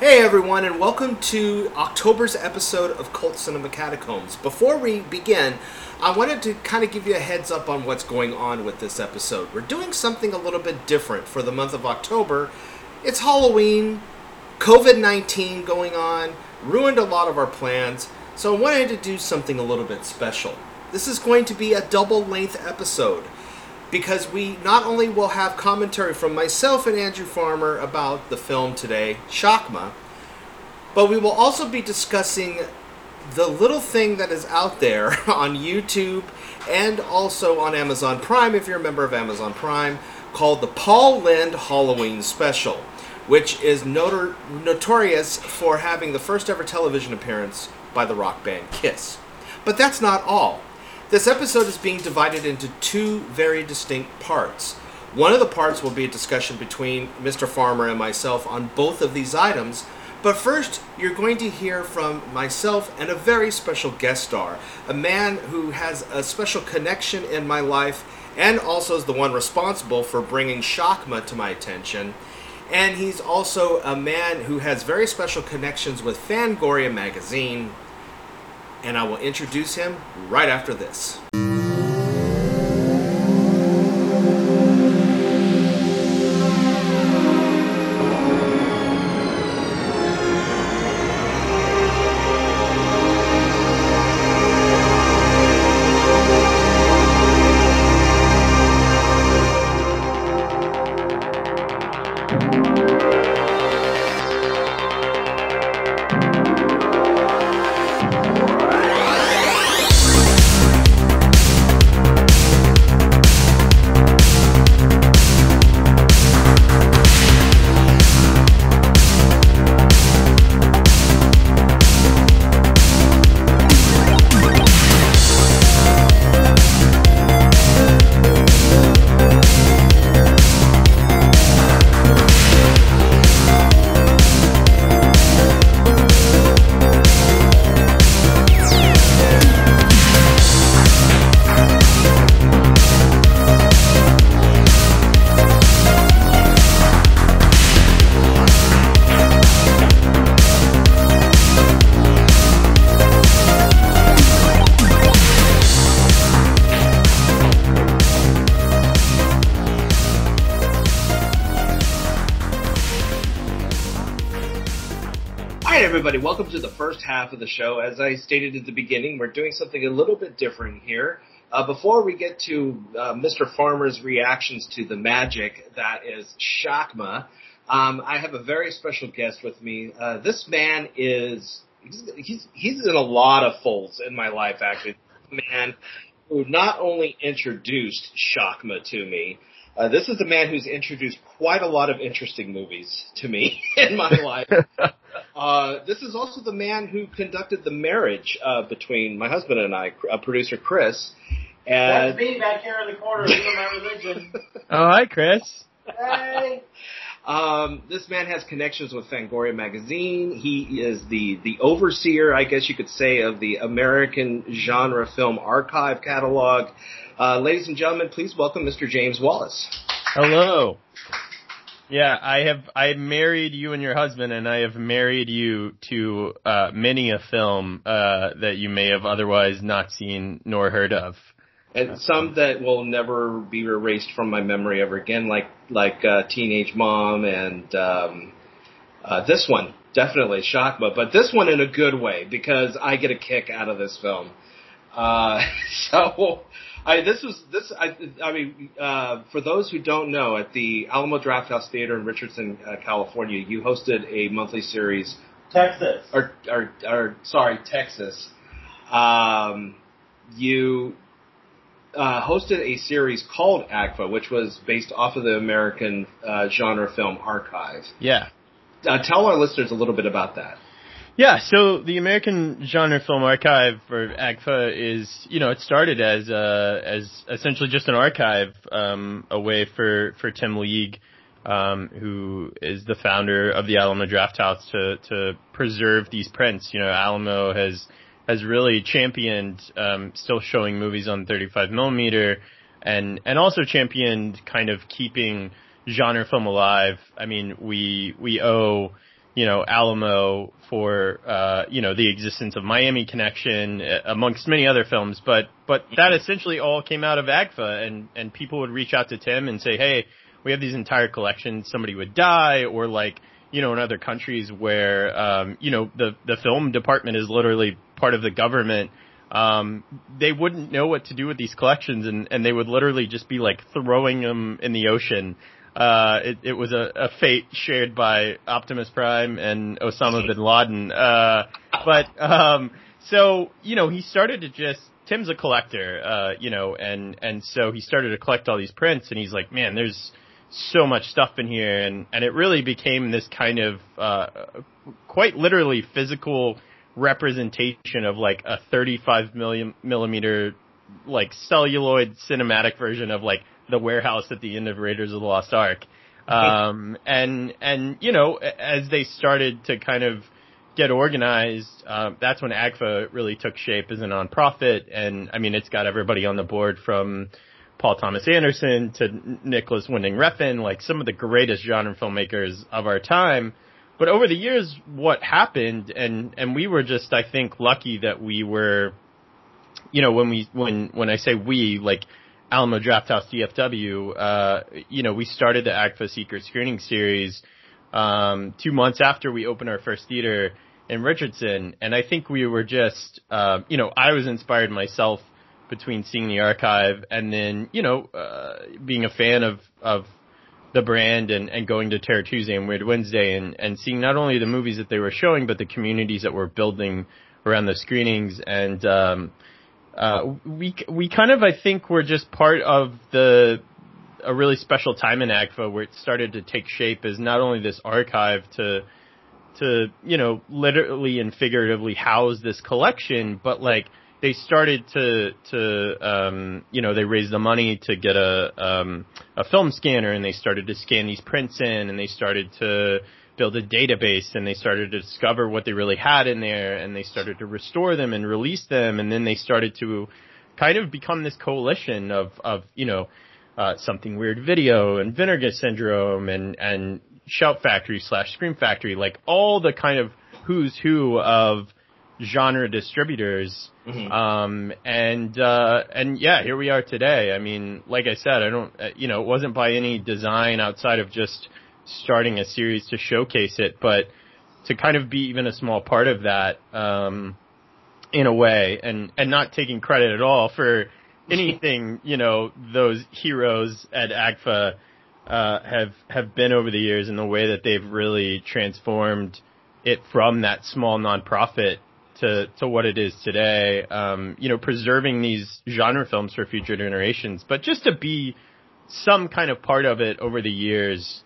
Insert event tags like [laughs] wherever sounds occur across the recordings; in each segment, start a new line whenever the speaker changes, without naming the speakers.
Hey everyone, and welcome to October's episode of Cult Cinema Catacombs. Before we begin, I wanted to kind of give you a heads up on what's going on with this episode. We're doing something a little bit different for the month of October. It's Halloween, COVID 19 going on, ruined a lot of our plans, so I wanted to do something a little bit special. This is going to be a double length episode because we not only will have commentary from myself and Andrew Farmer about the film today, Shakma, but we will also be discussing the little thing that is out there [laughs] on YouTube and also on Amazon Prime, if you're a member of Amazon Prime, called the Paul Lynde Halloween Special, which is notor- notorious for having the first ever television appearance by the rock band Kiss. But that's not all. This episode is being divided into two very distinct parts. One of the parts will be a discussion between Mr. Farmer and myself on both of these items. But first, you're going to hear from myself and a very special guest star, a man who has a special connection in my life and also is the one responsible for bringing Shakma to my attention. And he's also a man who has very special connections with Fangoria magazine, and I will introduce him right after this. Everybody, welcome to the first half of the show. As I stated at the beginning, we're doing something a little bit different here. Uh, before we get to uh, Mr. Farmer's reactions to the magic that is Shakma, um, I have a very special guest with me. Uh, this man is he's, he's in a lot of folds in my life. Actually, man who not only introduced Shakma to me, uh, this is a man who's introduced quite a lot of interesting movies to me [laughs] in my life. [laughs] Uh, this is also the man who conducted the marriage uh, between my husband and I, uh, producer Chris. And
That's me back here in the corner doing my religion. [laughs]
Oh, hi, Chris.
Hey. [laughs]
um, this man has connections with Fangoria magazine. He is the the overseer, I guess you could say, of the American genre film archive catalog. Uh, ladies and gentlemen, please welcome Mr. James Wallace.
Hello. Yeah, I have I married you and your husband, and I have married you to uh, many a film uh, that you may have otherwise not seen nor heard of.
and some that will never be erased from my memory ever again, like like uh, Teenage Mom and um, uh, this one definitely Shakma, but this one in a good way because I get a kick out of this film. Uh, [laughs] so. I, this was this. I, I mean, uh, for those who don't know, at the Alamo Drafthouse Theater in Richardson, uh, California, you hosted a monthly series
Texas.
or, or, or sorry, Texas, um, you uh, hosted a series called AGFA, which was based off of the American uh, genre film archive.
Yeah.
Uh, tell our listeners a little bit about that.
Yeah, so the American Genre Film Archive, or AGFA, is you know it started as uh, as essentially just an archive, um, a way for for Tim League, um, who is the founder of the Alamo Drafthouse, to to preserve these prints. You know, Alamo has has really championed um, still showing movies on 35 millimeter, and and also championed kind of keeping genre film alive. I mean, we we owe you know, Alamo for, uh, you know, the existence of Miami Connection, uh, amongst many other films. But, but that essentially all came out of AGFA and, and people would reach out to Tim and say, hey, we have these entire collections, somebody would die or like, you know, in other countries where, um, you know, the, the film department is literally part of the government, um, they wouldn't know what to do with these collections and, and they would literally just be like throwing them in the ocean. Uh, it, it was a, a fate shared by Optimus Prime and Osama bin Laden. Uh, but, um, so, you know, he started to just, Tim's a collector, uh, you know, and, and so he started to collect all these prints and he's like, man, there's, so much stuff in here and, and it really became this kind of, uh, quite literally physical representation of like a 35 million millimeter, like celluloid cinematic version of like the warehouse at the end of Raiders of the Lost Ark. Um, and, and, you know, as they started to kind of get organized, uh, that's when AGFA really took shape as a nonprofit. And I mean, it's got everybody on the board from, Paul Thomas Anderson to Nicolas Winding Refn, like some of the greatest genre filmmakers of our time. But over the years, what happened, and and we were just, I think, lucky that we were, you know, when we when when I say we, like Alamo Drafthouse DFW, uh, you know, we started the AGFA Secret Screening Series um, two months after we opened our first theater in Richardson, and I think we were just, uh, you know, I was inspired myself between seeing the archive and then, you know, uh, being a fan of, of the brand and, and going to Terror Tuesday and Weird Wednesday and, and seeing not only the movies that they were showing, but the communities that were building around the screenings. And, um, uh, we, we kind of, I think, we're just part of the, a really special time in AGFA where it started to take shape as not only this archive to, to, you know, literally and figuratively house this collection, but like, they started to to um, you know they raised the money to get a um, a film scanner and they started to scan these prints in and they started to build a database and they started to discover what they really had in there and they started to restore them and release them and then they started to kind of become this coalition of of you know uh, something weird video and vinegar syndrome and and shout factory slash scream factory like all the kind of who's who of genre distributors. Mm-hmm. Um, and, uh, and yeah, here we are today. I mean, like I said, I don't, uh, you know, it wasn't by any design outside of just starting a series to showcase it, but to kind of be even a small part of that, um, in a way and, and not taking credit at all for [laughs] anything, you know, those heroes at AGFA, uh, have, have been over the years in the way that they've really transformed it from that small nonprofit to to what it is today. Um, you know, preserving these genre films for future generations, but just to be some kind of part of it over the years,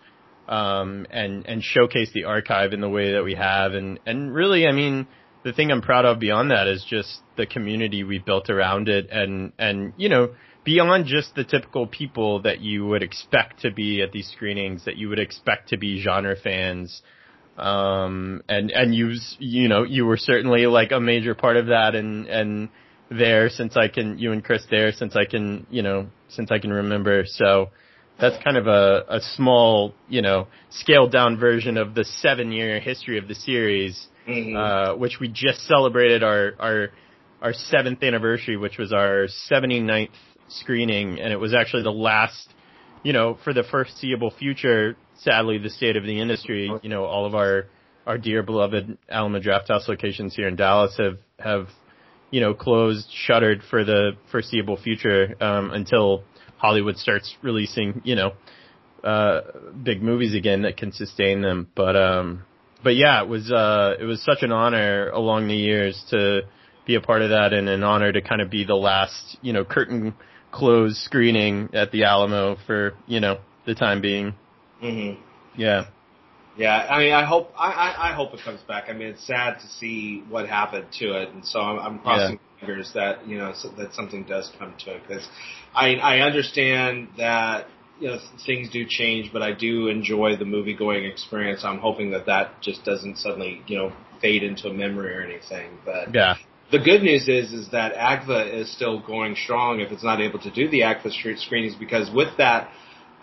um, and and showcase the archive in the way that we have, and and really, I mean, the thing I'm proud of beyond that is just the community we built around it, and and you know. Beyond just the typical people that you would expect to be at these screenings, that you would expect to be genre fans, um, and, and you, you know, you were certainly like a major part of that and, and there since I can, you and Chris there since I can, you know, since I can remember. So that's kind of a, a small, you know, scaled down version of the seven year history of the series, mm-hmm. uh, which we just celebrated our, our, our seventh anniversary, which was our 79th screening. And it was actually the last, you know, for the foreseeable future, sadly the state of the industry. You know, all of our our dear beloved Alamo Drafthouse locations here in Dallas have have you know closed, shuttered for the foreseeable future um, until Hollywood starts releasing you know uh, big movies again that can sustain them. But um, but yeah, it was uh, it was such an honor along the years to be a part of that, and an honor to kind of be the last you know curtain closed screening at the Alamo for you know the time being.
Mm-hmm.
Yeah.
Yeah, I mean, I hope I, I, I hope it comes back. I mean, it's sad to see what happened to it, and so I'm, I'm crossing yeah. fingers that you know so that something does come to it because I I understand that you know things do change, but I do enjoy the movie going experience. I'm hoping that that just doesn't suddenly you know fade into a memory or anything. But
yeah.
The good news is is that AGFA is still going strong if it's not able to do the AGFA street screenings because with that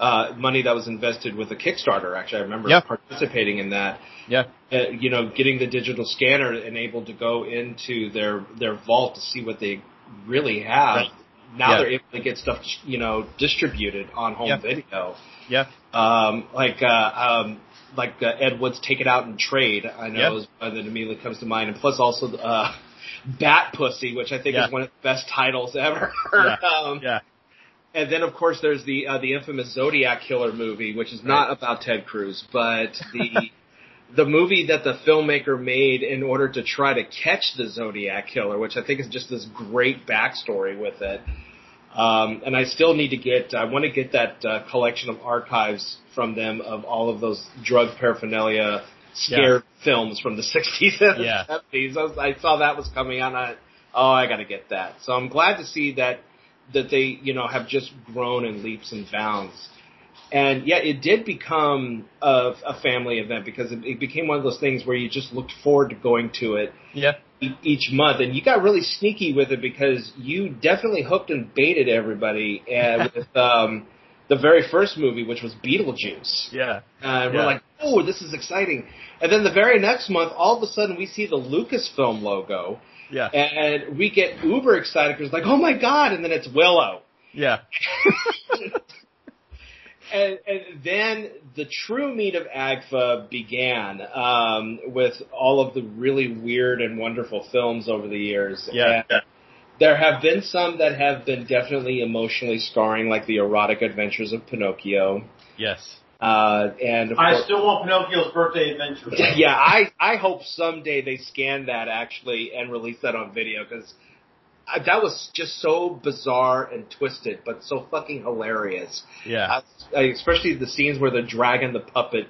uh, money that was invested with a Kickstarter. Actually, I remember
Yeah.
participating in that.
Yeah.
Uh, you know, getting the digital scanner and able to go into their their vault to see what they really have.
Right.
Now
Yeah.
they're able to get stuff, you know, distributed on home
Yeah.
video.
Yeah.
Um, like uh, um, like uh, Ed Wood's "Take It Out in Trade." I know
Yeah.
is one that immediately comes to mind, and plus also uh, "Bat Pussy," which I think
Yeah.
is one of the best titles ever.
Yeah. [laughs]
um,
Yeah.
And then, of course, there's the uh, the infamous Zodiac Killer movie, which is not about Ted Cruz, but the [laughs] the movie that the filmmaker made in order to try to catch the Zodiac Killer, which I think is just this great backstory with it. Um, and I still need to get. I want to get that uh, collection of archives from them of all of those drug paraphernalia scared films from the [laughs] 60s and
Yeah.
70s. I, was, I saw that was coming out. And I, oh, I got to get that. So I'm glad to see that that they, you know, have just grown in leaps and bounds. And yet it did become a, a family event because it, it became one of those things where you just looked forward to going to it
Yeah.
e- each month, and you got really sneaky with it because you definitely hooked and baited everybody uh, [laughs] with um, the very first movie, which was Beetlejuice.
Yeah.
And we're like, oh, this is exciting. And then the very next month, all of a sudden, we see the Lucasfilm logo,
Yeah.
and we get uber excited because like, oh my god! And then it's Willow.
Yeah. [laughs]
and, and then the true meat of AGFA began um, with all of the really weird and wonderful films over the years.
Yeah.
And there have been some that have been definitely emotionally scarring, like the erotic adventures of Pinocchio.
Yes.
Uh, and
I
course,
still want Pinocchio's birthday adventure. [laughs]
yeah, I I hope someday they scan that actually and release that on video because that was just so bizarre and twisted, but so fucking hilarious.
Yeah.
Uh, especially the scenes where they're dragging the puppet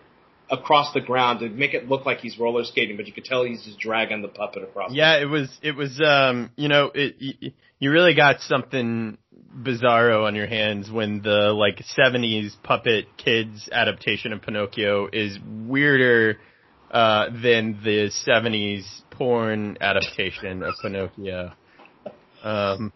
across the ground to make it look like he's roller skating, but you could tell he's just dragging the puppet across.
Yeah, it was. It was. Um, you know, it. y- You really got something bizarro on your hands when the like '70s puppet kids adaptation of Pinocchio is weirder uh, than the '70s porn adaptation of Pinocchio. Um,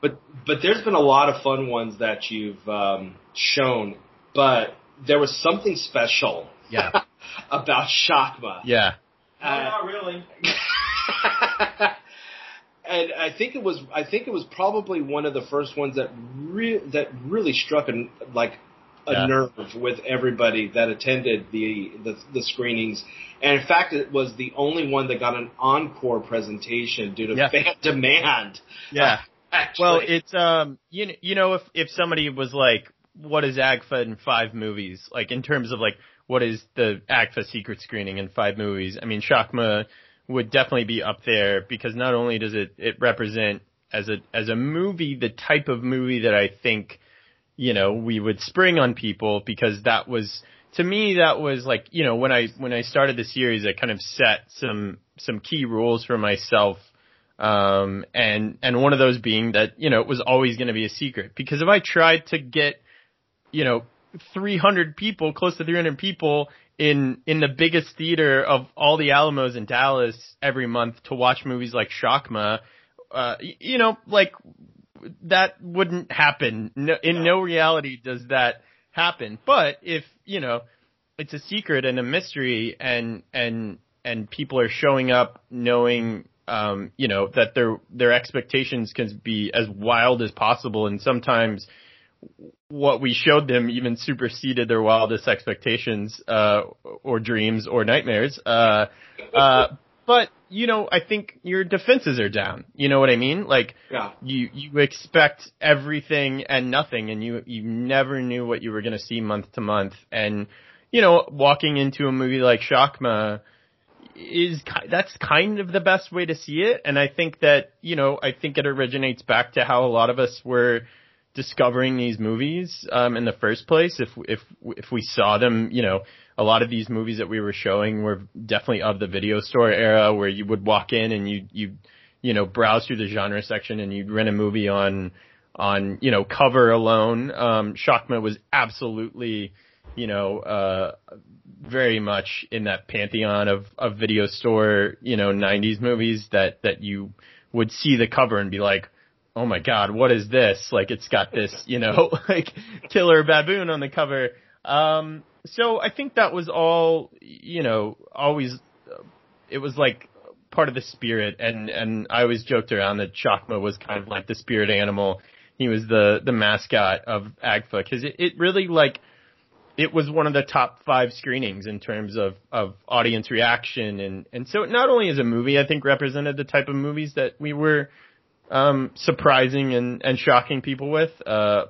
But but there's been a lot of fun ones that you've um, shown, but there was something special
yeah, [laughs]
about Shakma.
yeah,
No, not really. [laughs]
and I think it was I think it was probably one of the first ones that re- that really struck a, like a
Yeah.
nerve with everybody that attended the, the the screenings. And in fact, it was the only one that got an encore presentation due to
Yeah.
fan [laughs] demand.
yeah. [laughs]
Actually.
Well, it's um, you kn- you know, if if somebody was like, what is AGFA in five movies? Like in terms of like, what is the AGFA secret screening in five movies? I mean, Shakma would definitely be up there because not only does it it represent as a as a movie the type of movie that I think you know we would spring on people because that was to me that was like you know when I when I started the series I kind of set some some key rules for myself um, and and one of those being that you know it was always going to be a secret because if I tried to get you know 300 people, close to 300 people in in the biggest theater of all the Alamos in Dallas every month to watch movies like Shakma, uh, y- you know, like that wouldn't happen. No, in no reality does that happen. But if you know it's a secret and a mystery and and and people are showing up knowing um you know that their their expectations can be as wild as possible and sometimes what we showed them even superseded their wildest expectations uh or dreams or nightmares. Uh uh but you know i think your defenses are down. You know what i mean? Like
yeah.
you you expect everything and nothing and you you never knew what you were going to see month to month. And you know walking into a movie like Shakma is that's kind of the best way to see it. And I think that you know I think it originates back to how a lot of us were discovering these movies um in the first place if if if we saw them you know a lot of these movies that we were showing were definitely of the video store era where you would walk in and you you you know browse through the genre section and you'd rent a movie on on you know cover alone. Um Shakma was absolutely you know uh very much in that pantheon of of video store you know 90s movies that that you would see the cover and be like oh my god, what is this? Like it's got this, you know, [laughs] like killer baboon on the cover. Um, so I think that was all, you know, always, it was like part of the spirit and, and I always joked around that Shakma was kind of like the spirit animal. He was the, the mascot of AGFA cause it, it really like, it was one of the top five screenings in terms of, of audience reaction and, and so not only as a movie, I think represented the type of movies that we were, um, surprising and, and shocking people with, uh,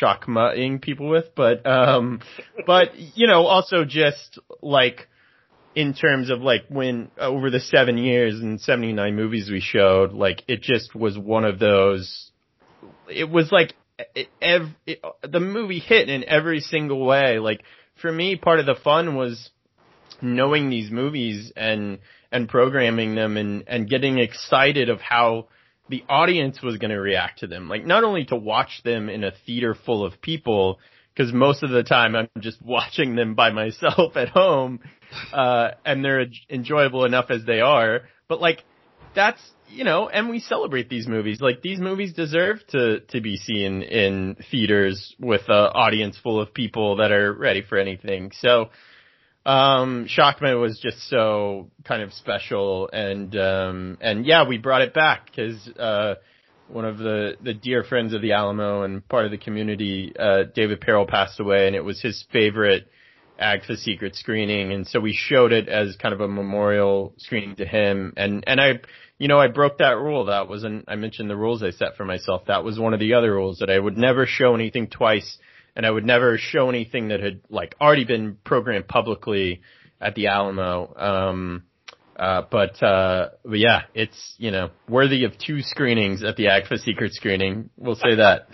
shockmaing people with, but, um, but, you know, also just like, in terms of like when over the seven years and 79 movies we showed, like it just was one of those, it was like every, it, the movie hit in every single way. Like for me, part of the fun was knowing these movies and, and programming them and, and getting excited of how the audience was going to react to them. Like not only to watch them in a theater full of people, because most of the time I'm just [laughs] watching them by myself at home, uh, and they're enjoyable enough as they are. But like, that's you know, and we celebrate these movies. Like these movies deserve to to be seen in theaters with an audience full of people that are ready for anything. So, um, Shakma was just so kind of special, and um, and yeah, we brought it back because uh, one of the the dear friends of the Alamo and part of the community, uh, David Perel, passed away, and it was his favorite AGFA secret screening, and so we showed it as kind of a memorial screening to him, and and I. You know, I broke that rule. That was, an, I mentioned the rules I set for myself. That was one of the other rules that I would never show anything twice and I would never show anything that had like already been programmed publicly at the Alamo. Um, uh, but, uh, but yeah, it's, you know, worthy of two screenings at the AGFA secret screening. We'll say that.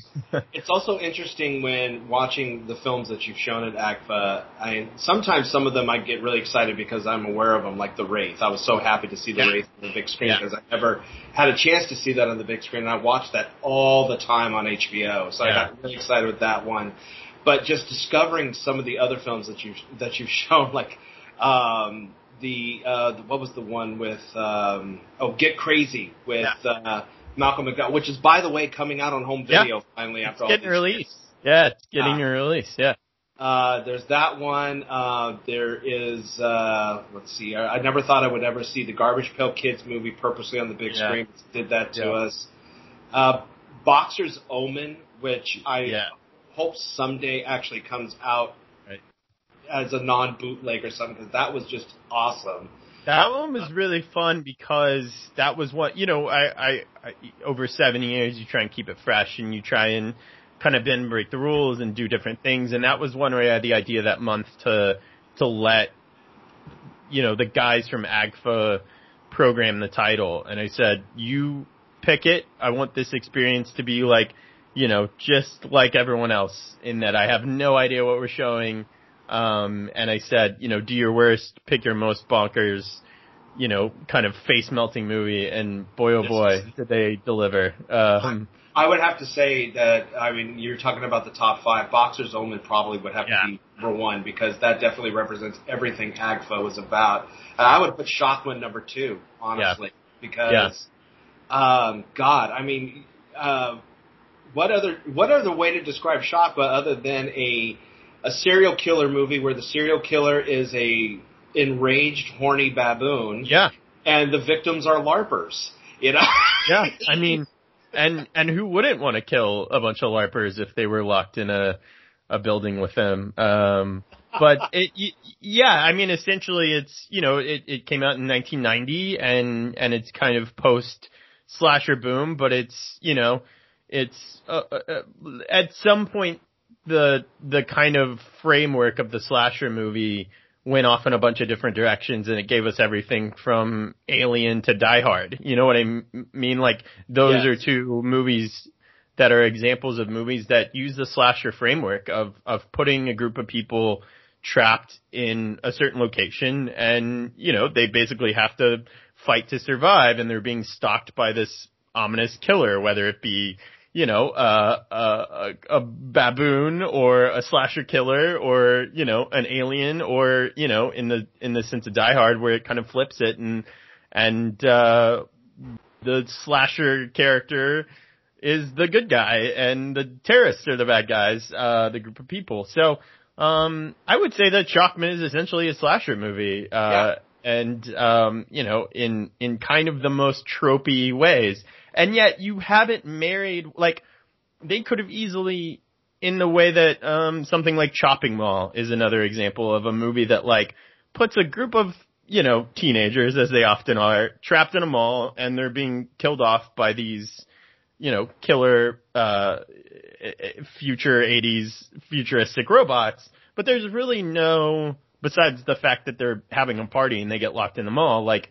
[laughs]
it's also interesting when watching the films that you've shown at AGFA. I sometimes some of them I get really excited because I'm aware of them, like The Wraith. I was so happy to see The yeah. Wraith on the big screen yeah. because I never had a chance to see that on the big screen, and I watched that all the time on HBO. So yeah. I got really excited with that one. But just discovering some of the other films that you that you've [laughs] shown, like um, the uh, what was the one with um, oh Get Crazy with. Uh, Malcolm McDowell, which is by the way coming out on home video yeah. finally after
it's
all
getting released. Years. Yeah, it's getting a release. Yeah.
Uh, there's that one. Uh, there is, uh, let's see, I, I, never thought I would ever see the Garbage Pail Kids movie purposely on the big yeah. screen. Did that to yeah. us. Uh, Boxer's Omen, which I yeah. hope someday actually comes out right. as a non bootleg or something, because that was just awesome.
That one was really fun because that was what you know. I, I, I over seven years, you try and keep it fresh, and you try and kind of bend break the rules and do different things. And that was one where I had the idea that month to to let you know the guys from AGFA program the title, and I said, "You pick it. I want this experience to be like, you know, just like everyone else. In that I have no idea what we're showing." Um, and I said, you know, do your worst, pick your most bonkers, you know, kind of face melting movie. And boy, oh boy, did they deliver. Um,
I would have to say that, I mean, you're talking about the top five. Boxer's Omen probably would have yeah. to be number one because that definitely represents everything AGFA was about. And I would put Shakma number two, honestly, yeah. because, yeah. um, God, I mean, uh, what other, what other way to describe Shakma other than a, a serial killer movie where the serial killer is a enraged, horny baboon.
Yeah.
And the victims are larpers. You know. [laughs]
yeah. I mean, [laughs] and and who wouldn't want to kill a bunch of larpers if they were locked in a a building with them? Um, but [laughs] it, yeah, I mean, essentially, it's you know, it it came out in 1990, and and it's kind of post slasher boom, but it's you know, it's uh, uh, uh at some point the the kind of framework of the slasher movie went off in a bunch of different directions and it gave us everything from Alien to Die Hard. You know what I m- mean? Like those yes. are two movies that are examples of movies that use the slasher framework of of putting a group of people trapped in a certain location and you know they basically have to fight to survive and they're being stalked by this ominous killer whether it be you know, uh, a, a baboon or a slasher killer or, you know, an alien or, you know, in the, in the sense of Die Hard where it kind of flips it and, and, uh, the slasher character is the good guy and the terrorists are the bad guys, uh, the group of people. So, um, I would say that Shakma is essentially a slasher movie. Uh, yeah. And, um, you know, in, in kind of the most tropey ways. And yet you haven't married, like, they could have easily, in the way that, um, something like Chopping Mall is another example of a movie that, like, puts a group of you know, teenagers as they often are, trapped in a mall and they're being killed off by these, you know, killer, uh, future 80s futuristic robots. But there's really no, besides the fact that they're having a party and they get locked in the mall, like,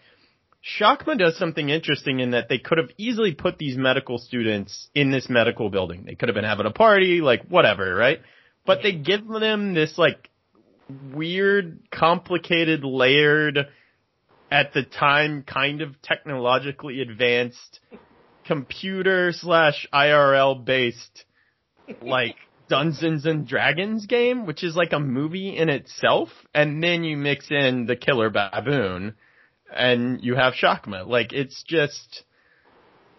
Shakma does something interesting in that they could have easily put these medical students in this medical building. They could have been having a party, like whatever, right? But they give them this like weird, complicated, layered, at the time kind of technologically advanced computer slash IRL based like Dungeons and Dragons game, which is like a movie in itself, and then you mix in the killer baboon and you have Shakma. Like it's just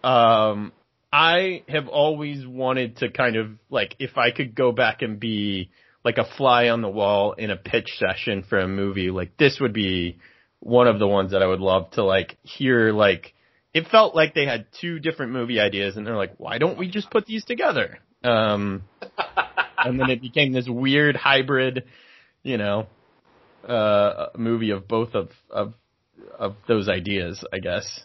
um I have always wanted to kind of like if I could go back and be like a fly on the wall in a pitch session for a movie, like this would be one of the ones that I would love to like hear like it felt like they had two different movie ideas and they're like, why don't we just put these together? Um, and then it became this weird hybrid, you know, uh, movie of both of, of, of those ideas, I guess.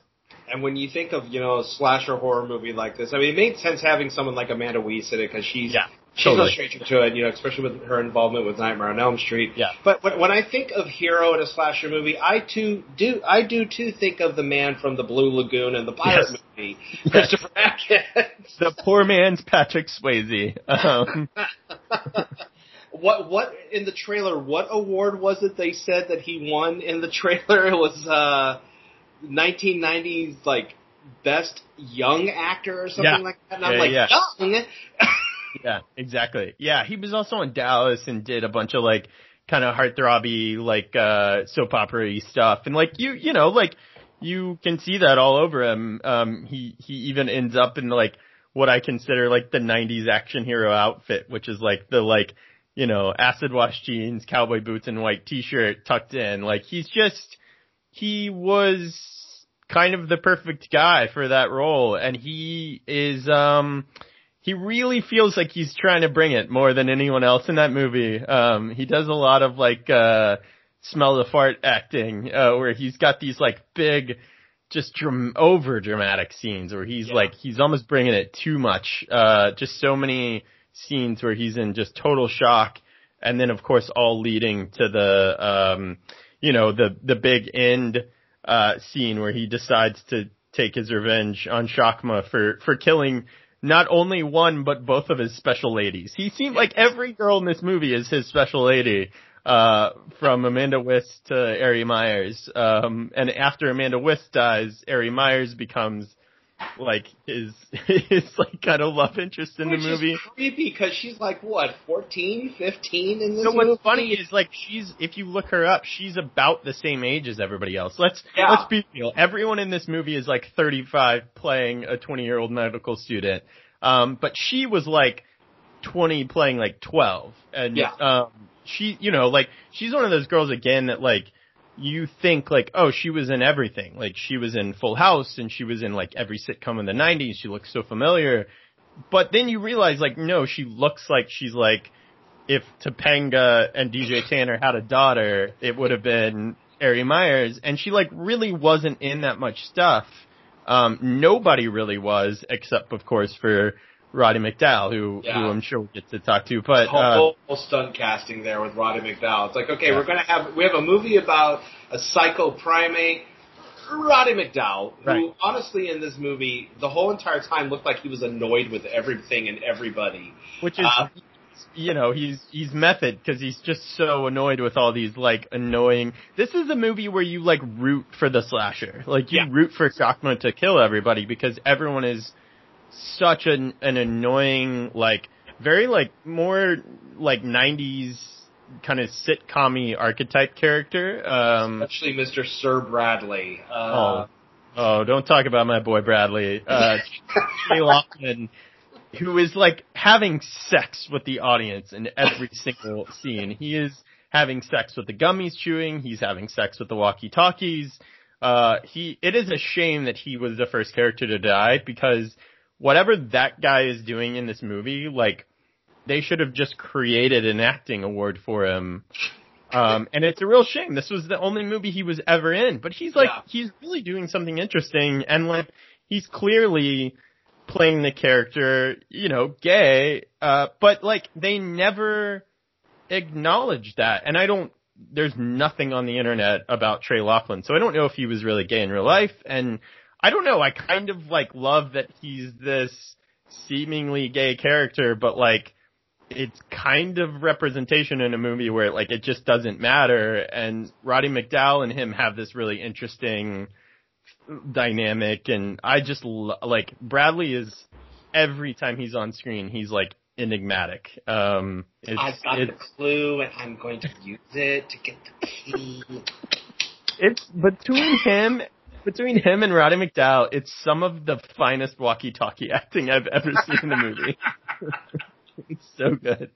And when you think of, you know, a slasher horror movie like this, I mean, it made sense having someone like Amanda Weiss in it because she's
yeah.
She's
totally.
no stranger to it, you know, especially with her involvement with Nightmare on Elm Street.
Yeah.
But when, when I think of hero in a slasher movie, I too do I do too think of the man from the Blue Lagoon and the pirate
Yes.
movie, Christopher [laughs] Atkins.
The poor man's Patrick Swayze. Um, [laughs]
what what in the trailer? What award was it they said that he won in the trailer? It was uh 1990s like best young actor or something
Yeah.
like that. And I'm like,
yeah.
young. [laughs]
Yeah, exactly. Yeah, he was also in Dallas and did a bunch of like kind of heartthrobby like uh soap opera stuff. And like you you know, like you can see that all over him. Um he he even ends up in like what I consider like the 90s action hero outfit, which is like the like you know, acid wash jeans, cowboy boots and white t-shirt tucked in. Like he's just he was kind of the perfect guy for that role and he is um he really feels like he's trying to bring it more than anyone else in that movie. Um, he does a lot of like, uh, smell the fart acting, uh, where he's got these like big, just dram- over dramatic scenes where he's
Yeah.
like, he's almost bringing it too much. Uh, just so many scenes where he's in just total shock. And then of course all leading to the, um, you know, the, the big end, uh, scene where he decides to take his revenge on Shakma for, for killing not only one but both of his special ladies. He seemed like every girl in this movie is his special lady, uh, from Amanda Wyss to Ari Meyers. Um, and after Amanda Wyss dies, Ari Meyers becomes like his his [laughs] like kind of love interest in
Which
the movie.
is creepy because she's like what 14, 15 in this
So what's
movie.
funny is like she's if you look her up, she's about the same age as everybody else. Let's
Yeah.
let's be real. Everyone in this movie is like 35 playing a 20 year old medical student. Um, but she was like 20 playing like 12, and
Yeah.
um, she you know like she's one of those girls again that like you think like, oh, she was in everything. Like she was in Full House and she was in like every sitcom in the 90s. She looks so familiar. But then you realize like, no, she looks like she's like, if Topanga and DJ Tanner had a daughter, it would have been Ari Meyers. And she like really wasn't in that much stuff. Um, nobody really was, except of course for Roddy McDowall, who,
Yeah.
who I'm sure we'll get to talk to. But,
whole,
uh,
whole, stunt casting there with Roddy McDowall. It's like, okay,
Yeah.
we're gonna have we have a movie about a psycho primate, Roddy McDowall, who
Right.
honestly in this movie the whole entire time looked like he was annoyed with everything and everybody.
which is
Uh,
you know he's he's method because he's just so annoyed with all these like annoying this is a movie where you like root for the slasher like you
Yeah.
root for Shakma to kill everybody because everyone is such an an annoying like very like more like 90s kind of sitcom archetype character um
Especially Mr. Sir Bradley. Uh,
Oh. Oh, don't talk about my boy Bradley. Uh, Laughlin, who is like having sex with the audience in every single scene. He is having sex with the gum he's chewing. He's having sex with the walkie-talkies. Uh, he, it is a shame that he was the first character to die because whatever that guy is doing in this movie, like, they should have just created an acting award for him. Um, and it's a real shame. This was the only movie he was ever in, but he's like,
Yeah.
he's really doing something interesting and like, he's clearly playing the character, you know, gay, uh, but like, they never acknowledge that. And I don't, there's nothing on the internet about Trey Laughlin, so I don't know if he was really gay in real life, and I don't know, I kind of like love that he's this seemingly gay character, but like, it's kind of representation in a movie where like it just doesn't matter. And Roddy McDowall and him have this really interesting dynamic. And I just lo- like Bradley is every time he's on screen he's like enigmatic. Um it's,
I've got the clue and I'm going to use it to get the key.
it's between him between him and Roddy McDowall it's some of the finest walkie-talkie [laughs] acting I've ever seen in a movie [laughs] it's so good.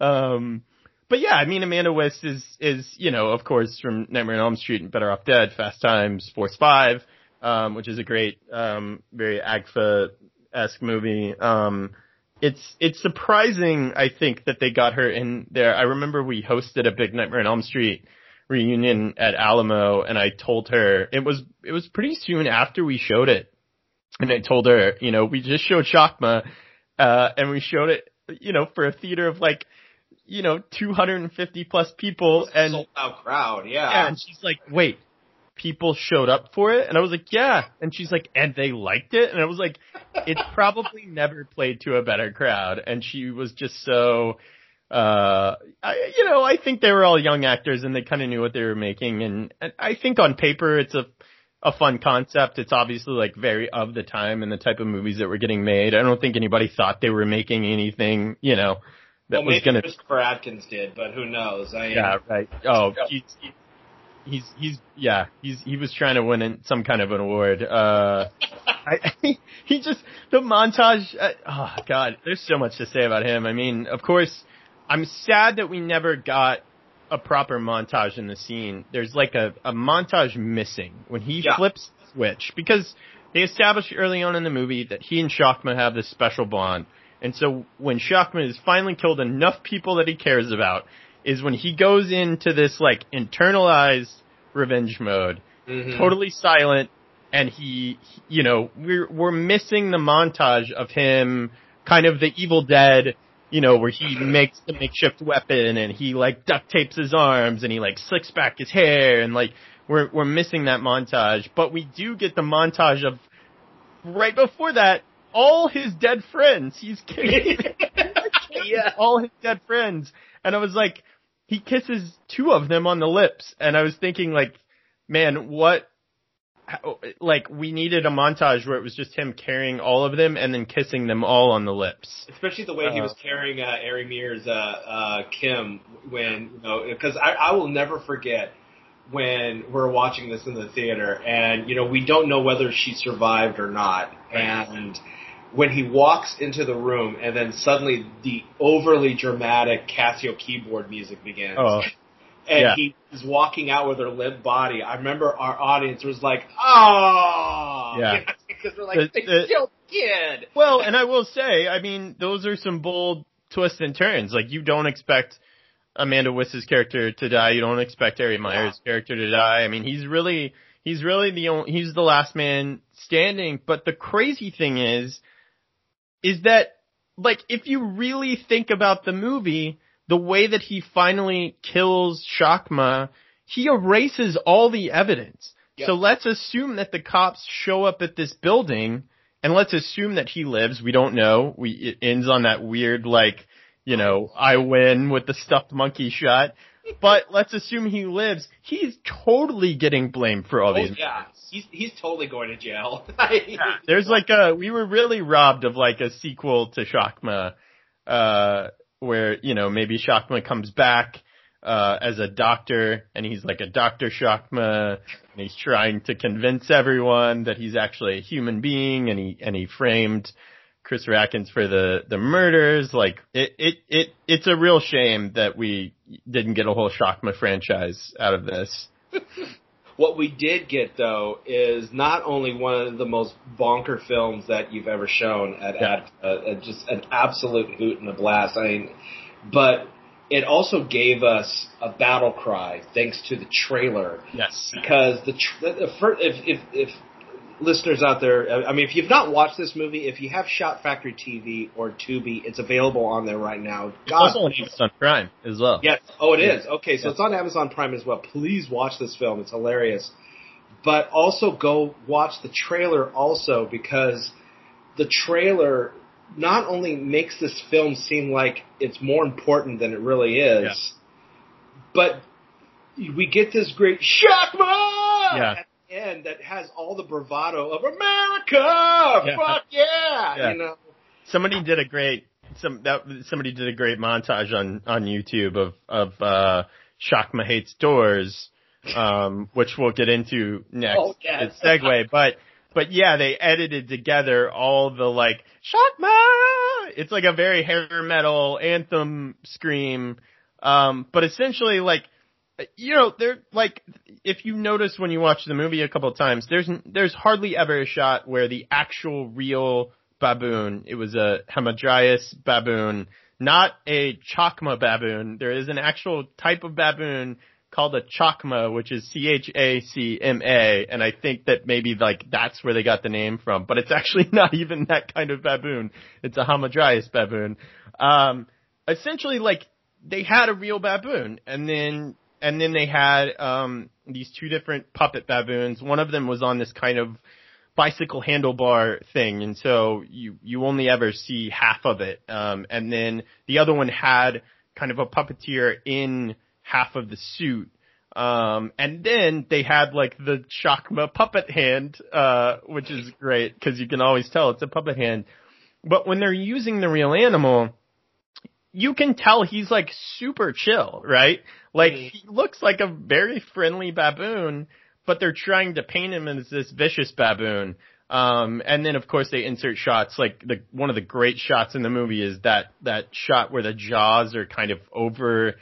Um, but yeah, I mean, Amanda West is, is, you know, of course from Nightmare on Elm Street and Better Off Dead, Fast Times, Force 5, um, which is a great, um, very Agfa-esque movie. Um, it's, it's surprising, I think, that they got her in there. I remember we hosted a big Nightmare on Elm Street reunion at Alamo and I told her, it was, it was pretty soon after we showed it. And I told her, you know, we just showed Shakma, uh, and we showed it, you know, for a theater of like, you know, 250 plus people and,
sold out crowd, yeah.
yeah, and she's like, wait, people showed up for it? And I was like, yeah. And she's like, and they liked it? And I was like, it's probably never played to a better crowd. And she was just so, uh, I, you know, I think they were all young actors and they kind of knew what they were making. And, and I think on paper it's a, a fun concept. It's obviously like very of the time and the type of movies that were getting made. I don't think anybody thought they were making anything, you know, that
well,
was gonna
Christopher Atkins did, but who knows? I
yeah, right. Oh, he's, he's, he's, yeah, he's, he was trying to win some kind of an award. Uh, I, [laughs] he just, the montage, uh, oh god, there's so much to say about him. I mean, of course, I'm sad that we never got a proper montage in the scene. There's like a, a montage missing when he
Yeah.
flips the switch because they established early on in the movie that he and Shakma have this special bond. And so when Shakma has finally killed enough people that he cares about is when he goes into this like internalized revenge mode,
Mhm.
totally silent, and he, you know, we're we're missing the montage of him kind of the Evil Dead, you know, where he makes the makeshift weapon and he like duct tapes his arms and he like slicks back his hair and like we're we're missing that montage, but we do get the montage of right before that all his dead friends. He's [laughs] killing
yeah.
all his dead friends. And I was like, he kisses two of them on the lips. And I was thinking like, man, what, like we needed a montage where it was just him carrying all of them and then kissing them all on the lips.
Especially the way he
Uh,
was carrying uh, Ari Meyers, uh, uh, Kim, when, you know, because I, I will never forget when we're watching this in the theater and, you know, we don't know whether she survived or not. And when he walks into the room and then suddenly the overly dramatic Casio keyboard music begins.
Oh,
and
yeah.
he is walking out with her limp body. I remember our audience was like, "Oh,
Yeah. [laughs]
because they're like,
The-
they
the-
killed the kid."
well, and I will say, I mean, those are some bold twists and turns. Like you don't expect Amanda Wyss's character to die. You don't expect Harry Meyer's character to die. I mean, he's really, he's really the only, he's the last man standing. But the crazy thing is, is that like if you really think about the movie, the way that he finally kills Shakma, he erases all the evidence.
Yep.
So let's assume that the cops show up at this building and let's assume that he lives. We don't know. We, it ends on that weird like, you know, I win with the stuffed monkey shot. But let's assume he lives. He's totally getting blamed for all
Oh,
these.
yeah, he's he's totally going to jail. [laughs]
There's like a, we were really robbed of like a sequel to Shakma, uh, where, you know, maybe Shakma comes back, uh, as a doctor, and he's like a Doctor Shakma, and he's trying to convince everyone that he's actually a human being, and he and he framed Chris Rackins for the the murders. Like it it it it's a real shame that we didn't get a whole Shakma franchise out of this. [laughs]
What we did get though is not only one of the most bonker films that you've ever shown at,
Yeah.
at uh, just an absolute hoot and a blast. I mean, but it also gave us a battle cry thanks to the trailer
Yes.
because the, tr- the, the if if if listeners out there, I mean, if you've not watched this movie, if you have Shout Factory TV or Tubi, it's available on there right now.
It's also on Amazon Prime as well.
Yes. Oh, it is. Okay, so
Yes.
it's on Amazon Prime as well. Please watch this film. It's hilarious. But also go watch the trailer also because the trailer not only makes this film seem like it's more important than it really is,
Yeah.
but we get this great Shakma
Yeah.
End that has all the bravado of America.
Yeah.
Fuck yeah.
Yeah.
You know.
Somebody did a great some that somebody did a great montage on on YouTube of of uh Shakma hates doors, um, which we'll get into next.
Oh, yes.
Segue, but but yeah, they edited together all the like Shakma. It's like a very hair metal anthem scream, um, but essentially like you know, they're like if you notice when you watch the movie a couple of times, there's there's hardly ever a shot where the actual real baboon, it was a Hamadryas baboon, not a Chacma baboon. There is an actual type of baboon called a Chacma, which is C H A C M A, and I think that maybe like that's where they got the name from, but it's actually [laughs] not even that kind of baboon. It's a Hamadryas baboon. Um, essentially, like they had a real baboon, and then and then they had um these two different puppet baboons. One of them was on this kind of bicycle handlebar thing, and so you you only ever see half of it. Um, and then the other one had kind of a puppeteer in half of the suit. Um, and then they had like the Shakma puppet hand, uh, which is great because you can always tell it's a puppet hand. But when they're using the real animal, you can tell he's like super chill, right? Like
Mhm.
he looks like a very friendly baboon, but they're trying to paint him as this vicious baboon. Um, and then of course they insert shots like the one of the great shots in the movie is that that shot where the jaws are kind of over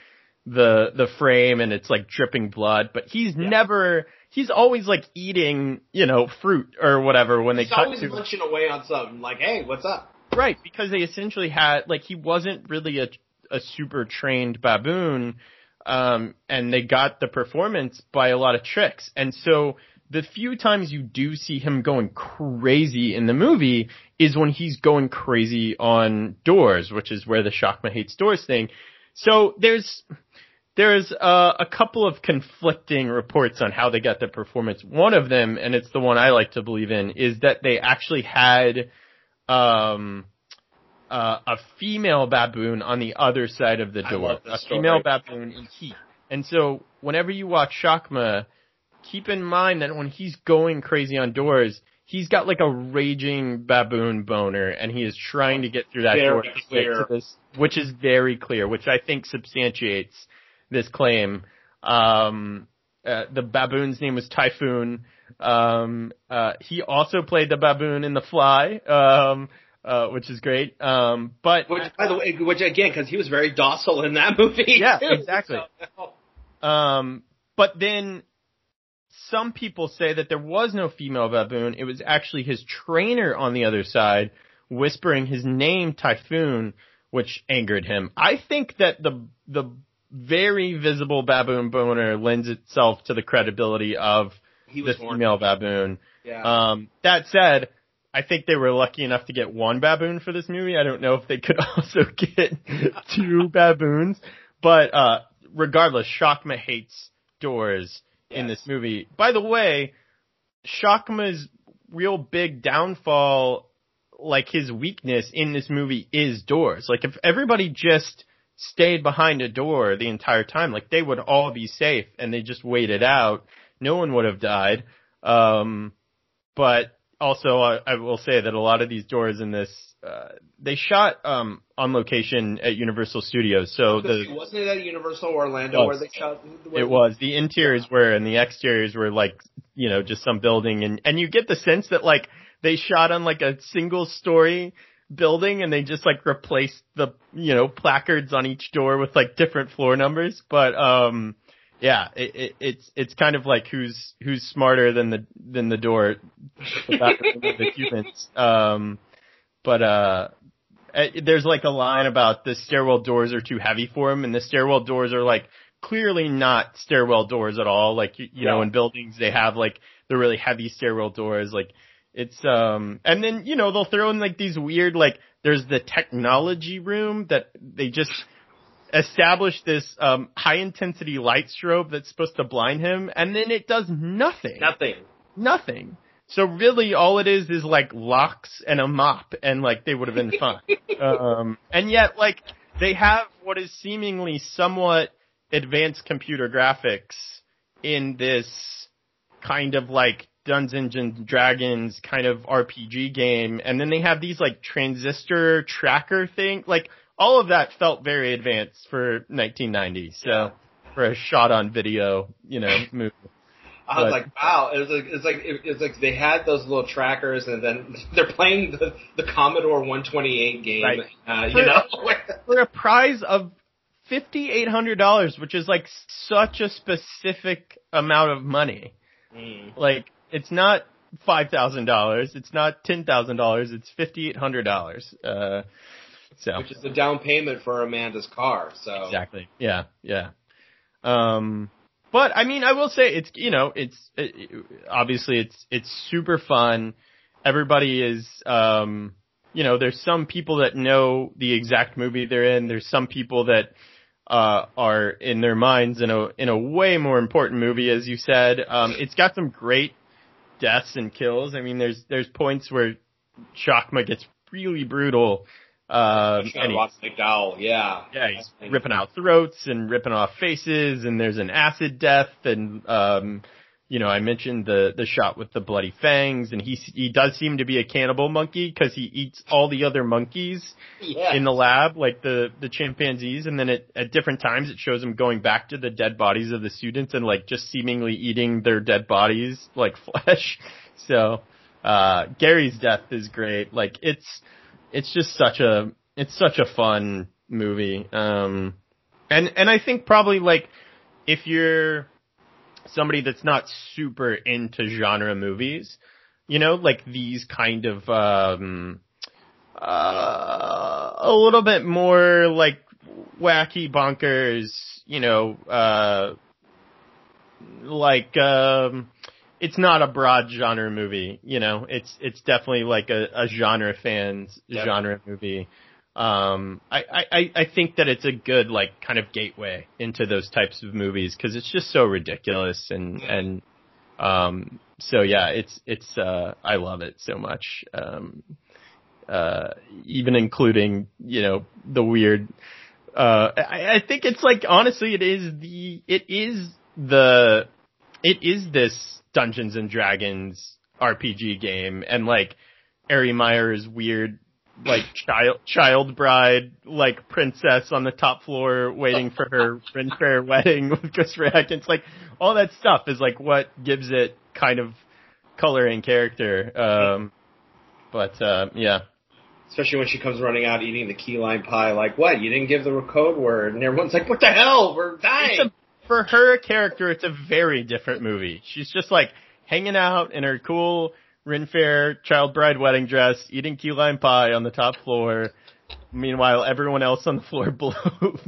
the the frame and it's like dripping blood, but he's never he's always like eating, you know, fruit or whatever when they
He's
cut
always
to
munching away on something. Like, hey, what's up?
Right, because they essentially had like he wasn't really a a super trained baboon, um, and they got the performance by a lot of tricks. And so the few times you do see him going crazy in the movie is when he's going crazy on doors, which is where the Shakma hates doors thing. So there's there's uh, a couple of conflicting reports on how they got the performance. One of them, and it's the one I like to believe in, is that they actually had um, uh, a female baboon on the other side of the door, a
story.
female baboon in heat. And so whenever you watch Shakma, keep in mind that when he's going crazy on doors, he's got like a raging baboon boner, and he is trying to get through that
Very
door to
clear.
to this, which is very clear, which I think substantiates this claim. Um, uh, the baboon's name was Typhoon. Um, uh, he also played the baboon in The Fly, um, uh, which is great. Um, but
Which, by the way, which again, because he was very docile in that [laughs] movie.
Yeah,
too.
exactly.
So-
Um, but then some people say that there was no female baboon. It was actually his trainer on the other side whispering his name, Typhoon, which angered him. I think that the the very visible baboon boner lends itself to the credibility of
he
the
was horny.
female baboon.
Yeah.
Um, that said, I think they were lucky enough to get one baboon for this movie. I don't know if they could [laughs] also get two [laughs] baboons, but uh, regardless, Shakma hates doors in this movie. By the way, Shakma's real big downfall, like his weakness in this movie, is doors. Like if everybody just stayed behind a door the entire time, like they would all be safe and they just waited out. No one would have died. Um, but also I, I will say that a lot of these doors in this uh, they shot um, on location at Universal Studios. So the
wasn't it at Universal Orlando where they shot?
Where it was. The interiors were and the exteriors were like you know just some building, and and you get the sense that like they shot on like a single story building and they just like replaced the you know placards on each door with like different floor numbers, but um yeah, it, it, it's it's kind of like who's who's smarter than the than the door, the [laughs] humans. Um, but uh, eh, there's like a line about the stairwell doors are too heavy for him, and the stairwell doors are like clearly not stairwell doors at all. Like you, you yeah. know, in buildings they have like the really heavy stairwell doors. Like it's um, and then you know they'll throw in like these weird like there's the technology room that they just establish this um, high intensity light strobe that's supposed to blind him, and then it does nothing.
Nothing.
Nothing. So really, all it is is like locks and a mop, and like they would have been fine. [laughs] um, and yet, like they have what is seemingly somewhat advanced computer graphics in this kind of like Dungeons and Dragons kind of RPG game, and then they have these like transistor tracker thing, like all of that felt very advanced for 1990. So yeah. for a shot on video, you know, [laughs] movie.
I was but, like, wow! It was like it's like it's like they had those little trackers, and then [laughs] they're playing the the Commodore 128 game. Right. Uh, you know, [laughs]
for a prize of fifty eight hundred dollars, which is like such a specific amount of money. Mm. Like it's not five thousand dollars, it's not ten thousand dollars, it's fifty eight hundred dollars. Uh, so
which is the down payment for Amanda's car. So
exactly, yeah, yeah. Um, but I mean, I will say it's you know it's it, obviously it's it's super fun. Everybody is um you know there's some people that know the exact movie they're in. There's some people that uh are in their minds in a in a way more important movie as you said. Um it's got some great deaths and kills. I mean there's there's points where Shakma gets really brutal
uh, and he, McDowall, yeah.
Yeah, he's ripping out throats and ripping off faces, and there's an acid death, and um, you know, I mentioned the the shot with the bloody fangs, and he he does seem to be a cannibal monkey because he eats all the other monkeys yeah. in the lab, like the the chimpanzees, and then it, at different times it shows him going back to the dead bodies of the students and like just seemingly eating their dead bodies like [laughs] flesh. So uh Gary's death is great. Like it's it's just such a it's such a fun movie. Um, and and I think probably like if you're somebody that's not super into genre movies, you know, like these kind of um, uh, a little bit more like wacky bonkers, you know, uh, like um, it's not a broad genre movie, you know. It's it's definitely like a, a genre fans yep. genre movie. Um, I, I I think that it's a good like kind of gateway into those types of movies because it's just so ridiculous and and um so yeah it's it's uh I love it so much um uh even including you know the weird uh I, I think it's like honestly it is the it is the it is this Dungeons and Dragons RPG game, and like Ari Meyers' weird like [laughs] child child bride like princess on the top floor waiting for her [laughs] Ren Fair wedding with Christopher Atkins. Like all that stuff is like what gives it kind of color and character. Um, but uh, yeah.
Especially when she comes running out eating the key lime pie, like, what? You didn't give the code word, and everyone's like, what the hell? We're dying
for her character, it's a very different movie. She's just like hanging out in her cool Ren Fair child bride wedding dress, eating key lime pie on the top floor. Meanwhile, everyone else on the floor [laughs] below,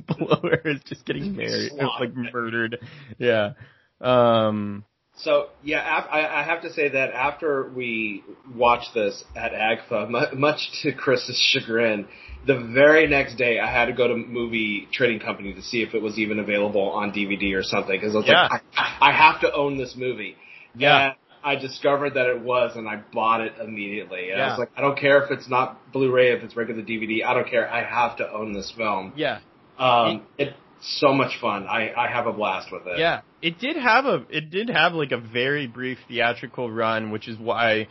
below her is just getting married, like murdered. Yeah. Um,
so yeah, I have to say that after we watched this at AGFA, much to Chris's chagrin, the very next day I had to go to movie trading company to see if it was even available on DVD or something because I was yeah. like, I, I, have to own this movie.
Yeah. And
I discovered that it was, and I bought it immediately. And yeah. I was like, I don't care if it's not Blu-ray, if it's regular DVD. I don't care. I have to own this film.
Yeah.
Um, it, so much fun. I, I have a blast with it.
Yeah. It did have a, it did have like a very brief theatrical run, which is why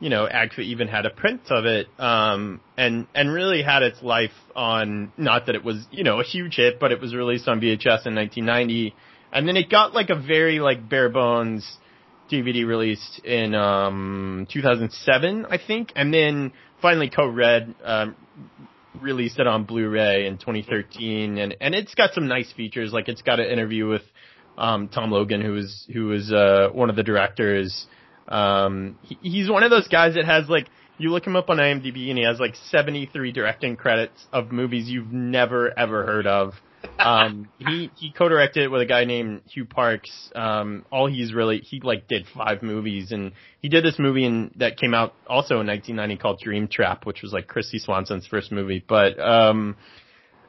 you know, AGFA even had a print of it, um, and, and really had its life on, not that it was, you know, a huge hit, but it was released on VHS in 1990, and then it got like a very like bare bones DVD released in, um, 2007, I think, and then finally Code Red. um, released it on Blu-ray in 2013, and, and it's got some nice features, like it's got an interview with, um, Tom Logan, who was, who was, uh, one of the directors, um, he, he's one of those guys that has like, you look him up on IMDb and he has like 73 directing credits of movies you've never ever heard of. Um, he, he co-directed it with a guy named Hugh Parks. Um, all he's really, he like did five movies and he did this movie in, that came out also in 1990 called Dream Trap, which was like Kristy Swanson's first movie. But, um,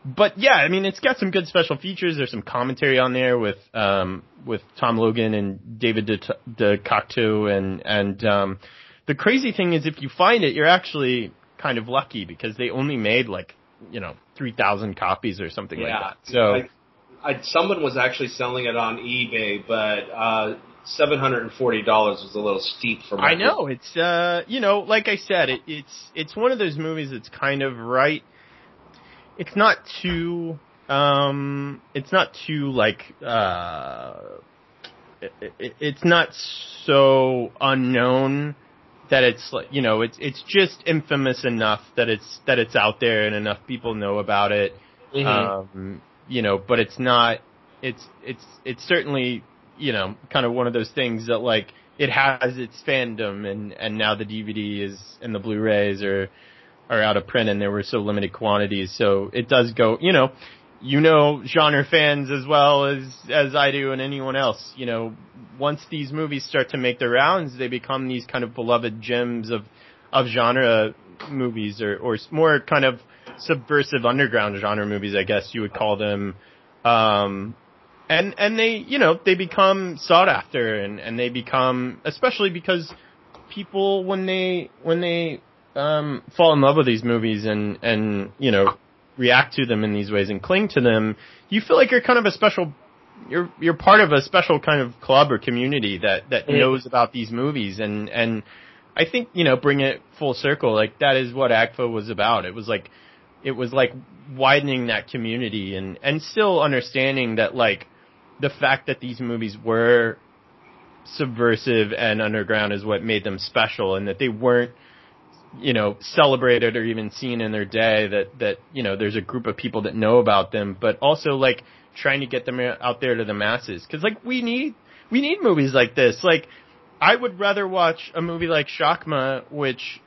but yeah, I mean, it's got some good special features. There's some commentary on there with um, with Tom Logan and David De, DeCoteau, and and um, the crazy thing is, if you find it, you're actually kind of lucky because they only made like you know three thousand copies or something
yeah.
like that. So
I, I, someone was actually selling it on eBay, but uh, seven hundred and forty dollars was a little steep for me.
I know it's uh you know like I said, it, it's it's one of those movies that's kind of right it's not too um it's not too like uh it, it, it's not so unknown that it's like you know it's it's just infamous enough that it's that it's out there and enough people know about it
Mhm.
um you know but it's not it's it's it's certainly you know kind of one of those things that like it has its fandom and and now the DVD is and the Blu-rays are are out of print and there were so limited quantities so it does go you know you know genre fans as well as as I do and anyone else. You know once these movies start to make their rounds they become these kind of beloved gems of of genre movies or or more kind of subversive underground genre movies I guess you would call them. Um and and they you know they become sought after and and they become especially because people when they when they um fall in love with these movies and and you know react to them in these ways and cling to them you feel like you're kind of a special you're you're part of a special kind of club or community that that
Mm.
knows about these movies and and I think you know bring it full circle like that is what AGFA was about it was like it was like widening that community and and still understanding that like the fact that these movies were subversive and underground is what made them special and that they weren't you know celebrated or even seen in their day that that you know there's a group of people that know about them but also like trying to get them out there to the masses cuz like we need we need movies like this like I would rather watch a movie like Shakma which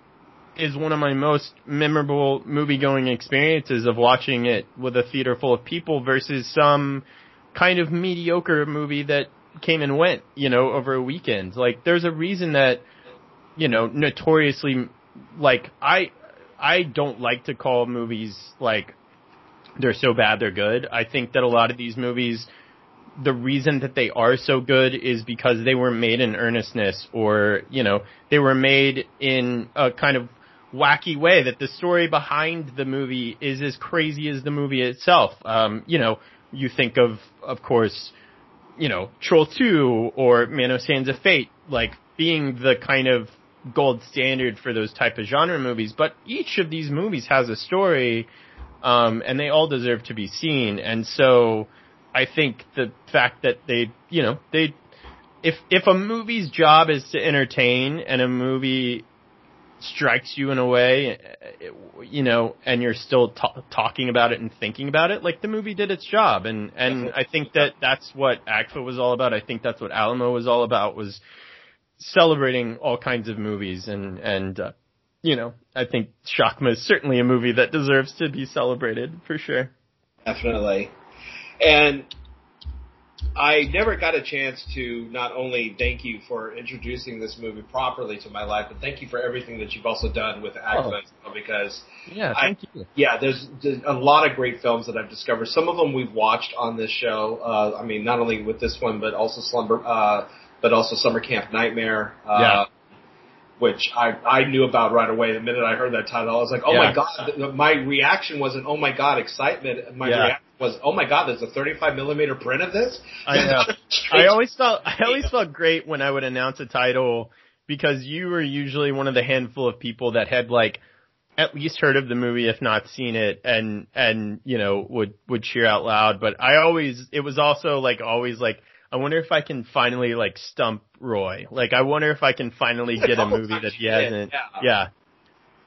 is one of my most memorable movie going experiences of watching it with a theater full of people versus some kind of mediocre movie that came and went, you know, over a weekend. Like there's a reason that, you know, notoriously like I I don't like to call movies like they're so bad they're good. I think that a lot of these movies the reason that they are so good is because they were made in earnestness or, you know, they were made in a kind of wacky way that the story behind the movie is as crazy as the movie itself. Um, you know, you think of, of course, you know, Troll 2 or Man of Sands of Fate, like being the kind of gold standard for those type of genre movies, but each of these movies has a story, um, and they all deserve to be seen. And so I think the fact that they, you know, they, if, if a movie's job is to entertain and a movie strikes you in a way, you know, and you're still ta- talking about it and thinking about it, like the movie did its job. And, and I think that that's what AGFA was all about. I think that's what Alamo was all about was celebrating all kinds of movies and, and, uh, you know, I think Shakma is certainly a movie that deserves to be celebrated for sure.
Definitely. And I never got a chance to not only thank you for introducing this movie properly to my life, but thank you for everything that you've also done with AGFA because
Yeah,
I-
thank you.
yeah, there's, there's a lot of great films that I've discovered. Some of them we've watched on this show. Uh, I mean, not only with this one, but also Slumber, uh, but also Summer Camp Nightmare. Uh,
Yeah.
Which I I knew about right away. The minute I heard that title, I was like, "Oh
Yeah.
my god!" My reaction wasn't "Oh my god!" excitement. My
Yeah.
reaction was "Oh my god!" There's a 35 millimeter print of this.
I know. [laughs] I always felt I always felt great when I would announce a title because you were usually one of the handful of people that had like at least heard of the movie, if not seen it, and and you know would would cheer out loud. But I always it was also like always like I wonder if I can finally like stump Roy. Like I wonder if I can finally get a movie that he hasn't.
Yeah.
Yeah.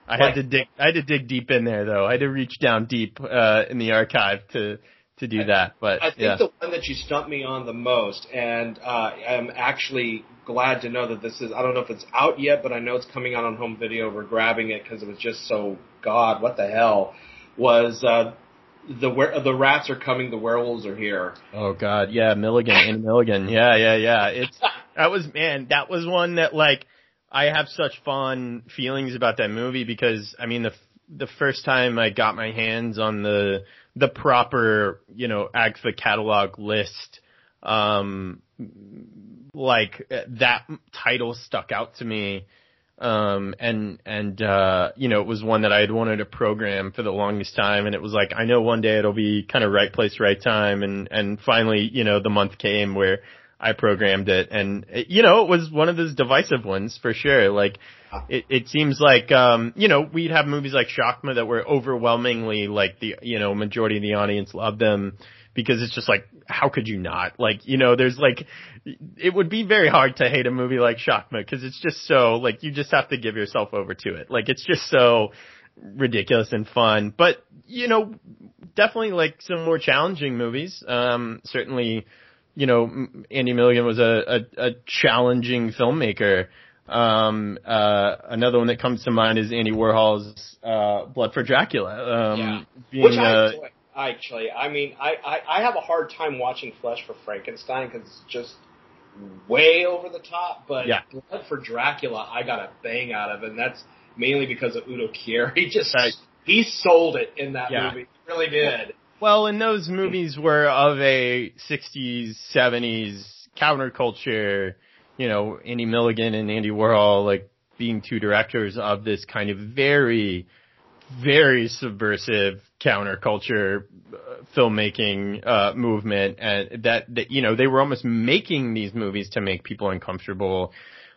I had to dig. I had to dig deep in there though. I had to reach down deep uh, in the archive to to do that. But
I think
yeah.
the one that you stumped me on the most, and uh, I'm actually glad to know that this is. I don't know if it's out yet, but I know it's coming out on home video. We're grabbing it because it was just so God, what the hell was uh, the were the rats are coming, the werewolves are here.
Oh God, yeah, Milligan, and Milligan, yeah, yeah, yeah. It's [laughs] that was man, that was one that like I have such fond feelings about that movie because I mean the the first time I got my hands on the the proper you know AGFA catalog list, um, like that title stuck out to me. Um, and, and, uh, you know, it was one that I had wanted to program for the longest time. And it was like, I know one day it'll be kind of right place, right time. And, and finally, you know, the month came where I programmed it and, it, you know, it was one of those divisive ones for sure. Like, it, it seems like, um, you know, we'd have movies like Shakma that were overwhelmingly like the, you know, majority of the audience loved them because it's just like, how could you not? Like, you know, there's like, it would be very hard to hate a movie like Shakma because it's just so, like, you just have to give yourself over to it. Like, it's just so ridiculous and fun. But, you know, definitely like some more challenging movies. Um, certainly, you know, Andy Milligan was a, a, a challenging filmmaker. Um, uh, another one that comes to mind is Andy Warhol's, uh, Blood for Dracula. Um,
Yeah.
being,
Which I
uh,
enjoy. Actually, I mean, I, I, I have a hard time watching Flesh for Frankenstein because it's just way over the top. But
Yeah.
Blood for Dracula, I got a bang out of, it, and that's mainly because of Udo Kier. [laughs] He just
Right.
he sold it in that
Yeah.
movie. He really did.
Well, and those movies were of a 60s, 70s counterculture, you know, Andy Milligan and Andy Warhol, like being two directors of this kind of very, very subversive counterculture uh, filmmaking uh, movement, and that that you know they were almost making these movies to make people uncomfortable.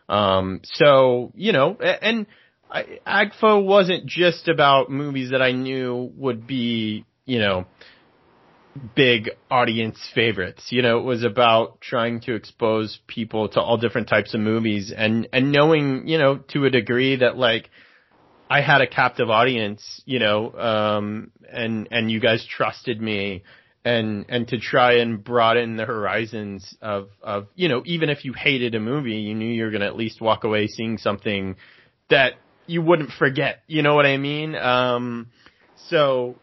Um, so you know, and AGFA wasn't just about movies that I knew would be you know big audience favorites. You know, it was about trying to expose people to all different types of movies and, and knowing, you know, to a degree that like, I had a captive audience, you know, um, and, and you guys trusted me and, and to try and broaden the horizons of, of, you know, even if you hated a movie, you knew you were to at least walk away seeing something that you wouldn't forget. You know what I mean? Um, so,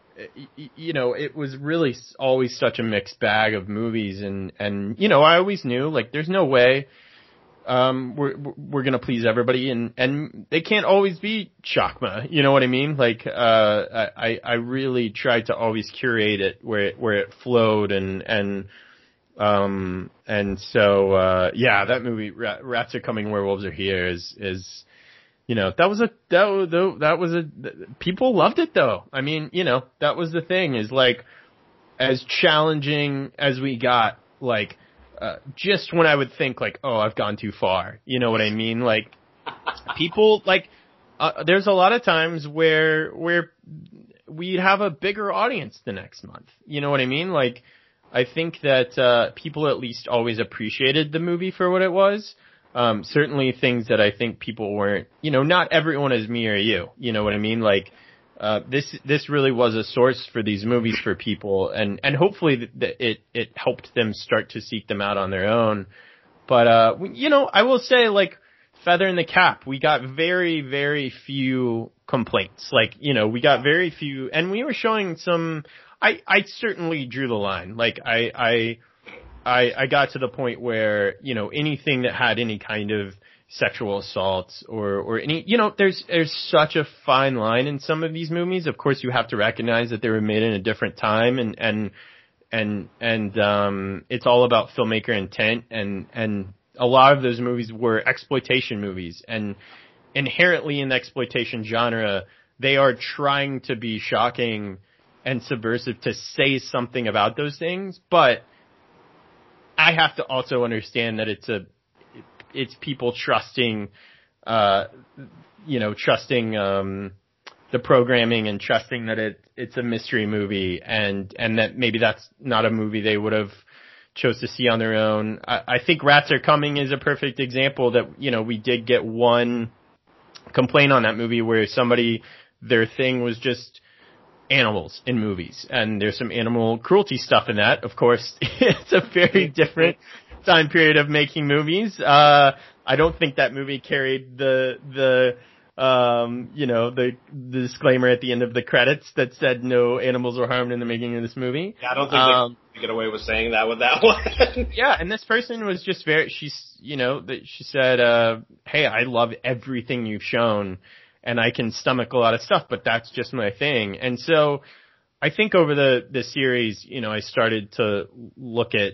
you know, it was really always such a mixed bag of movies and, and, you know, I always knew like there's no way, um, we're, we're gonna please everybody and, and they can't always be Shakma. You know what I mean? Like, uh, I, I really tried to always curate it where it, where it flowed and, and, um, and so, uh, yeah, that movie, Rats Are Coming, Werewolves Are Here is, is, you know, that was a, that was, a, that was a, people loved it though. I mean, you know, that was the thing is like, as challenging as we got, like, uh, just when I would think like, oh, I've gone too far. You know what I mean? Like, people, like, uh, there's a lot of times where, where we'd have a bigger audience the next month. You know what I mean? Like, I think that, uh, people at least always appreciated the movie for what it was. Um, certainly things that I think people weren't, you know, not everyone is me or you. You know what I mean? Like, uh, this, this really was a source for these movies for people and, and hopefully th- it, it helped them start to seek them out on their own. But, uh, you know, I will say like, feather in the cap, we got very, very few complaints. Like, you know, we got very few, and we were showing some, I, I certainly drew the line. Like, I, I, I, I got to the point where, you know, anything that had any kind of sexual assaults or, or any, you know, there's, there's such a fine line in some of these movies. Of course, you have to recognize that they were made in a different time and, and, and, and, um, it's all about filmmaker intent and, and a lot of those movies were exploitation movies and inherently in the exploitation genre, they are trying to be shocking and subversive to say something about those things, but I have to also understand that it's a, it's people trusting uh, you know, trusting um, the programming and trusting that it it's a mystery movie and and that maybe that's not a movie they would have chose to see on their own. I, I think Rats Are Coming is a perfect example that you know we did get one complaint on that movie where somebody their thing was just animals in movies and there's some animal cruelty stuff in that. Of course, [laughs] it's a very different time period of making movies. Uh, I don't think that movie carried the the um, you know, the, the disclaimer at the end of the credits that said no animals were harmed in the making of this movie.
Yeah, I don't think um, they get away with saying that with that [laughs] one.
yeah, and this person was just very, she's, you know, that she said, uh, hey, I love everything you've shown and I can stomach a lot of stuff, but that's just my thing. And so I think over the, the series, you know, I started to look at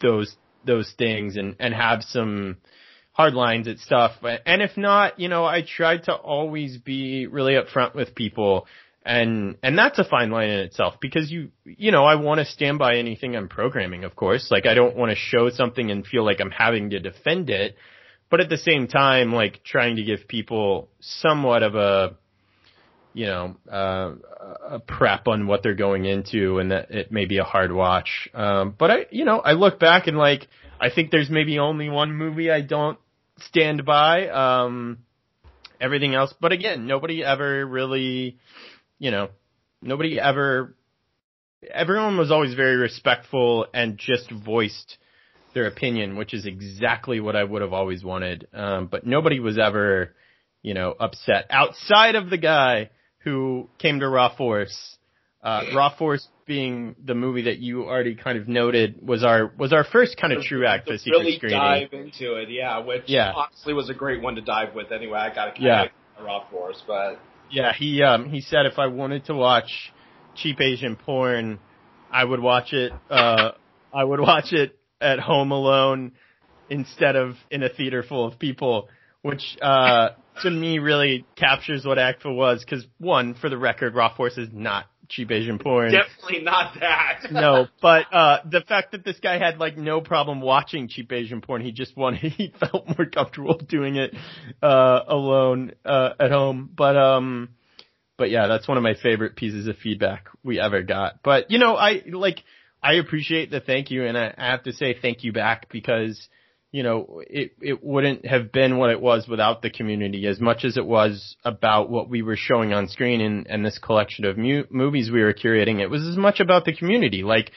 those, those things and, and have some, hard lines at stuff. And if not, you know, I tried to always be really upfront with people. And, and that's a fine line in itself because you, you know, I want to stand by anything I'm programming, of course. Like I don't want to show something and feel like I'm having to defend it. But at the same time, like trying to give people somewhat of a, you know, uh, a prep on what they're going into and that it may be a hard watch. Um, but I, you know, I look back and like, I think there's maybe only one movie I don't stand by. Um, everything else, but again, nobody ever really, you know, nobody ever, everyone was always very respectful and just voiced their opinion, which is exactly what I would have always wanted. Um, but nobody was ever, you know, upset outside of the guy who came to Raw Force uh, Raw Force being the movie that you already kind of noted was our was our first kind of true act secret
really
screening.
dive into it, yeah, which
yeah.
honestly was a great one to dive with. Anyway, I got to kind
yeah.
Raw Force, but
yeah, he um he said if I wanted to watch cheap Asian porn, I would watch it. Uh, I would watch it at home alone instead of in a theater full of people, which uh to me really captures what AGFA was. Because one, for the record, Raw Force is not cheap Asian porn.
Definitely not that. [laughs]
no, but uh the fact that this guy had like no problem watching cheap Asian porn, he just wanted [laughs] he felt more comfortable doing it uh alone uh at home. But um but yeah, that's one of my favorite pieces of feedback we ever got. But you know, I like I appreciate the thank you and I have to say thank you back because you know, it, it wouldn't have been what it was without the community as much as it was about what we were showing on screen and, and this collection of mu- movies we were curating. It was as much about the community. Like,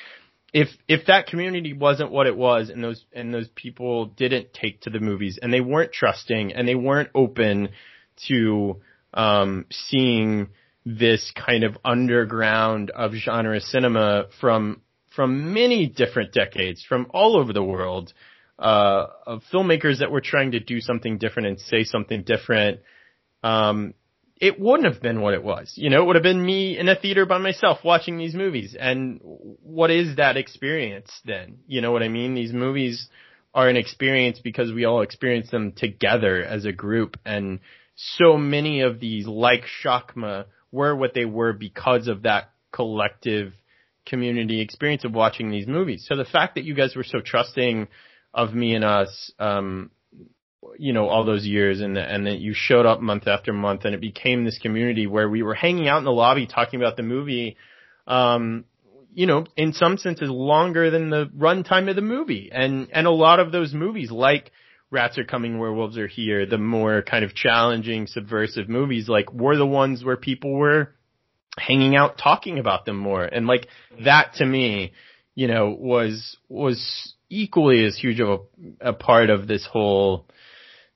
if, if that community wasn't what it was and those, and those people didn't take to the movies and they weren't trusting and they weren't open to, um, seeing this kind of underground of genre cinema from, from many different decades from all over the world, uh, of filmmakers that were trying to do something different and say something different, um, it wouldn't have been what it was. You know, it would have been me in a theater by myself watching these movies. And what is that experience then? You know what I mean? These movies are an experience because we all experience them together as a group. And so many of these, like Shakma, were what they were because of that collective community experience of watching these movies. So the fact that you guys were so trusting of me and us, um, you know, all those years and, and that you showed up month after month and it became this community where we were hanging out in the lobby talking about the movie, um, you know, in some senses longer than the runtime of the movie. And, and a lot of those movies like Rats Are Coming, Werewolves Are Here, the more kind of challenging, subversive movies, like were the ones where people were hanging out talking about them more. And like that to me, you know, was, was equally as huge of a, a part of this whole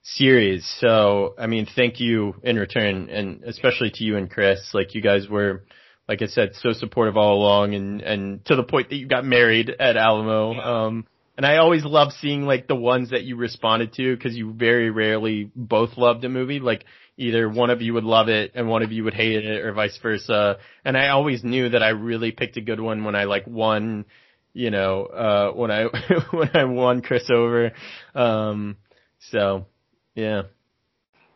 series. So, I mean, thank you in return, and especially to you and Chris. Like, you guys were, like I said, so supportive all along, and and to the point that you got married at Alamo.
Yeah.
Um, and I always love seeing like the ones that you responded to because you very rarely both loved a movie. Like either one of you would love it and one of you would hate it, or vice versa. And I always knew that I really picked a good one when I like won you know, uh, when I, [laughs] when I won Chris over. Um, so yeah.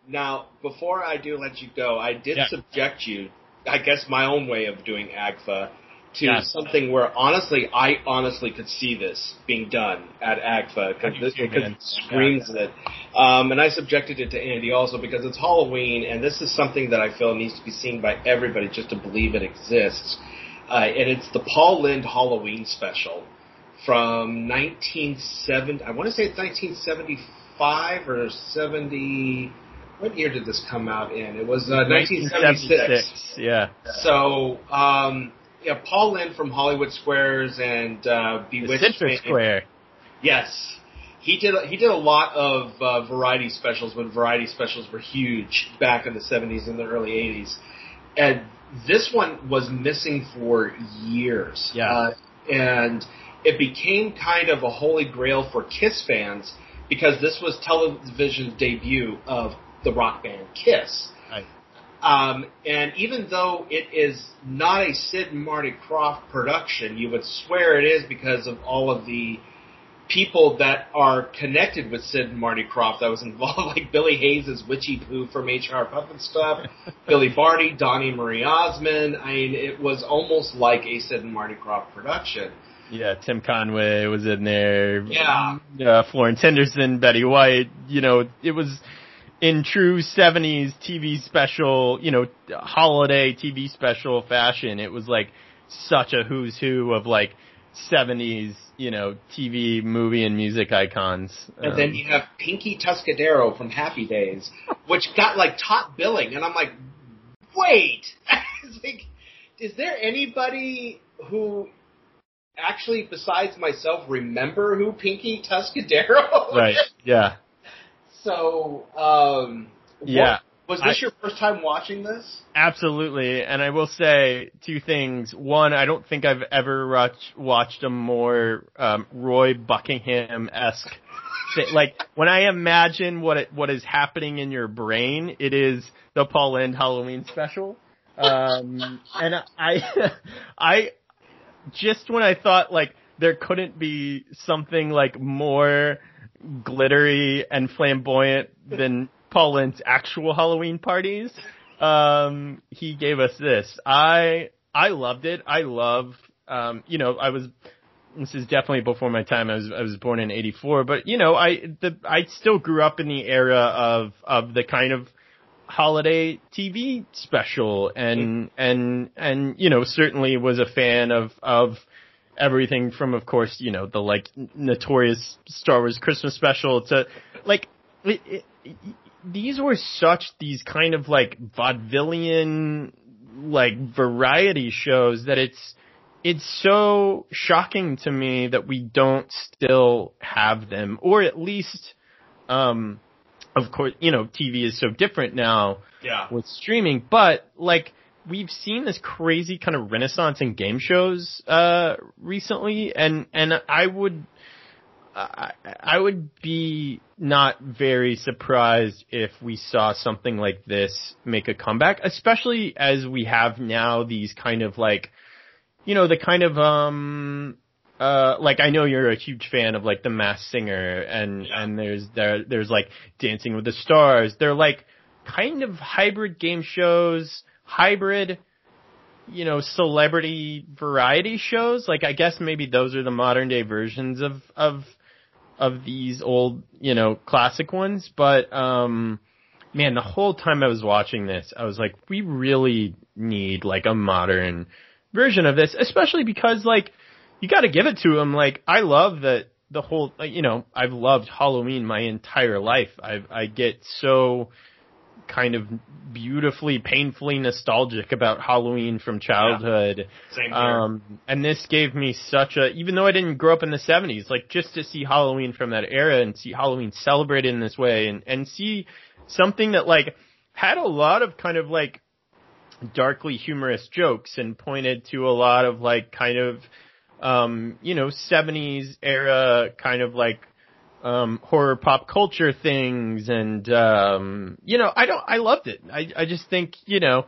Now, before I do let you go, I did
Yeah.
subject you, I guess my own way of doing AGFA, to
Yeah.
something where honestly, I honestly could see this being done at AGFA because this
too,
because
man.
it screams it. Um, and I subjected it to Andy also because it's Halloween, and this is something that I feel needs to be seen by everybody just to believe it exists. Uh, and it's the Paul Lynde Halloween special from 1970. I want to say it's 1975 or 70. What year did this come out in? It was uh, 1976.
Yeah.
So, um, yeah, Paul Lynde from Hollywood Squares and uh, Bewitched. Fame-
Square.
Yes, he did. He did a lot of uh, variety specials when variety specials were huge back in the '70s and the early '80s, and this one was missing for years.
Yeah.
uh, and it became kind of a holy grail for Kiss fans because this was television's debut of the rock band Kiss.
Right.
Um, and even though it is not a Sid and Marty Krofft production, you would swear it is because of all of the people that are connected with Sid and Marty Krofft that was involved, [laughs] like Billie Hayes Witchiepoo from HR Pufnstuf, Billy Barty, Donny Marie Osmond. I mean, it was almost like a Sid and Marty Krofft production.
Yeah, Tim Conway was in there.
Yeah.
Uh, Florence Henderson, Betty White. You know, it was in true 70s TV special, you know, holiday TV special fashion. It was like such a who's who of like 70s, you know, TV, movie, and music icons.
And
Um,
then you have Pinky Tuscadero from Happy Days, which got like top billing, and I'm like, wait, [laughs] like, is there anybody who actually, besides myself, remember who Pinky Tuscadero? is? [laughs]
right. Yeah.
So, um,
Yeah.
Was this
I-
your first time watching this?
Absolutely, and I will say two things. One, I don't think I've ever watch, watched a more um, Roy Buckingham esque. Thing. [laughs] Like when I imagine what it, what is happening in your brain, it is the Paul Lynde Halloween special. Um, [laughs] and I, [laughs] I just when I thought like there couldn't be something like more glittery and flamboyant than Paul actual Halloween parties, um, he gave us this. I I loved it. I love um, you know, I was this is definitely before my time. I was I was born in '84, but you know, I the I still grew up in the era of of the kind of holiday TV special and and and you know certainly was a fan of of everything from of course you know the like notorious Star Wars Christmas special to like it, it, these were such these kind of like vaudevillian like variety shows that it's it's so shocking to me that we don't still have them. Or at least um of course you know TV is so different now
Yeah.
with streaming, but like we've seen this crazy kind of renaissance in game shows uh recently. And and I would I, I would be not very surprised if we saw something like this make a comeback, especially as we have now these kind of like, you know, the kind of, um, uh, like I know you're a huge fan of like the Masked Singer and,
Yeah.
and there's, there, there's like Dancing with the Stars. They're like kind of hybrid game shows, hybrid, you know, celebrity variety shows. Like I guess maybe those are the modern day versions of, of, of these old, you know, classic ones. But, um, man, the whole time I was watching this, I was like, we really need like a modern version of this, especially because like, you gotta give it to them. Like, I love that the whole, you know, I've loved Halloween my entire life. I, I get so, kind of beautifully, painfully nostalgic about Halloween from childhood.
Same here.
Um, and this gave me such a, even though I didn't grow up in the 70s, like just to see Halloween from that era and see Halloween celebrated in this way and, and see something that like had a lot of kind of like darkly humorous jokes and pointed to a lot of like kind of, um, you know, 70s era kind of like, um, horror pop culture things and, um, you know, I don't, I loved it. I, I just think, you know,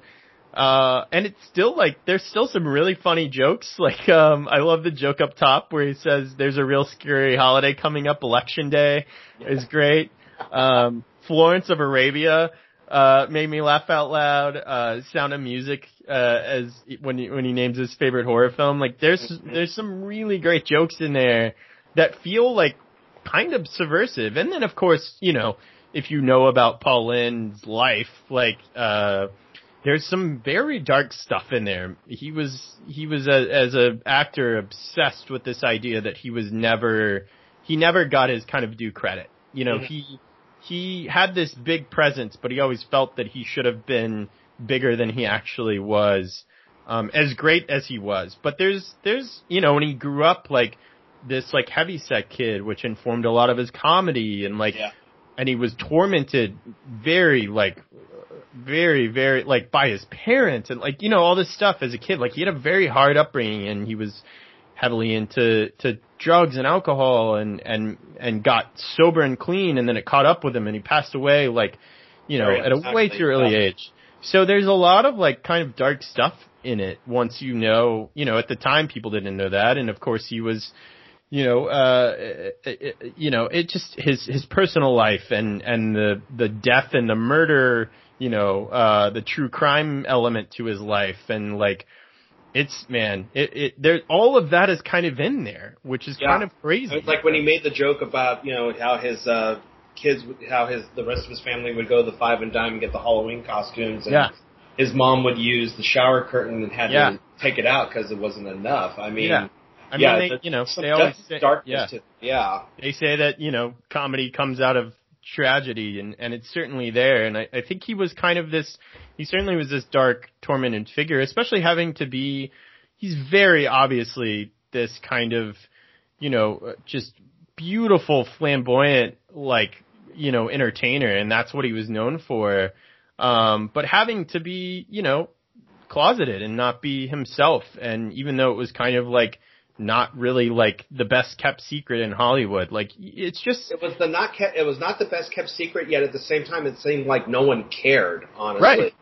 uh, and it's still like, there's still some really funny jokes. [laughs] Like, um, I love the joke up top where he says there's a real scary holiday coming up, election day is great. Um, Florence of Arabia, uh, made me laugh out loud. Uh, Sound of Music, uh, as when he, when he names his favorite horror film. Like there's there's some really great jokes in there that feel like kind of subversive. And then of course, you know, if you know about Paul Lynde's life, like uh, there's some very dark stuff in there. He was he was a, as a actor obsessed with this idea that he was never he never got his kind of due credit. You know, mm-hmm. he he had this big presence, but he always felt that he should have been bigger than he actually was. Um, as great as he was, but there's there's you know when he grew up like this like heavy set kid, which informed a lot of his comedy and like, yeah. and he was tormented very like very, very like by his parents and like you know all this stuff as a kid. Like he had a very hard upbringing and he was heavily into to drugs and alcohol and and and got sober and clean and then it caught up with him and he passed away like you know at a way too early age. So there's a lot of like kind of dark stuff in it once you know, you know, at the time people didn't know that and of course he was you know, uh, it, you know, it just his his personal life and and the the death and the murder, you know, uh, the true crime element to his life and like it's man, it it there all of that is kind of in there, which is yeah. kind of crazy.
It's like when he made the joke about you know how his uh, kids, how his the rest of his family would go to the Five and Dime and get the Halloween costumes, and
yeah.
his mom would use the shower curtain and had yeah. to take it out because it wasn't enough. I mean.
Yeah. I mean, yeah, they, you know, they always say,
darkness yeah. To, yeah.
They say that, you know, comedy comes out of tragedy and, and it's certainly there. And I, I think he was kind of this, he certainly was this dark, tormented figure, especially having to be, he's very obviously this kind of, you know, just beautiful, flamboyant, like, you know, entertainer. And that's what he was known for. Um, but having to be, you know, closeted and not be himself. And even though it was kind of like, not really like the best kept secret in Hollywood. Like it's just
it was the not kept, it was not the best kept secret yet at the same time it seemed like no one cared honestly.
Right.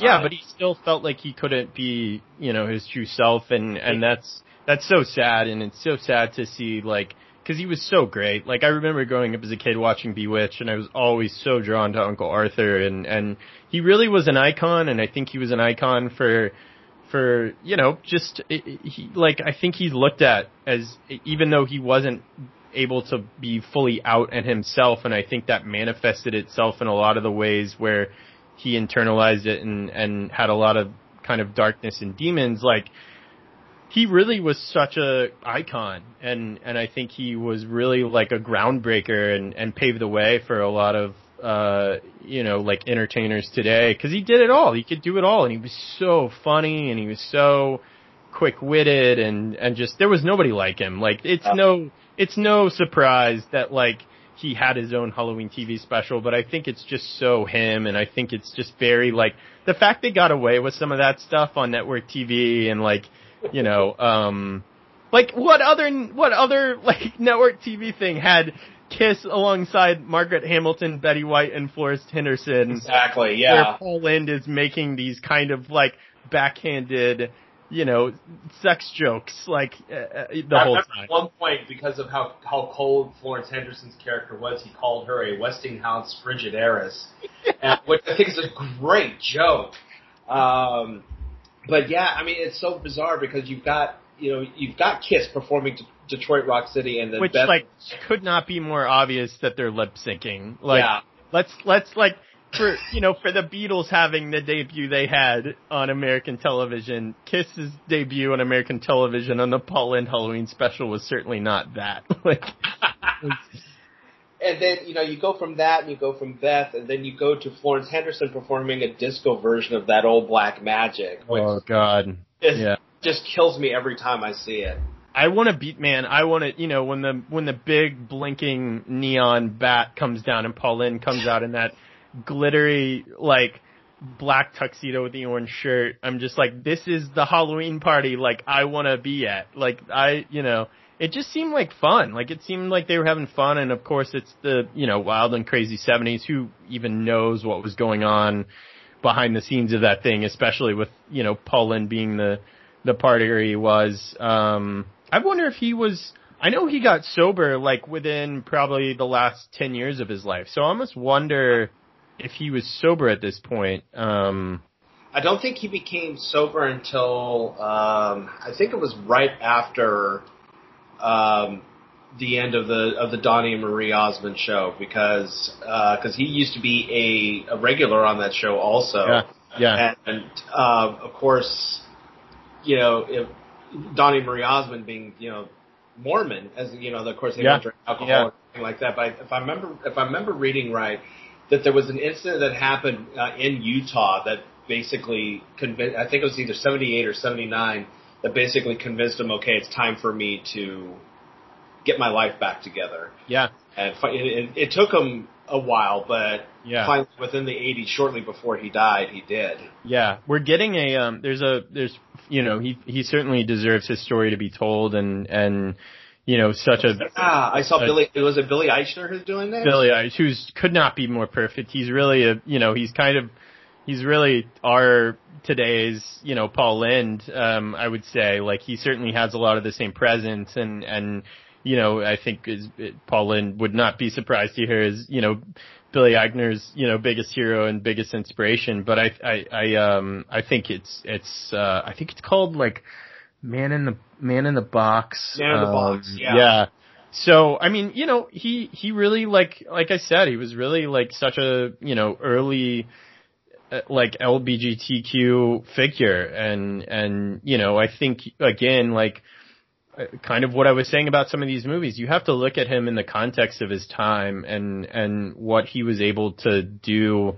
Yeah, but he still felt like he couldn't be, you know, his true self and and that's that's so sad and it's so sad to see like cuz he was so great. Like I remember growing up as a kid watching Bewitched and I was always so drawn to Uncle Arthur and and he really was an icon and I think he was an icon for for you know just he, like I think he's looked at as even though he wasn't able to be fully out and himself, and I think that manifested itself in a lot of the ways where he internalized it and and had a lot of kind of darkness and demons like he really was such a icon and and I think he was really like a groundbreaker and and paved the way for a lot of uh, you know, like entertainers today because he did it all. He could do it all, and he was so funny, and he was so quick witted, and and just there was nobody like him. Like it's uh, no, it's no surprise that like he had his own Halloween TV special, but I think it's just so him, and I think it's just very like the fact they got away with some of that stuff on network TV, and like you know, um, like what other what other [laughs] like network TV thing had Kiss alongside Margaret Hamilton, Betty White, and Florence Henderson.
Exactly, yeah.
Where Paul Lynde is making these kind of like backhanded, you know, sex jokes like uh, uh the I whole time.
At one point, because of how how cold Florence Henderson's character was, he called her a Westinghouse frigid heiress, [laughs] and, which I think is a great joke. Um, but yeah, I mean, it's so bizarre because you've got you know you've got Kiss performing to Detroit Rock City and the
which
best-
like could not be more obvious that they're lip syncing. Like yeah. let's let's like for you know for the Beatles having the debut they had on American television, Kiss's debut on American television on the Paul Lynde Halloween special was certainly not that. [laughs] like.
and then you know you go from that and you go from Beth and then you go to Florence Henderson performing a disco version of that old Black Magic.
oh God!
yeah, just kills me every time I see it.
I want to beat man. I want to, you know, when the when the big blinking neon bat comes down and Paul Lynde comes out in that glittery like black tuxedo with the orange shirt. I'm just like, this is the Halloween party like I want to be at. Like I, you know, it just seemed like fun. Like it seemed like they were having fun, and of course it's the you know wild and crazy '70s. Who even knows what was going on behind the scenes of that thing, especially with you know Paul Lynde being the the partier he was. Um, I wonder if he was. I know he got sober like within probably the last ten years of his life. So I almost wonder if he was sober at this point. Um,
I don't think he became sober until um, I think it was right after um, the end of the of the Donny and Marie Osmond show because because uh, he used to be a, a regular on that show also.
Yeah. Yeah.
And, and uh, of course, you know, if Donny Marie Osmond being you know Mormon, as you know, of course they
Yeah.
don't drink alcohol
Yeah.
or anything like that. But if I remember, if I remember reading right, that there was an incident that happened uh, in Utah that basically convinced. I think it was either seventy eight or seventy nine that basically convinced him, okay, it's time for me to get my life back together.
yeah.
And it, it, it took him a while, but
Yeah.
finally within the 80s, shortly before he died, he did.
Yeah, we're getting a um. There's a there's you know he he certainly deserves his story to be told and and you know such a
Ah, I saw
Uh,
Billy. Was it Billy Eichner who's doing that?
Billy Eichner, who's could not be more perfect. He's really a you know he's kind of he's really our today's you know Paul Lynde. Um, I would say like he certainly has a lot of the same presence and and you know I think is Paul Lynde would not be surprised to hear is you know Billy Eichner's you know biggest hero and biggest inspiration. But I I I um I think it's it's uh I think it's called like Man in the Man in the Box.
Man in the
Um,
Box, yeah.
Yeah. So I mean, you know, he he really like like I said, he was really like such a you know early uh, like LBGTQ figure, and and you know, I think again like kind of what I was saying about some of these movies, you have to look at him in the context of his time and and what he was able to do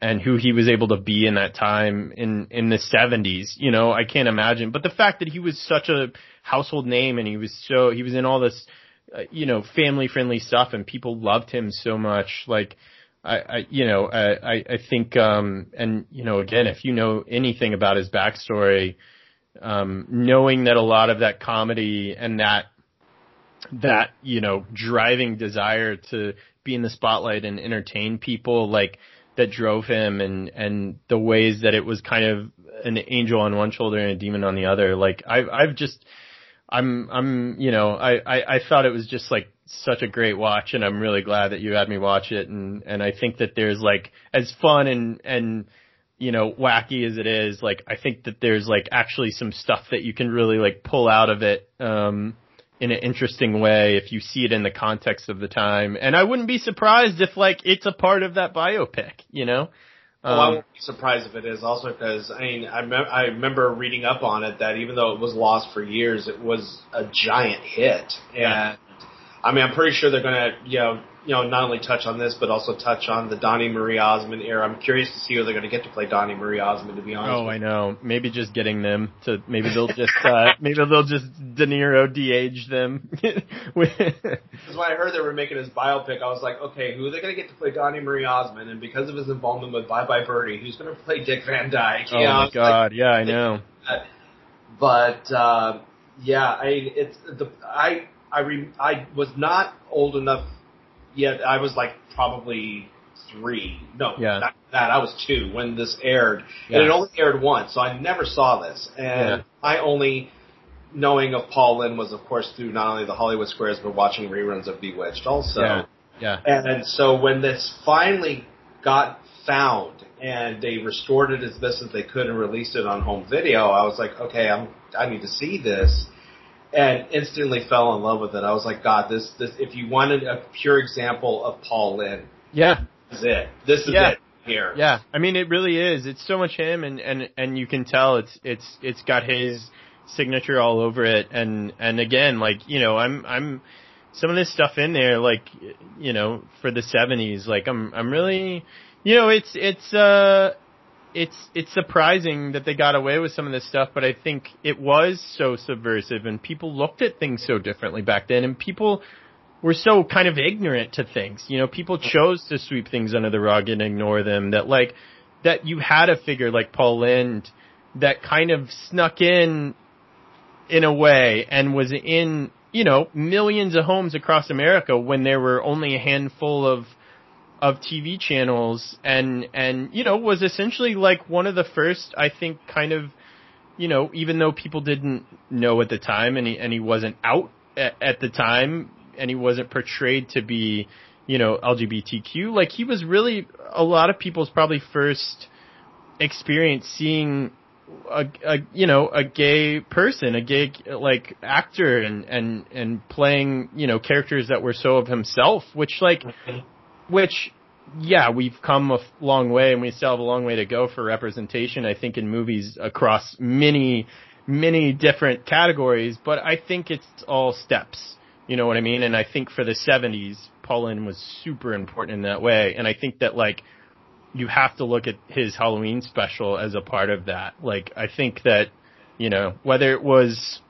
and who he was able to be in that time in in the 70s you know i can't imagine. But the fact that he was such a household name and he was so he was in all this uh, you know family friendly stuff and people loved him so much like I, I you know I, I think um and you know again if you know anything about his backstory um knowing that a lot of that comedy and that that you know driving desire to be in the spotlight and entertain people like that drove him and and the ways that it was kind of an angel on one shoulder and a demon on the other. Like i've i've just i'm i'm you know i i, I thought it was just like such a great watch and i'm really glad that you had me watch it and and i think that there's like as fun and and you know wacky as it is like i think that there's like actually some stuff that you can really like pull out of it um in an interesting way if you see it in the context of the time. And I wouldn't be surprised if like it's a part of that biopic, you know?
Well, I
Um,
won't be surprised if it is also because I mean I, mem- I remember reading up on it that even though it was lost for years, it was a giant hit. And
Yeah.
I mean I'm pretty sure they're gonna you know you know not only touch on this but also touch on the Donny Marie Osmond era. I'm curious to see who they're gonna get to play Donny Marie Osmond. To be honest,
Oh, I know. Maybe just getting them to maybe they'll just uh [laughs] maybe they'll just De Niro de-age them. [laughs]
Because when I heard they were making his biopic, I was like, okay, who are they going to get to play Donny Marie Osmond? And because of his involvement with Bye Bye Birdie, who's going to play Dick Van Dyke?
oh
know,
my
it's like,
god, yeah, I know.
but uh, yeah, I it's the I I re, I was not old enough yet. I was like probably three. No,
Yeah.
not that I was two when this aired,
Yeah.
and it only aired once, so I never saw this. And
Yeah.
I only knowing of Paul Lynde was, of course, through not only the Hollywood Squares but watching reruns of Bewitched also.
Yeah. Yeah.
And so when this finally got found and they restored it as best as they could and released it on home video, I was like, okay, I'm I need to see this. And instantly fell in love with it. I was like, God, this this if you wanted a pure example of Paul Lynde,
Yeah.
this is it. This is
Yeah.
it here.
Yeah, I mean it really is. It's so much him, and and and you can tell it's it's it's got his signature all over it. And and again, like you know, I'm I'm some of this stuff in there, like you know, for the '70s. Like I'm I'm really, you know, it's it's uh. It's it's surprising that they got away with some of this stuff, but I think it was so subversive, and people looked at things so differently back then, and people were so kind of ignorant to things. You know, people chose to sweep things under the rug and ignore them. That like that you had a figure like Paul Lynde that kind of snuck in in a way and was in you know millions of homes across America when there were only a handful of of TV channels and and you know was essentially like one of the first I think kind of you know even though people didn't know at the time and he and he wasn't out at, at the time and he wasn't portrayed to be you know, LGBTQ. Like he was really a lot of people's probably first experience seeing a, a you know a gay person, a gay like actor, and and and playing you know characters that were so of himself, which like, mm-hmm. Which yeah, we've come a long way, and we still have a long way to go for representation. I think in movies across many many different categories, but I think it's all steps. You know what I mean? And I think for the 70s, Paul Lynde was super important in that way. And I think that like you have to look at his Halloween special as a part of that. Like I think that you know whether it was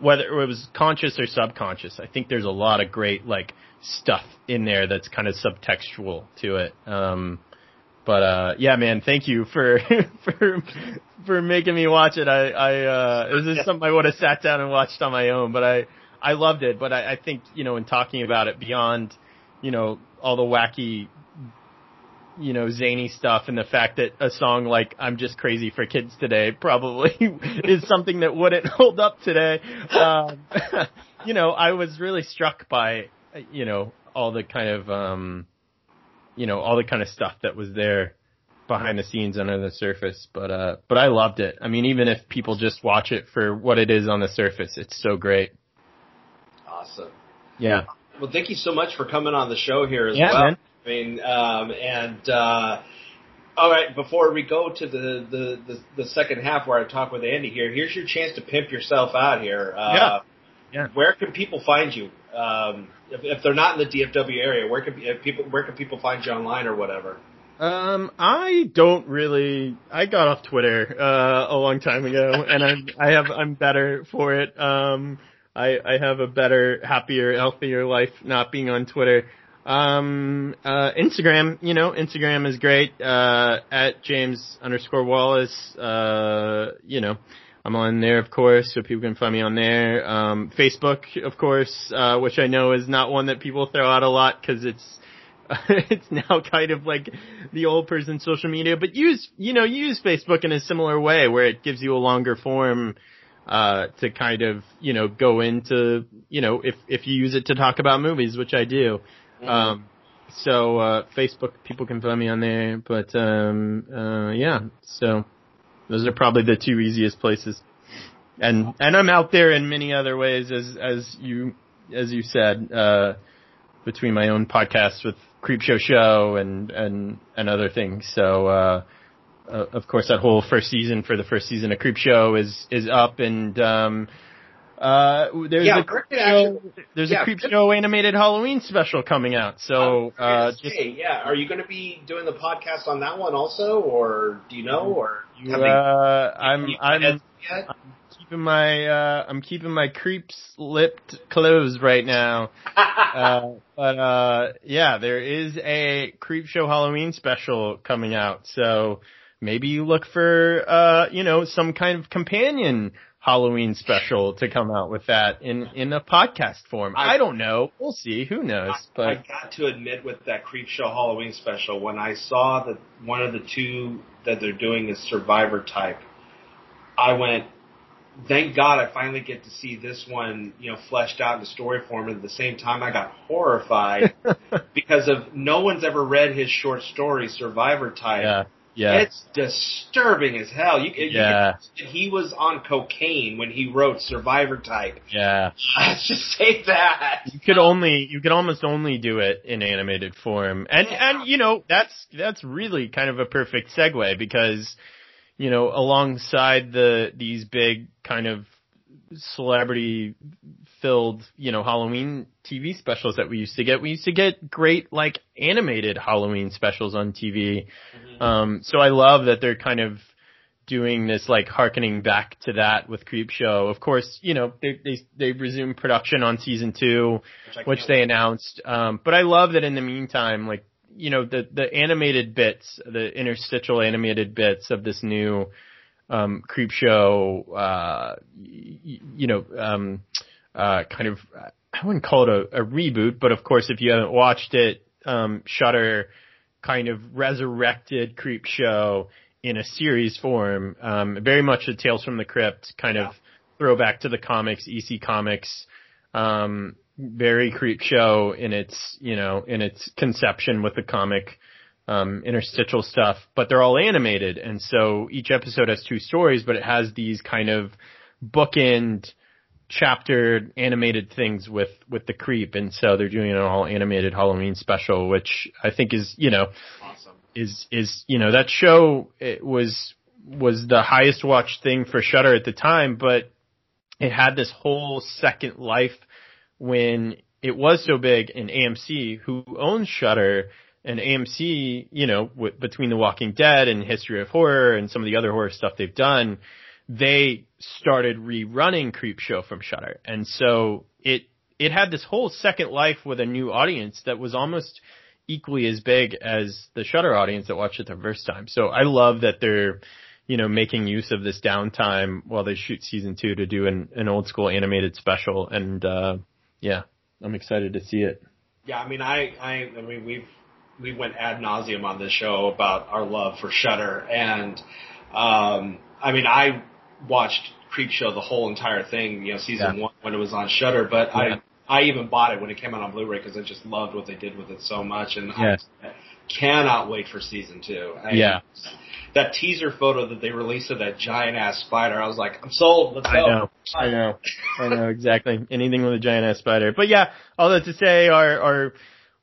whether it was conscious or subconscious, I think there's a lot of great like stuff in there that's kind of subtextual to it. Um, but uh, yeah, man, thank you for [laughs] for for making me watch it. I I uh, this is something I would have sat down and watched on my own, but I I loved it. But I, I think you know in talking about it beyond you know all the wacky you know, zany stuff and the fact that a song like I'm Just Crazy for Kids Today probably [laughs] is something that wouldn't [laughs] hold up today. Um, you know, I was really struck by, you know, all the kind of, um, you know, all the kind of stuff that was there behind the scenes under the surface. But, uh, but I loved it. I mean, even if people just watch it for what it is on the surface, it's so great.
Awesome.
Yeah.
Well, thank you so much for coming on the show here as
yeah,
well.
Man.
I mean, um, and uh, all right, before we go to the, the, the, the, second half where I talk with Andy here, here's your chance to pimp yourself out here. Uh,
yeah.
Where can people find you? Um, if, if they're not in the DFW area, where can people where can people find you online or whatever?
Um, I don't really. I got off Twitter uh, a long time ago, [laughs] and I'm I have I'm better for it. Um, I I have a better, happier, healthier life not being on Twitter. Um, uh, Instagram, you know, Instagram is great, uh, at James underscore Wallace, uh, you know, I'm on there, of course, so people can find me on there. Um, Facebook, of course, uh, which I know is not one that people throw out a lot because it's, [laughs] it's now kind of like the old person social media, but use, you know, use Facebook in a similar way where it gives you a longer form, uh, to kind of, you know, go into, you know, if, if you use it to talk about movies, which I do. Mm-hmm. Um, so uh, Facebook, people can find me on there. But um, uh, yeah, so those are probably the two easiest places. And and I'm out there in many other ways, as as you as you said, uh, between my own podcasts with Creepshow Show and and and other things. So. Uh, uh, of course, that whole first season for the first season of Creepshow is is up, and um, uh, there's
yeah,
a creep show, there's yeah, a creep show animated Halloween special coming out. So, uh, just,
say, yeah, are you going to be doing the podcast on that one also, or do you know, or
you, uh, I'm, I'm, I'm keeping my, uh, I'm keeping my creeps lipped closed right now. [laughs] uh, but, uh, yeah, there is a creep show Halloween special coming out. So maybe you look for, uh, you know, some kind of companion Halloween special to come out with that in in a podcast form. I, I don't know. We'll see. Who knows?
I, but I got to admit, with that Creepshow Halloween special, when I saw that one of the two that they're doing is Survivor type, I went. Thank God I finally get to see this one, you know, fleshed out in a story form. And at the same time, I got horrified [laughs] because of no one's ever read his short story Survivor type.
Yeah yeah.
It's disturbing as hell. You, yeah. You, he was on cocaine when he wrote Survivor Type.
Yeah. [laughs]
Let's just say that.
You could only, you could almost only do it in animated form. And, yeah. and, you know, that's, that's really kind of a perfect segue because, you know, alongside the, these big kind of celebrity filled, you know, Halloween TV specials that we used to get. We used to get great like animated Halloween specials on TV. Mm-hmm. Um, so I love that they're kind of doing this like harkening back to that with Creepshow. Of course, you know, they they they resumed production on season 2, which, which they announced. Um, but I love that in the meantime like you know the the animated bits, the interstitial animated bits of this new um, creep show, uh, y- you know um, uh, kind of I wouldn't call it a, a, reboot, but of course, if you haven't watched it, um, Shudder kind of resurrected Creep Show in a series form. Um, very much a Tales from the Crypt kind yeah. of throwback to the comics, EC Comics. Um, very creep show in its, you know, in its conception with the comic, um, interstitial stuff, but they're all animated. And so each episode has two stories, but it has these kind of bookend chapter animated things with, with the creep. And so they're doing an all animated Halloween special, which I think is, you know,
Awesome.
is, is, you know, that show it was, was the highest watched thing for Shudder at the time, but it had this whole second life when it was so big in AMC, who owns Shudder and AMC, you know, w- between The Walking Dead and History of Horror and some of the other horror stuff they've done, they started rerunning Creepshow from Shudder, and so it it had this whole second life with a new audience that was almost equally as big as the Shudder audience that watched it the first time. So I love that they're you know, making use of this downtime while they shoot season two to do an, an old school animated special. And, uh, yeah, I'm excited to see it.
Yeah, I mean, I, I, I mean, we've we went ad nauseum on this show about our love for Shudder and um, I mean, I watched Creepshow the whole entire thing, you know, season
Yeah.
one when it was on Shudder, but
Yeah.
I I even bought it when it came out on Blu-ray because I just loved what they did with it so much, and. I cannot wait for season two. I,
Yeah.
That teaser photo that they released of that giant ass spider, I was like, I'm sold. Let's go.
I know. I know. I know exactly. Anything with a giant ass spider. But yeah, all that to say, our our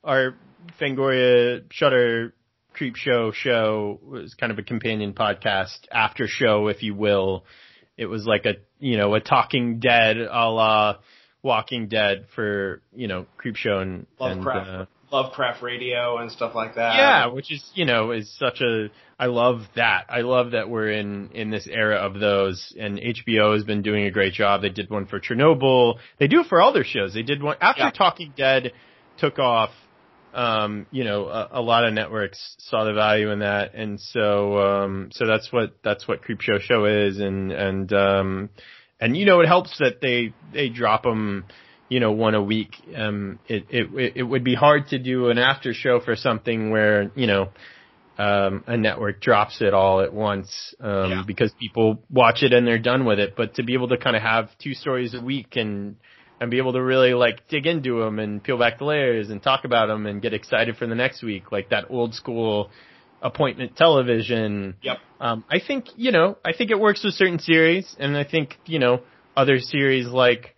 our Fangoria Shudder Creep Show show was kind of a companion podcast after show, if you will. It was like a you know a Talking Dead a la Walking Dead for you know Creep Show and
Lovecraft,
and, uh,
Lovecraft Radio and stuff like that.
yeah, which is you know is such a I love that. I love that we're in in this era of those, and HBO has been doing a great job. They did one for Chernobyl. They do it for all their shows. They did one after
Yeah.
Talking Dead took off. Um, you know, a, a lot of networks saw the value in that, and so um, so that's what that's what Creepshow Show Show is, and and um, and you know it helps that they they drop them you know, one a week. Um, it, it, it would be hard to do an after show for something where, you know, um, a network drops it all at once, um,
Yeah.
because people watch it and they're done with it. But to be able to kind of have two stories a week and, and be able to really like dig into them and peel back the layers and talk about them and get excited for the next week, like that old school appointment television.
Yep.
Um, I think, you know, I think it works with certain series, and I think, you know, other series like,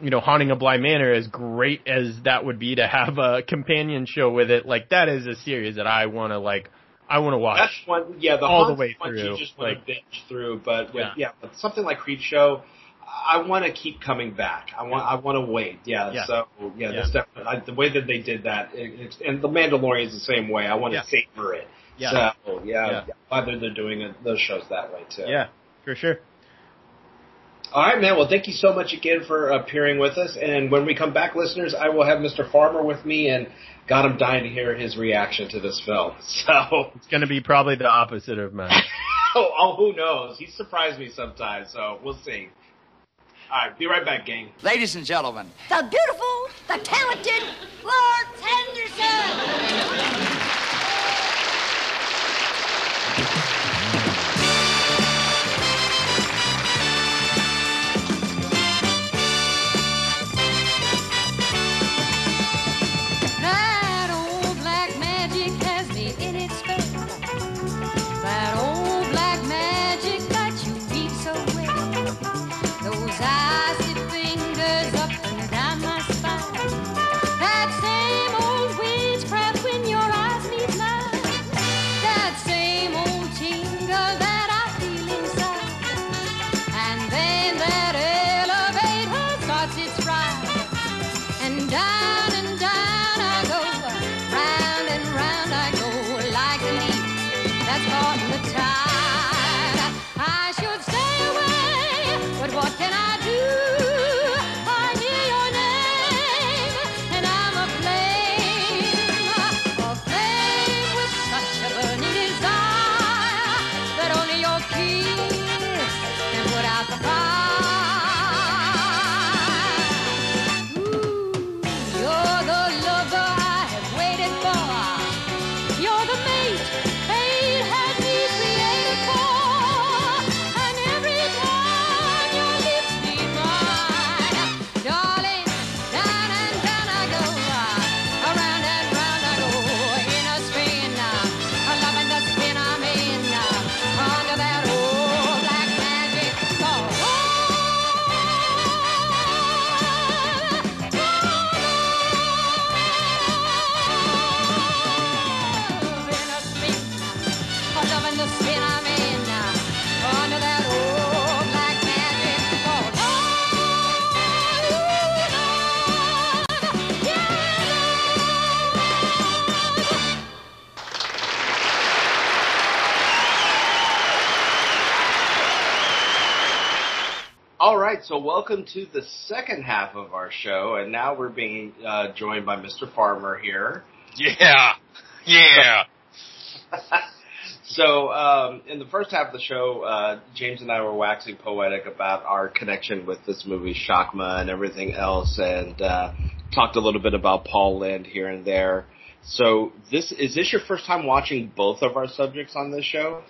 you know, Haunting a Bly Manor, as great as that would be to have a companion show with it, like that is a series that I want to like, I want to watch.
That's one, yeah, the
all the way
one
through,
you just want
like-
to binge through, but with,
Yeah.
yeah. but something like Creep Show, I want to keep coming back. I want, I want to wait. Yeah,
Yeah.
so yeah,
Yeah.
that's definitely I, the way that they did that, it, it's, and the Mandalorian is the same way. I want to
Yeah.
savor it.
Yeah.
So yeah,
Yeah.
whether they're doing it, those shows that way too.
yeah, for sure.
All right, man. Well, thank you so much again for appearing with us. And when we come back, listeners, I will have Mr. Farmer with me, and God, I'm dying to hear his reaction to this film. [laughs] So.
It's going to be probably the opposite of mine.
oh, [laughs] oh, who knows? He surprised me sometimes, so we'll see. All right, be right back, gang.
Ladies and gentlemen,
The beautiful, the talented Florence Henderson.
So
welcome to the second half of our show, and now we're being uh, joined by Mr. Farmer here.
Yeah. Yeah. [laughs]
so, um, in the first half of the show, uh, James and I were waxing poetic about our connection with this movie, Shakma, and everything else, and uh, talked a little bit about Paul Lynde here and there. So, this is this your first time watching both of our subjects on this show?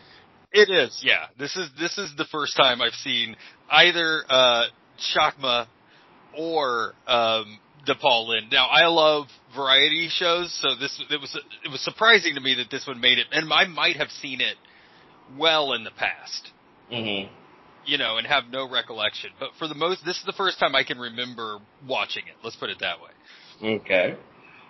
It is, yeah. This is this is the first time I've seen either uh Shakma or um the Paul Lynde. Now I love variety shows, so this it was it was surprising to me that this one made it and I might have seen it well in the past.
Mm-hmm.
You know, and have no recollection. But for the most this is the first time I can remember watching it. Let's put it that way.
Okay.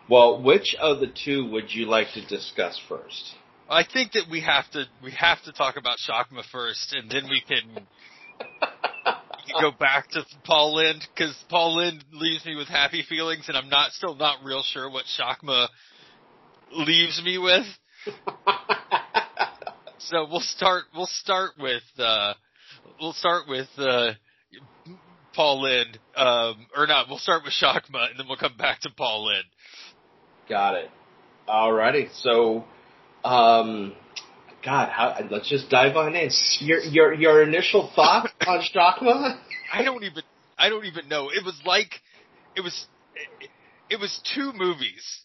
Well, which of the two would you like to discuss first?
I think that we have to we have to talk about Shakma first, and then we can, we can go back to Paul Lynde because Paul Lynde leaves me with happy feelings, and I'm not still not real sure what Shakma leaves me with. [laughs] so we'll start we'll start with uh, we'll start with uh, Paul Lynde, um, or not. We'll start with Shakma, and then we'll come back to Paul Lynde.
Got it. Alrighty. So, um, God, how, let's just dive on in. Your your your initial thought [laughs] on Shakma?
I don't even I don't even know. It was like it was it, it was two movies,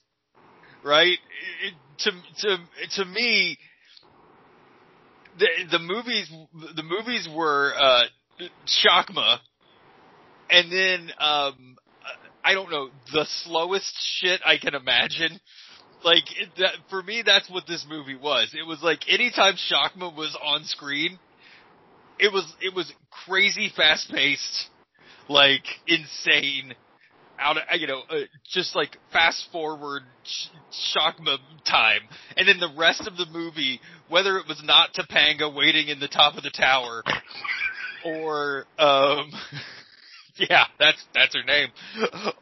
right? It, to to to me, the the movies the movies were uh, Shakma, and then um, I don't know the slowest shit I can imagine. Like that for me, that's what this movie was. It was like anytime Shakma was on screen, it was it was crazy fast paced, like insane, out of you know uh, just like fast forward sh- time, and then the rest of the movie, whether it was not Topanga waiting in the top of the tower, or um. [laughs] [laughs] Yeah, that's that's her name.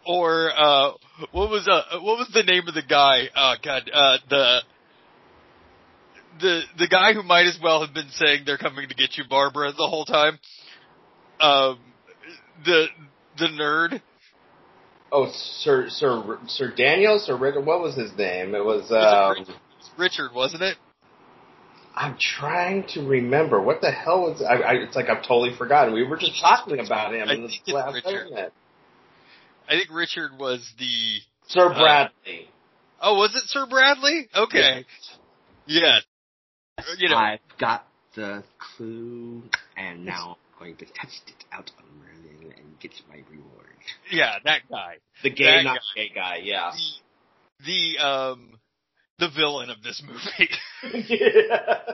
Or uh what was uh what was the name of the guy? Oh god, uh the the the guy who might as well have been saying they're coming to get you Barbara the whole time. Um the the nerd.
Oh, Sir Sir Sir Daniel Sir Richard. What was his name? It was. Um,
Richard, Richard, wasn't it?
I'm trying to remember what the hell was. I, I, it's like I've totally forgotten. We were just talking about him
I
in the
think
last
Richard.
segment.
I think Richard was the
Sir
Uh,
Bradley.
Oh, was it Sir Bradley? Okay. Yeah. You know,
I've got the clue, and now I'm going to test it out on Merlin and get my reward.
yeah, that guy.
the gay,
that
not gay guy. Yeah.
The the um the villain of this movie. [laughs]
yeah.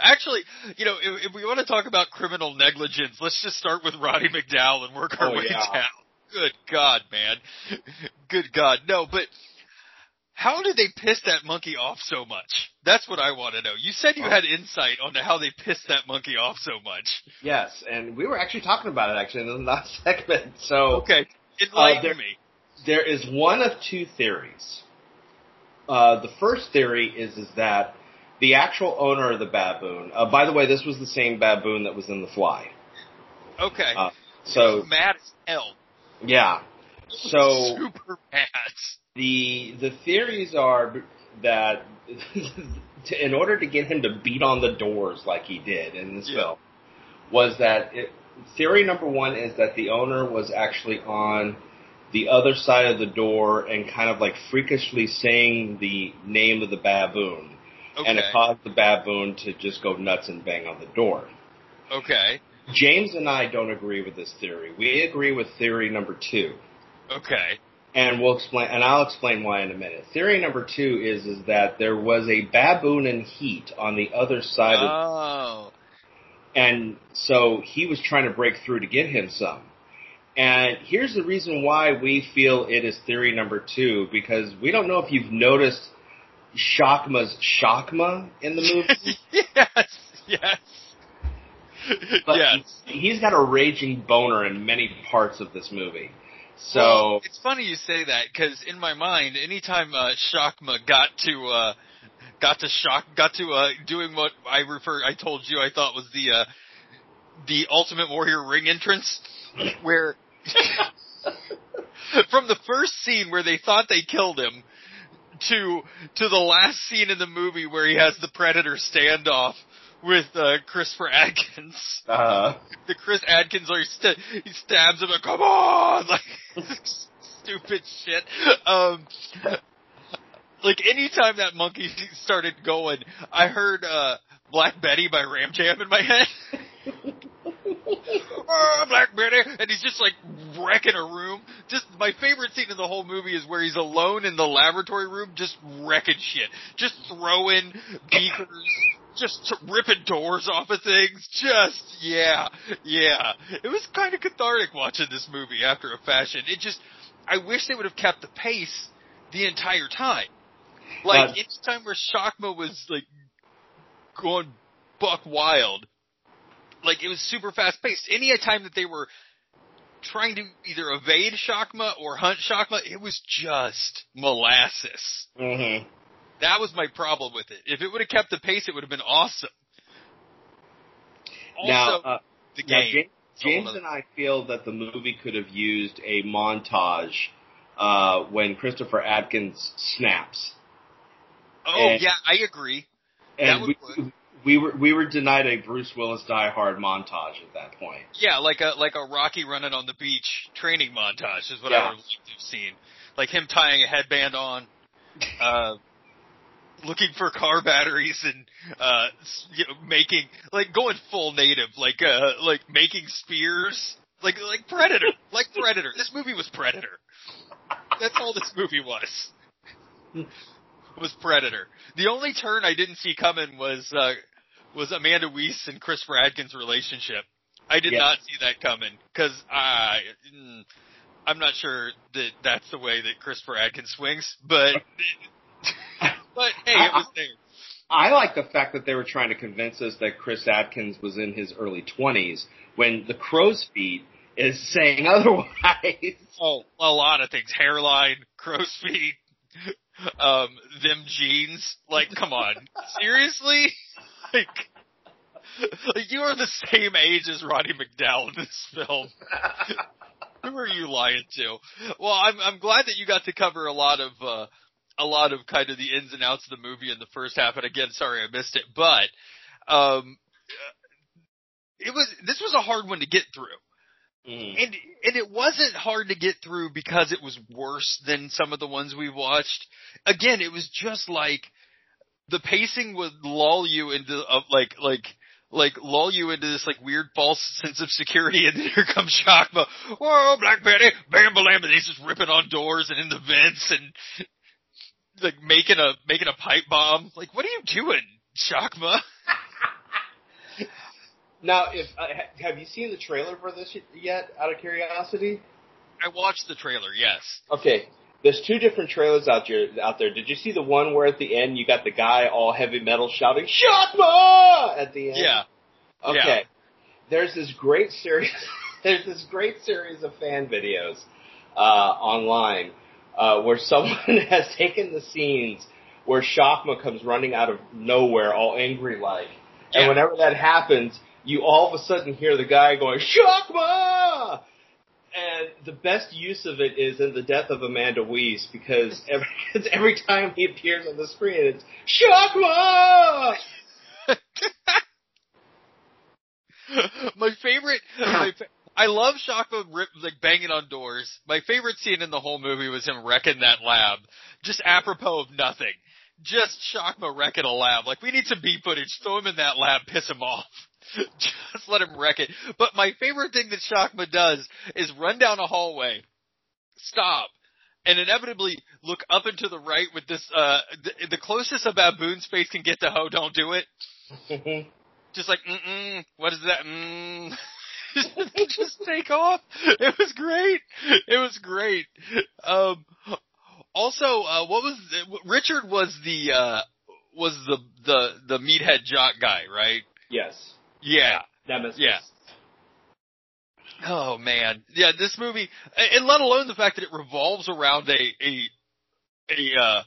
Actually, you know, if, if we want to talk about criminal negligence, let's just start with Roddy McDowall and work our
Oh,
way
yeah.
down. Good God, man. Good God. No, but how did they piss that monkey off so much? That's what I want to know. You said you had insight onto how they pissed that monkey off so much.
Yes, and we were actually talking about it actually in the last [laughs] segment. So
Okay, enlighten
Uh, there-
me.
there is one of two theories. Uh, the first theory is is that the actual owner of the baboon. Uh, by the way, this was the same baboon that was in The Fly.
Okay.
Uh, So
mad as hell.
yeah. [laughs] So
super mad.
the the theories are that to, [laughs] in order to get him to beat on the doors like he did in this
Yeah.
film was that it, theory number one is that the owner was actually on the other side of the door and kind of like freakishly saying the name of the baboon
Okay.
and it caused the baboon to just go nuts and bang on the door.
okay.
James and I don't agree with this theory. We agree with theory number two.
Okay.
and we'll explain and I'll explain why in a minute. Theory number two is is that there was a baboon in heat on the other side of
Oh.
and so he was trying to break through to get him some. And here's the reason why we feel it is theory number two, because we don't know if you've noticed Shakma's Shakma in the movie. [laughs]
yes. Yes.
But
yes.
he's- got a raging boner in many parts of this movie. So
Well, it's funny you say that because in my mind, anytime uh, Shakma got to uh, got to shock, got to uh, doing what I refer, I told you I thought was the uh, the Ultimate Warrior ring entrance, where [laughs] from the first scene where they thought they killed him to to the last scene in the movie where he has the Predator standoff with uh, Christopher Atkins.
Uh,
The Chris Atkins like st- he stabs him like come on [laughs] like stupid shit. Um, like anytime that monkey started going, I heard uh, Black Betty by Ram Jam in my head. [laughs] [laughs] oh, Black Betty, and he's just like wrecking a room. Just my favorite scene in the whole movie is where he's alone in the laboratory room, just wrecking shit, just throwing beakers, just t- ripping doors off of things. Just yeah, yeah. It was kind of cathartic watching this movie after a fashion. It just, I wish they would have kept the pace the entire time. Like each time where Shakma was like going buck wild, like it was super fast paced. Any time that they were trying to either evade Shakma or hunt Shakma, it was just molasses.
mhm.
That was my problem with it. If it would have kept the pace, it would have been awesome. Also,
now, uh,
the
now,
game.
James,
It's a whole
James and I feel that the movie could have used a montage uh, when Christopher Atkins snaps.
oh
and-
yeah, I agree. That
And
would
we, we were we were denied a Bruce Willis Die Hard montage at that point.
Yeah, like a like a Rocky running on the beach training montage is what
Yeah.
I would have seen. Like him tying a headband on, [laughs] uh, looking for car batteries and uh, you know, making like going full native, like uh, like making spears, like like Predator, [laughs] like Predator. This movie was Predator. That's all this movie was. [laughs] Was Predator. The only turn I didn't see coming was uh, was Amanda Wyss and Chris Atkins's relationship. I did
Yeah.
not see that coming because I, mm, I'm not sure that that's the way that Christopher Atkins swings, but [laughs] but hey, it was there.
I like the fact that they were trying to convince us that Chris Atkins was in his early twenties when the crow's feet is saying [laughs] otherwise.
Oh, a lot of things: hairline, crow's feet, um, them jeans. Like, come on, seriously? [laughs] Like, like you are the same age as Roddy McDowall in this film. [laughs] Who are you lying to? Well, I'm I'm glad that you got to cover a lot of uh a lot of kind of the ins and outs of the movie in the first half. And again, sorry I missed it, but um, it was this was a hard one to get through.
Mm.
And and it wasn't hard to get through because it was worse than some of the ones we watched. Again, it was just like the pacing would lull you into uh, like like like lull you into this like weird false sense of security, and then [laughs] here comes Shakma. Whoa, Black Betty, bam, bam, and he's just ripping on doors and in the vents and like making a making a pipe bomb. Like, what are you doing, Shakma? [laughs]
Now, if uh, have you seen the trailer for this yet? Out of curiosity.
I watched the trailer, yes.
Okay, there's two different trailers out there. Out there, did you see the one where at the end you got the guy all heavy metal shouting "Shakma" at the end?
Yeah.
Okay.
Yeah.
There's this great series. [laughs] there's this great series of fan videos uh, online uh, where someone [laughs] has taken the scenes where Shakma comes running out of nowhere, all angry like, and
Yeah.
whenever that happens, you all of a sudden hear the guy going Shakma. And the best use of it is in the death of Amanda Wyss because [laughs] every, every time he appears on the screen, it's Shakma. [laughs]
my favorite, my fa- I love Shakma rip, like banging on doors. My favorite scene in the whole movie was him wrecking that lab, just apropos of nothing. Just Shakma wrecking a lab. Like we need some B footage. Throw him in that lab, piss him off. [laughs] just let him wreck it. But my favorite thing that Shakma does is run down a hallway, stop, and inevitably look up and to the right with this. uh the, the closest a baboon's face can get to Ho, don't do it [laughs] just like, mm-mm, what is that? Mm. [laughs] just take off. It was great. It was great. Um, also, uh, what was Richard was the uh, was the the the meathead jock guy, right?
yes.
Yeah.
Nemesis.
Yeah. Oh man, yeah. This movie, and let alone the fact that it revolves around a a a uh,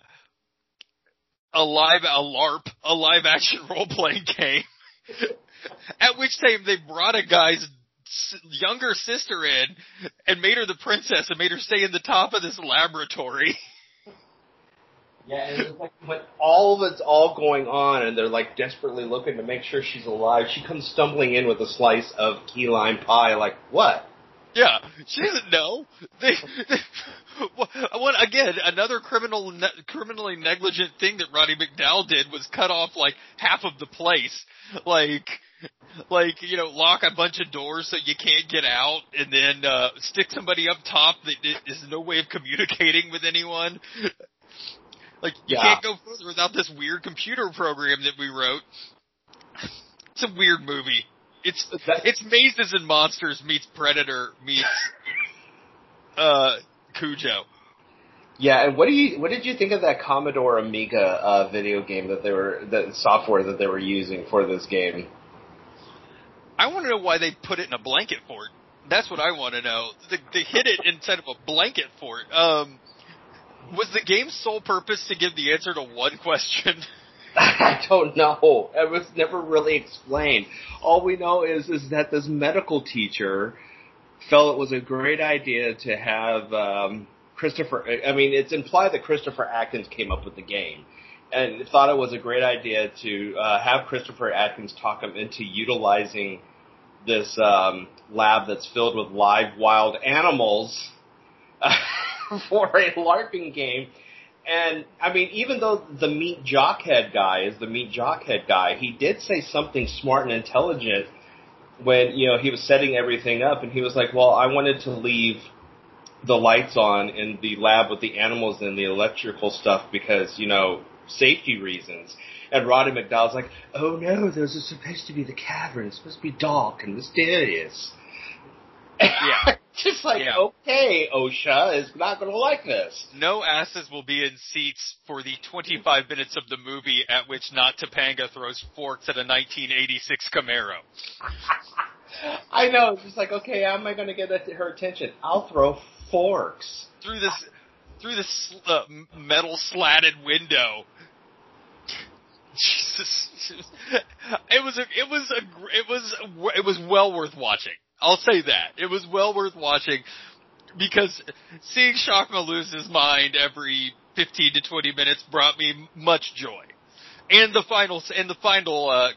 a live a LARP, a live action [laughs] role playing game. [laughs] At which time they brought a guy's younger sister in and made her the princess and made her stay in the top of this laboratory. [laughs]
Yeah, and it's like when all of it's all going on, and they're like desperately looking to make sure she's alive. She comes stumbling in with a slice of key lime pie. Like what?
Yeah, she doesn't know. They, they, well, again, another criminal, ne- criminally negligent thing that Roddy McDowall did was cut off like half of the place, like, like you know, lock a bunch of doors so you can't get out, and then uh, stick somebody up top that i- no way of communicating with anyone. Like you
Yeah.
can't go further without this weird computer program that we wrote. It's a weird movie. It's it's Mazes and Monsters meets Predator meets uh Cujo.
Yeah, and what do you what did you think of that Commodore Amiga uh, video game that they were the software that they were using for this game?
I want to know why they put it in a blanket fort. That's what I want to know. They, they hid it inside of a blanket fort. Um, was the game's sole purpose to give the answer to one question? [laughs]
I don't know. It was never really explained. All we know is is that this medical teacher felt it was a great idea to have um, Christopher. I mean, it's implied that Christopher Atkins came up with the game, and thought it was a great idea to uh, have Christopher Atkins talk him into utilizing this um, lab that's filled with live wild animals [laughs] [laughs] for a LARPing game. And I mean, even though the meat jockhead guy is the meat jockhead guy, he did say something smart and intelligent when you know he was setting everything up, and he was like, "Well, I wanted to leave the lights on in the lab with the animals and the electrical stuff because you know safety reasons." And Roddy McDowall's like, "Oh no, those are supposed to be the caverns. It's supposed to be dark and mysterious."
Yeah. [laughs] [laughs]
Just like,
Yeah.
okay, OSHA is not going to like this.
No asses will be in seats for the 25 minutes of the movie at which Not Topanga throws forks at a 1986 Camaro. [laughs]
I know. It's just like, okay, how am I going to get her attention? I'll throw forks.
through this through this uh, metal slatted window. [laughs] Jesus, it was a, it was a, it was it was well worth watching. I'll say that it was well worth watching because seeing Shakma lose his mind every fifteen to twenty minutes brought me much joy, and the final and the final uh,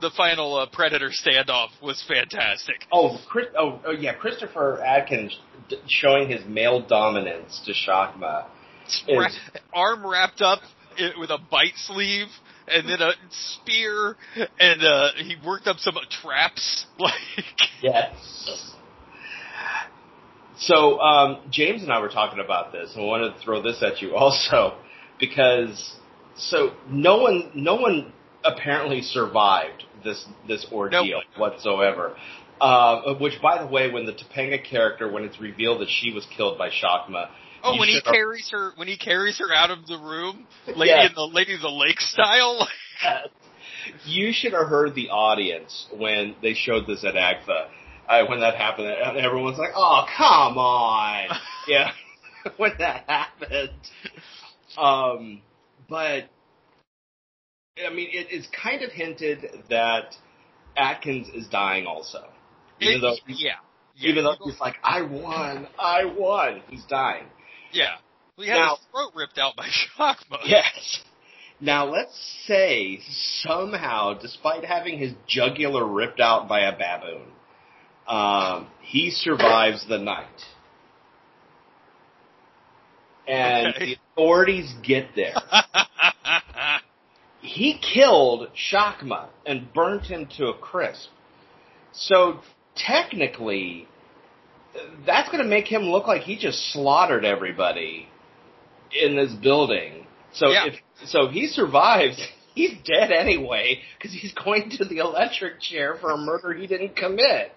the final uh, Predator standoff was fantastic.
Oh, Chris, oh, oh, yeah, Christopher Atkins d- showing his male dominance to
Shakma.
Is-
arm wrapped up i with a bite sleeve and then a spear and uh he worked up some traps [laughs] like
Yes. So um, James and I were talking about this, and I wanted to throw this at you also because so no one, no one apparently survived this this ordeal whatsoever. Uh, which, by the way, when the Topanga character, when it's revealed that she was killed by Shakma,
oh
you
when he carries her when he carries her out of the room lady
Yes.
in the lady of the lake style [laughs]
you should have heard the audience when they showed this at AGFA. Uh, when that happened, and everyone's like, "Oh, come on!" [laughs] yeah, [laughs] when that happened. Um, but I mean, it, it's kind of hinted that Atkins is dying also, even
It-
though
yeah yeah
even though he's like, "I won, I won," he's dying.
Yeah well, he had
Now-
his throat ripped out by [laughs] Shakma
Yes. Now let's say somehow, despite having his jugular ripped out by a baboon, um, he survives the night. And
Okay.
the authorities get there. [laughs] He killed Shakma and burnt him to a crisp. So technically, that's going to make him look like he just slaughtered everybody in this building. So
Yeah.
if so, if he survives. [laughs] He's dead anyway because he's going to the electric chair for a murder he didn't commit.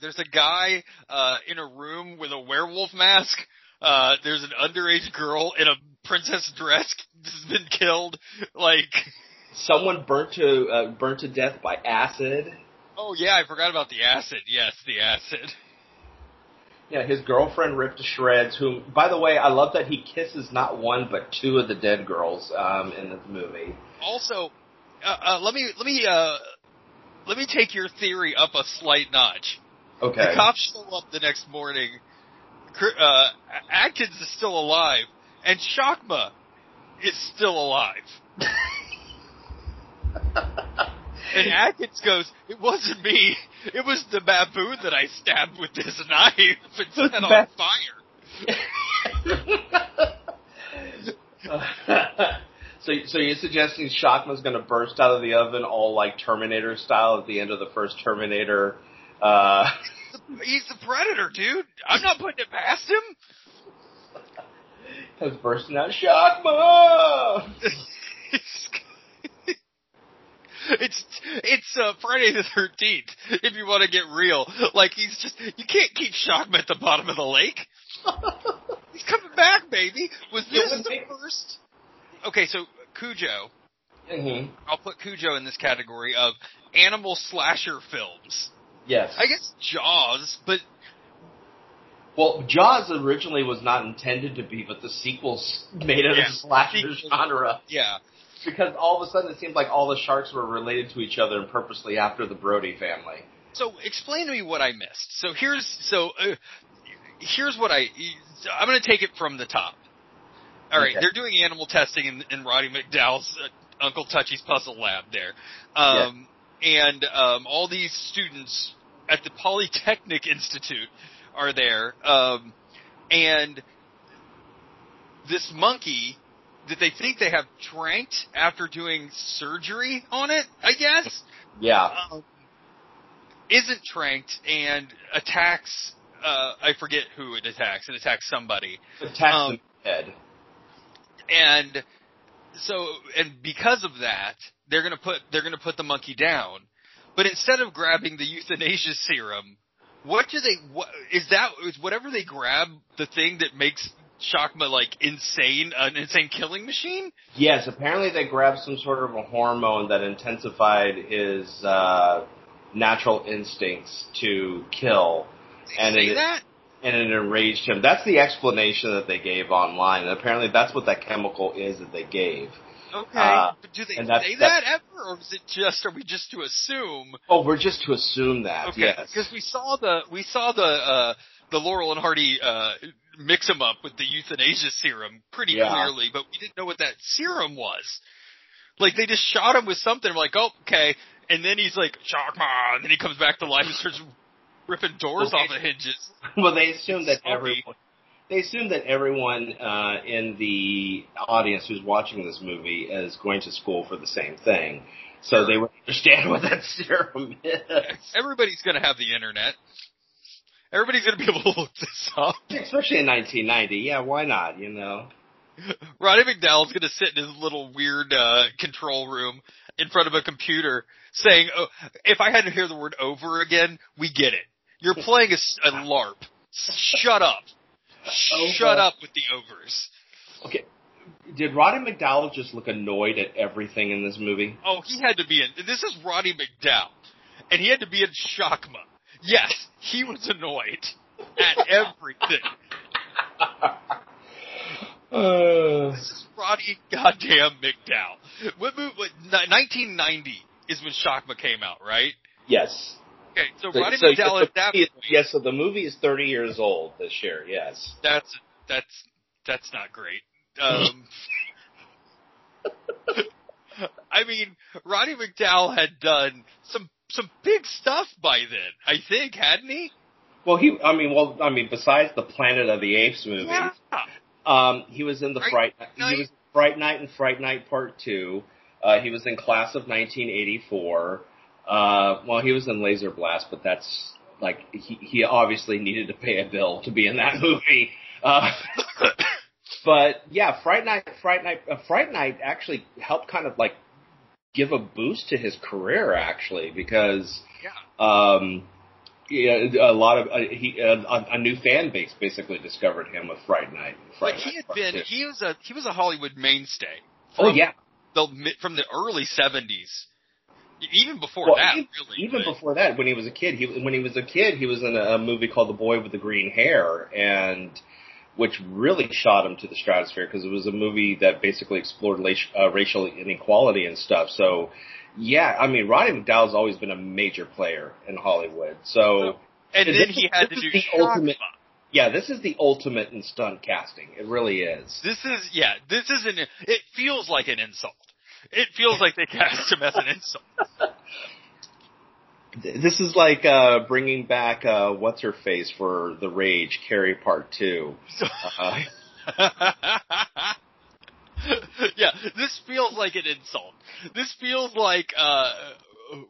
There's a guy uh, in a room with a werewolf mask. Uh, there's an underage girl in a princess dress has been killed. Like,
Someone burnt to uh, burnt to death by acid.
oh yeah, I forgot about the acid. Yes, the acid.
Yeah, his girlfriend ripped to shreds. Who, by the way, I love that he kisses not one but two of the dead girls um, in this movie.
Also, uh, uh, let me let me uh, let me take your theory up a slight notch.
Okay.
The cops show up the next morning. Uh, Atkins is still alive, and Shakma is still alive. [laughs] And Atkins goes, "It wasn't me. It was the baboon that I stabbed with this knife and [laughs] set on
Ba-
fire." [laughs]
so, so you're suggesting Shakma's going to burst out of the oven all like Terminator style at the end of the first Terminator? Uh, [laughs]
He's the predator, dude. I'm not putting it past him.
comes bursting out, Shakma!
It's it's uh, Friday the Thirteenth. If you want to get real, like he's just you can't keep Shakma at the bottom of the lake. [laughs] He's coming back, baby. Was this
Yeah,
the first? Okay, so Cujo.
hmm
I'll put Cujo in this category of animal slasher films.
Yes.
I guess Jaws, but
Well, Jaws originally was not intended to be, but the sequels made it
Yeah.
a slasher [laughs] genre.
yeah.
Because all of a sudden it seemed like all the sharks were related to each other and purposely after the Brody family.
So explain to me what I missed. So here's so uh, here's what I I'm going to take it from the top. All right,
Okay.
they're doing animal testing in, in Roddy McDowall's uh, Uncle Touchy's puzzle lab there, um, and um, all these students at the Polytechnic Institute are there, um, and this monkey that they think they have tranked after doing surgery on it, I guess
Yeah.
um, isn't tranked and attacks. Uh, I forget who it attacks. It attacks somebody,
Attack
um,
the head.
and so and because of that, they're gonna put they're gonna put the monkey down. But instead of grabbing the euthanasia serum, what do they? What is that? Is whatever they grab the thing that makes Shakma like insane, an insane killing machine?
Yes, apparently they grabbed some sort of a hormone that intensified his uh, natural instincts to kill,
They
And it-
that?
and it enraged him. That's the explanation that they gave online, and apparently that's what that chemical is that they gave.
Okay,
Uh,
but do they
that's-
say
that-
that ever, or is it just? Are we just to assume?
Oh, we're just to assume that.
Okay,
Yes.
because we saw the we saw the uh, the Laurel and Hardy uh, mix them up with the euthanasia serum pretty
Yeah.
clearly, but we didn't know what that serum was. Like they just shot him with something. We're like, oh, okay, and then he's like, Shakma, and then he comes back to life and starts [laughs] ripping doors
Well,
off of hinges. [laughs]
well, they assume that everyone. They assume that everyone uh, in the audience who's watching this movie is going to school for the same thing, so they would [laughs] understand what that serum is.
Everybody's gonna have the internet. Everybody's gonna be [laughs] able to look this up.
Especially in 1990. Yeah, why not? You know. [laughs]
Roddy McDowall's gonna sit in his little weird uh, control room in front of a computer saying, oh, "If I had to hear the word over again, we get it. You're playing a LARP. Shut up. Shut up with the overs."
Okay. Did Roddy McDowall just look annoyed at everything in this movie?
Oh, he had to be in. This is Roddy McDowall, and he had to be in Shakma. Yes, he was annoyed at everything. [laughs]
Uh,
This is Roddy goddamn McDowall. What movie? What, 1990 is when Shakma came out, right?
yes.
Okay, so,
So-
Roddy
so
McDowall
the
at that point,
yes, so the movie is 30 years old this year. Yes.
that's that's that's not great. Um, [laughs] [laughs] I mean, Roddy McDowall had done some some big stuff by then. I think, hadn't he?
Well, he. I mean, well, I mean, besides the Planet of the Apes movie,
Yeah.
um, he was in the
Fright
Fright.
Night.
He was Fright Night and Fright Night Part Two. Uh, he was in Class of 1984. Uh, well, he was in Laser Blast, but that's like he he obviously needed to pay a bill to be in that [laughs] movie. Uh, [coughs] but yeah, Fright Night, Fright Night, uh, Fright Night actually helped kind of like give a boost to his career actually because um, yeah, a lot of uh, he uh, a, a new fan base basically discovered him with Fright Night. Fright
Like he
Night
had been,
Two.
he was a he was a Hollywood mainstay.
oh
from
yeah,
the from the early '70s, even before
well,
that,
even,
really.
even
but-
before that, when he was a kid, he when he was a kid, he was in a, a movie called The Boy with the Green Hair, and which really shot him to the stratosphere because it was a movie that basically explored la- uh, racial inequality and stuff. So, Yeah, I mean, Roddy McDowall's always been a major player in Hollywood. So,
And then
is-
he had to do
the ultimate- yeah, this is the ultimate in stunt casting. It really is.
This is yeah. This is an. It feels like an insult. It feels like they cast him as an insult. [laughs]
This is like uh, bringing back uh, what's her face for the Rage, Carrie Part Two. Uh, [laughs]
yeah, this feels like an insult. This feels like uh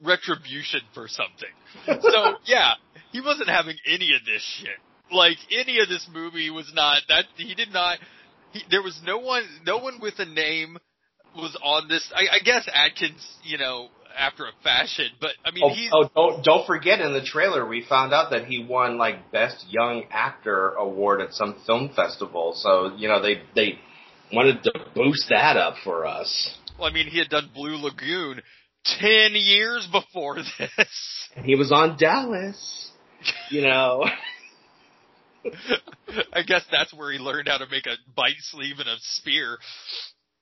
retribution for something. So [laughs] yeah, he wasn't having any of this shit. Like any of this movie was not that he did not. He, there was no one, no one with a name was on this. I, I guess Atkins, you know, after a fashion, but I mean
oh,
he's
oh, don't don't forget in the trailer we found out that he won like Best Young Actor award at some film festival. So you know they they wanted to boost that up for us.
Well, I mean, he had done Blue Lagoon ten years before this.
And he was on Dallas. You know. [laughs]
I guess that's where he learned how to make a bite sleeve and a spear.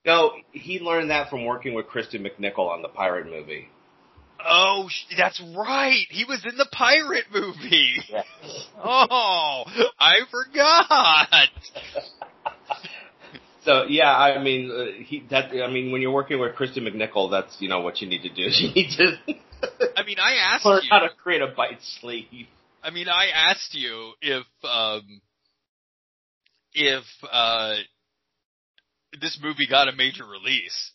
No, he learned that from working with Kristen McNichol on the pirate movie.
Oh, that's right. He was in the pirate movie. [laughs] Oh, I forgot. [laughs]
So yeah, I mean, uh, he that I mean, when you're working with Kristen McNichol, that's you know what you need to do. [laughs] You need to
I mean, I asked
learn
you.
how to create a bite sleeve.
I mean, I asked you if um if uh this movie got a major release.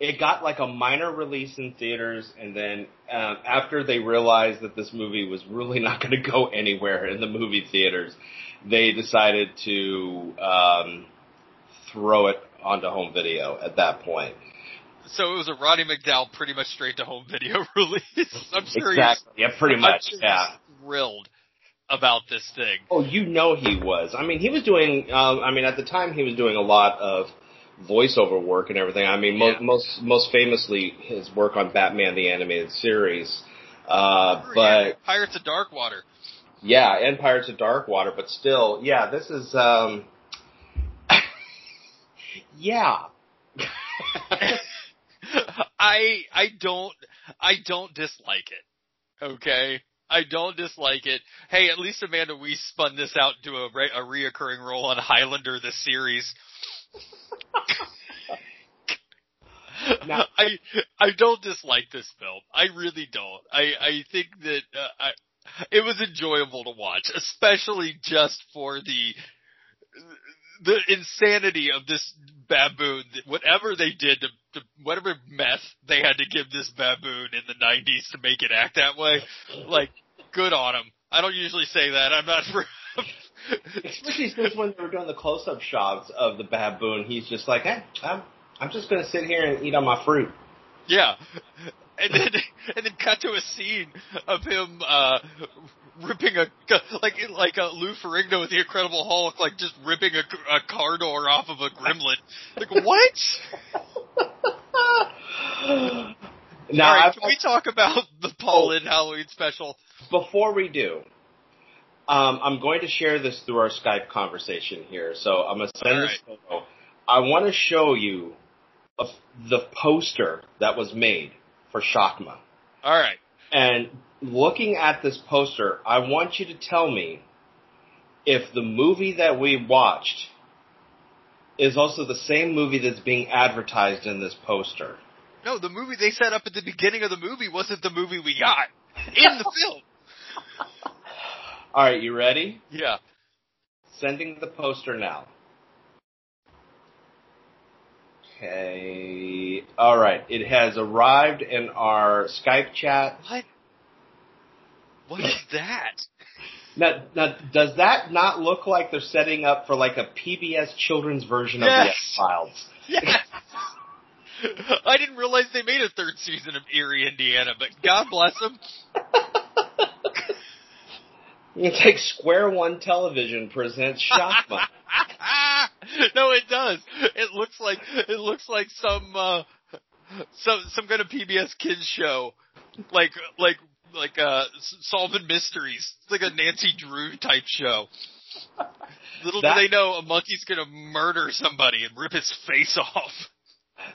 It got like a minor release in theaters, and then um, after they realized that this movie was really [laughs] not going to go anywhere in the movie theaters, they decided to um, throw it onto home video at that point.
So it was a Roddy McDowall pretty much straight to home video [laughs] release. I'm sure
exactly. Yeah, pretty much. Yeah.
thrilled about this thing.
Oh, you know he was. I mean, he was doing. Um, I mean, at the time, he was doing a lot of voiceover work and everything. I mean, mo-
Yeah.
most most famously, his work on Batman the animated series. Uh,
Yeah,
but
Pirates of Dark Water.
yeah, and Pirates of Dark Water, But still, yeah, this is. Um, [laughs] yeah. [laughs]
I I don't I don't dislike it. Okay, I don't dislike it. Hey, at least Amanda Wyss spun this out into a re- a reoccurring role on Highlander the series. [laughs]
Now-
I I don't dislike this film. I really don't. I I think that uh, I it was enjoyable to watch, especially just for the the insanity of this baboon. Whatever they did to, to whatever mess they had to give this baboon in the '90s to make it act that way, like good on them. I don't usually say that. I'm not [laughs] for.
Especially since when they were doing the close-up shots of the baboon, he's just like, hey, I'm, I'm just gonna sit here and eat on my fruit.
Yeah. And then and then cut to a scene of him uh ripping a like like uh, Lou Ferrigno with the Incredible Hulk like just ripping a, a car door off of a gremlin. Like what? [laughs]
Now,
right, can we talk about the Paul Lynde Halloween special?
before we do, um, I'm going to share this through our Skype conversation here. So I'm going to send
All
this photo. I want to show you a, the poster that was made for Shakma.
All right.
And looking at this poster, I want you to tell me if the movie that we watched is also the same movie that's being advertised in this poster.
No, the movie they set up at the beginning of the movie wasn't the movie we got [laughs] in the film.
All right, you ready?
Yeah.
Sending the poster now. Okay. All right. It has arrived in our Skype chat.
What? What is that?
Now, now, does that not look like they're setting up for like a PBS children's version of
Yes.
the X Files?
Yes. [laughs] I didn't realize they made a third season of Erie, Indiana, but God bless them. [laughs] [laughs]
It's like Square One Television presents Shakma. [laughs]
no, it does. It looks like it looks like some uh some some kind of PBS kids show, like like like uh solving mysteries. It's like a Nancy Drew type show. Little
That-
do they know, a monkey's gonna murder somebody and rip his face [laughs] off.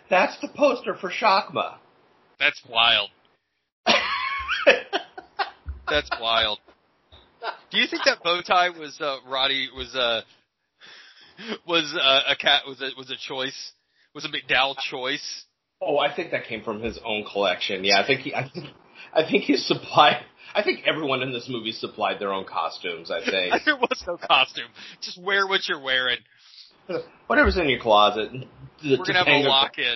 That's the poster for Shakma.
That's wild. That's wild. Do you think that bow tie was uh, Roddy was uh was uh, a cat was a was a choice was a McDowall choice?
Oh, I think that came from his own collection. Yeah, I think he, I think, I think he supplied. I think everyone in this movie supplied their own costumes. I think [laughs]
there was no costume. Just wear what you're wearing. [laughs]
whatever's in your closet. The
We're gonna have a lock in. [laughs]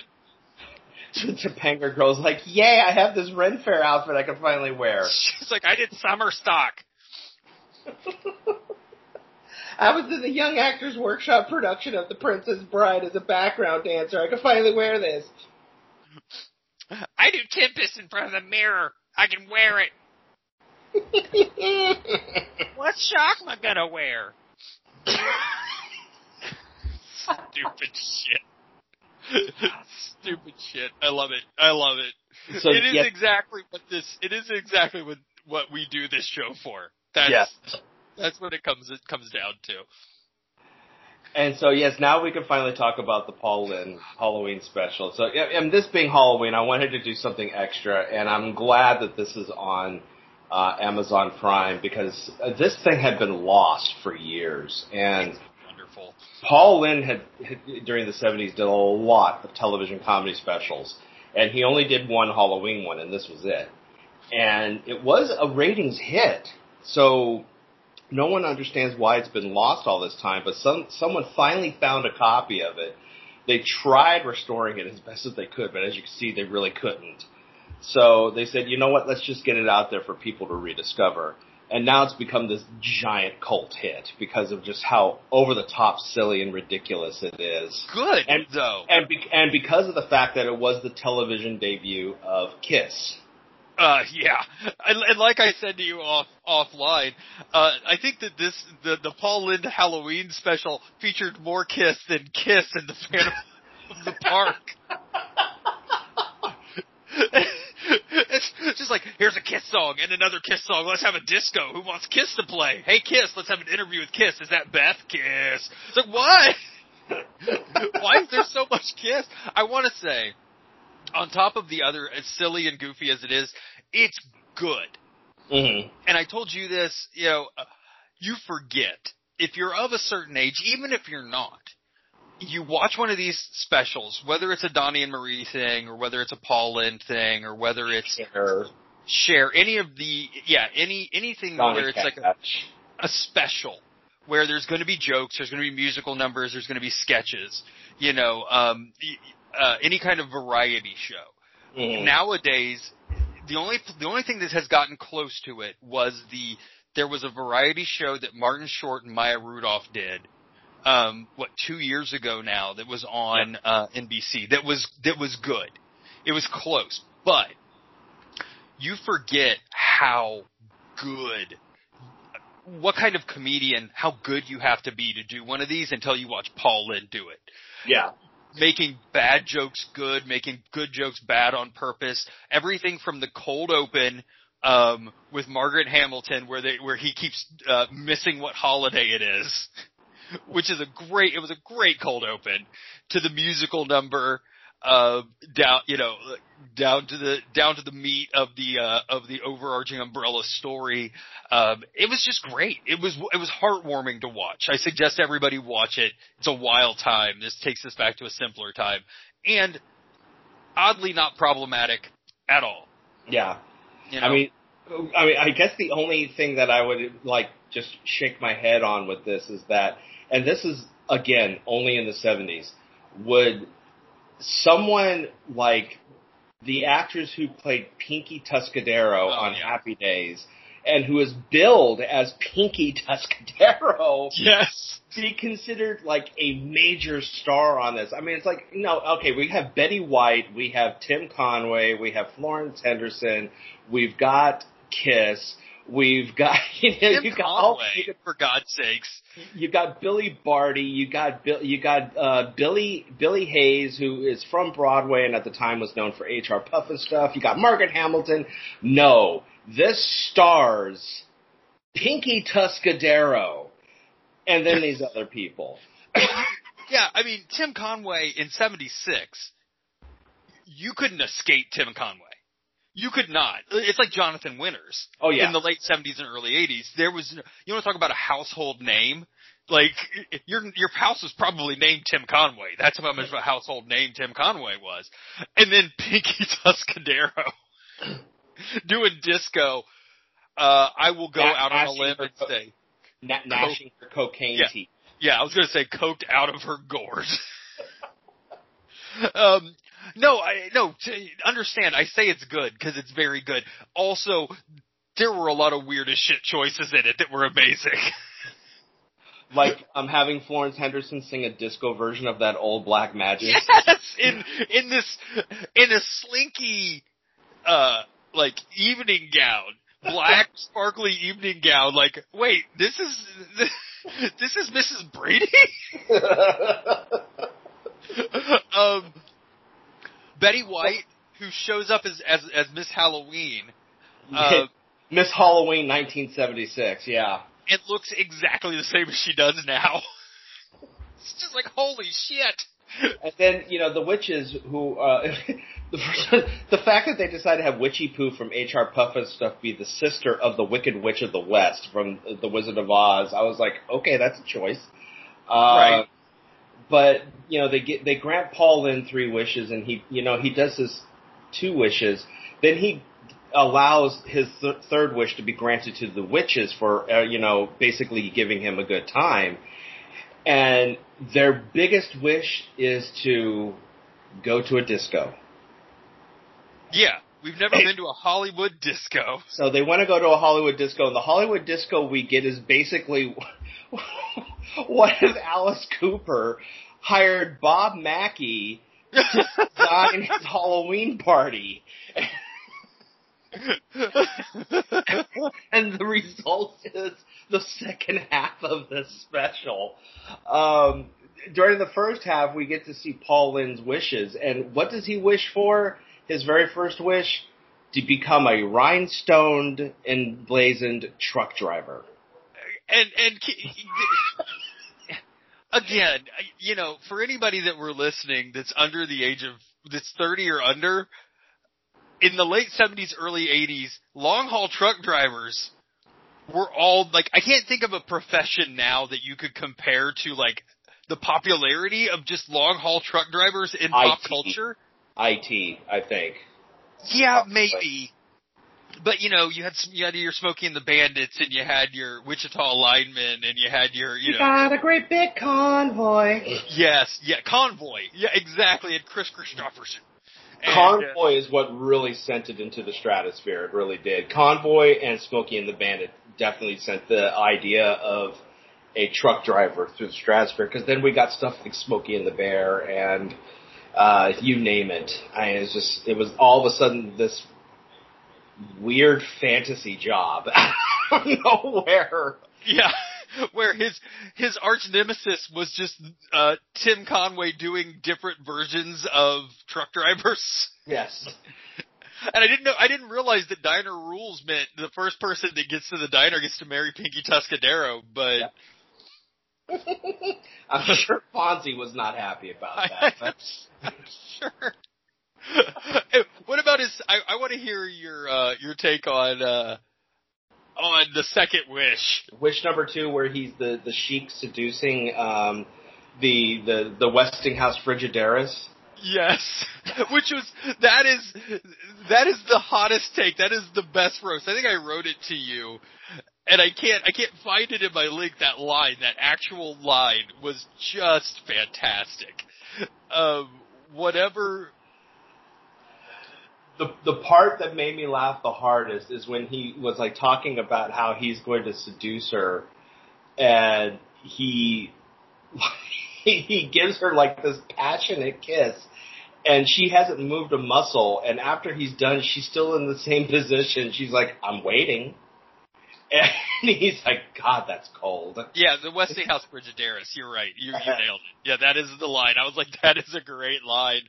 The Topanga girl's like, "Yay! I have this Ren Fair outfit I can finally wear."
She's like, I did summer stock.
I was in the Young Actors Workshop production of The Princess Bride as a background dancer. I can finally wear this.
I do Tempest in front of the mirror. I can wear it. What shock am I gonna wear? Stupid shit. Stupid shit. I love it. I love it.
So,
it is
yes.
exactly what this. It is exactly what what we do this show for. That's
Yes.
That's what it comes it comes down to.
And so, yes, now we can finally talk about the Paul Lynde Halloween special. So, and this being Halloween, I wanted to do something extra, and I'm glad that this is on uh, Amazon Prime because this thing had been lost for years. And
Wonderful.
Paul Lynde had, had during the 70s did a lot of television comedy specials, and he only did one Halloween one, and this was it. And it was a ratings hit. So no one understands why it's been lost all this time, but some someone finally found a copy of it. They tried restoring it as best as they could, but as you can see, they really couldn't. So they said, you know what, let's just get it out there for people to rediscover. And now it's become this giant cult hit because of just how over the top silly and ridiculous it is.
Good
And-
though.
And, be- and because of the fact that it was the television debut of Kiss.
Uh, yeah, and, and like I said to you off offline, uh, I think that this the the Paul Lynde Halloween special featured more Kiss than Kiss in the Phantom of the Park. [laughs] it's just like here's a Kiss song and another Kiss song. Let's have a disco. Who wants Kiss to play? Hey Kiss, let's have an interview with Kiss. Is that Beth? Kiss. It's like what? [laughs] Why is there so much Kiss? I want to say on top of the other, as silly and goofy as it is, it's good.
Mm-hmm.
And I told you this, you know, uh, you forget if you're of a certain age, even if you're not, you watch one of these specials, whether it's a Donny and Marie thing, or whether it's a Paul Lynde thing, or whether it's
Sure.
share any of the, yeah, any anything
Johnny
where it's like a, a special where there's going to be jokes, there's going to be musical numbers, there's going to be sketches, you know, um, y- uh, any kind of variety show.
Mhm.
Nowadays, the only the only thing that has gotten close to it was the there was a variety show that Martin Short and Maya Rudolph did. Um, what two years ago now that was on uh, NBC that was that was good. It was close, but you forget how good what kind of comedian, how good you have to be to do one of these until you watch Paul Lynde do it.
Yeah.
Making bad jokes good, making good jokes bad on purpose. Everything from the cold open um, with Margaret Hamilton, where they where he keeps uh, missing what holiday it is, [laughs] which is a great. It was a great cold open to the musical number uh, down, you know, down to the down to the meat of the uh, of the overarching umbrella story. Um, it was just great. It was it was heartwarming to watch. I suggest everybody watch it. It's a wild time. This takes us back to a simpler time, and oddly not problematic at all.
Yeah.
You know?
I mean, I mean, I guess the only thing that I would like just shake my head on with this is that, and this is again only in the '70s, would someone like the actress who played Pinky Tuscadero
Oh,
on
yeah.
Happy Days, and who is billed as Pinky [laughs] Tuscadero,
yes,
be considered like a major star on this. I mean, it's like, no, okay, we have Betty White, we have Tim Conway, we have Florence Henderson, we've got Kiss, we've got, [laughs] you know,
Tim
you got all,
Conway,
you got,
for God's sakes.
you got Billy Barty, you got Bill, you got uh, Billy Billie Hayes, who is from Broadway and at the time was known for H.R. Pufnstuf. You got Margaret Hamilton. No, this stars Pinky Tuscadero, and then these other people. [coughs]
Yeah, I mean Tim Conway in '76, you couldn't escape Tim Conway. You could not. It's like Jonathan Winters.
Oh, yeah.
In the late seventies and early eighties, there was no- you want to talk about a household name. Like your your house was probably named Tim Conway. That's how much of a household name Tim Conway was. And then Pinky [laughs] Tuscadero [clears throat] doing disco. Uh, I will go out on a limb and
co-
say,
Na- gnashing her cocaine
Yeah.
teeth.
yeah, I was gonna say coked out of her gourd. [laughs] um, no, I no. To understand, I say it's good because it's very good. Also, there were a lot of weirdest shit choices in it that were amazing. [laughs]
Like I'm having Florence Henderson sing a disco version of that old Black Magic. [laughs]
yes, in in this in a slinky, uh, like evening gown, black [laughs] sparkly evening gown. Like, wait, this is this is Mrs. Brady. um, Betty White, who shows up as as, as Miss Halloween, uh,
Miss Halloween 1976. Yeah.
it looks exactly the same as she does now. [laughs] it's just like holy shit.
And then you know the witches who uh, [laughs] the first, the fact that they decided to have Witchiepoo from H.R. Pufnstuf be the sister of the Wicked Witch of the West from The Wizard of Oz, I was like, okay, that's a choice. Uh,
Right.
But you know they get they grant Paul Lynde three wishes, and he you know he does his two wishes. Then he allows his th- third wish to be granted to the witches for uh, you know basically giving him a good time. And their biggest wish is to go to a disco.
Yeah, we've never been to a Hollywood disco.
So they want to go to a Hollywood disco, and the Hollywood disco we get is basically [laughs] [laughs] what if Alice Cooper hired Bob Mackie to design his [laughs] Halloween party? [laughs] and the result is the second half of this special. Um, during the first half, we get to see Paul Lynde's wishes, and what does he wish for? His very first wish to become a rhinestoned, emblazoned truck driver.
And and [laughs] again, you know, for anybody that were listening that's under the age of that's 30 or under, in the late 70s, early 80s, long haul truck drivers were all like I can't think of a profession now that you could compare to like the popularity of just long haul truck drivers in pop culture.
IT, I think.
Yeah, maybe. But you know, you had some, you had your Smokey and the Bandits, and you had your Wichita linemen, and you had your you know
got a great big convoy.
Yes, yeah, Convoy. Yeah, exactly. And Kris Kristofferson. And, uh,
Convoy is what really sent it into the stratosphere. It really did. Convoy and Smokey and the Bandit definitely sent the idea of a truck driver through the stratosphere because then we got stuff like Smokey and the Bear and uh, you name it. I it was just it was all of a sudden this weird fantasy job [laughs] out of nowhere.
yeah, where his his arch nemesis was just uh, Tim Conway doing different versions of truck drivers. [laughs]
Yes.
And I didn't know, I didn't realize that diner rules meant the first person that gets to the diner gets to marry Pinky Tuscadero, but
Yep. [laughs] I'm sure Fonzie was not happy about that.
I'm, sure. [laughs] What about his? I, I want to hear your uh, your take on uh, on the second wish.
wish number two, where he's the the sheik seducing um, the the the Westinghouse Frigidaris.
Yes, [laughs] which was that is that is the hottest take. That is the best roast. I think I wrote it to you, and I can't I can't find it in my link. That line, that actual line, was just fantastic. Um, whatever.
The the part that made me laugh the hardest is when he was like talking about how he's going to seduce her, and he [laughs] he gives her like this passionate kiss. And she hasn't moved a muscle, and after he's done, she's still in the same [laughs] position. She's like, "I'm waiting," and [laughs] he's like, "God, that's cold."
Yeah, the Westinghouse Frigidaris. You're right. You, you nailed it. Yeah, that is the line. I was like, that is a great line.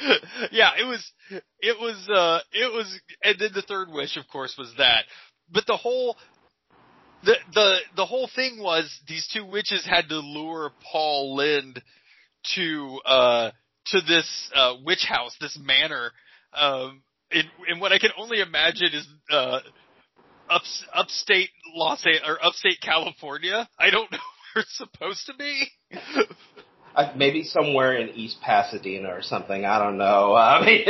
[laughs] yeah, it was, it was, uh, it was, and then the third wish, of course, was that. But the whole, the, the, the whole thing was these two witches had to lure Paul Lynde to, uh, to this, uh, witch house, this manor, Um, and, and what I can only imagine is uh, ups, upstate Los or upstate California. I don't [laughs] know where it's supposed to be.
Uh, maybe somewhere in East Pasadena or something. I don't know. [laughs] I mean,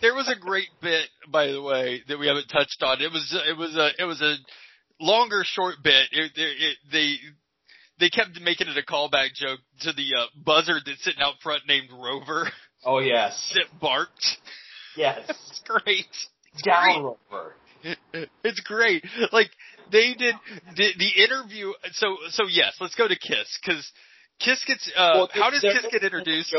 there was a great bit, by the way, that we haven't touched on. It was it was a it was a longer short bit. It, it, it, they they kept making it a callback joke to the uh, buzzard that's sitting out front named Rover
oh yes, [laughs]
that barked.
yes, [laughs]
It's great. It's
down
great.
Rover.
It's great. Like they did the, the interview. So so yes, let's go to Kiss because Kiss gets. Uh,
Well,
how does Kiss get introduced?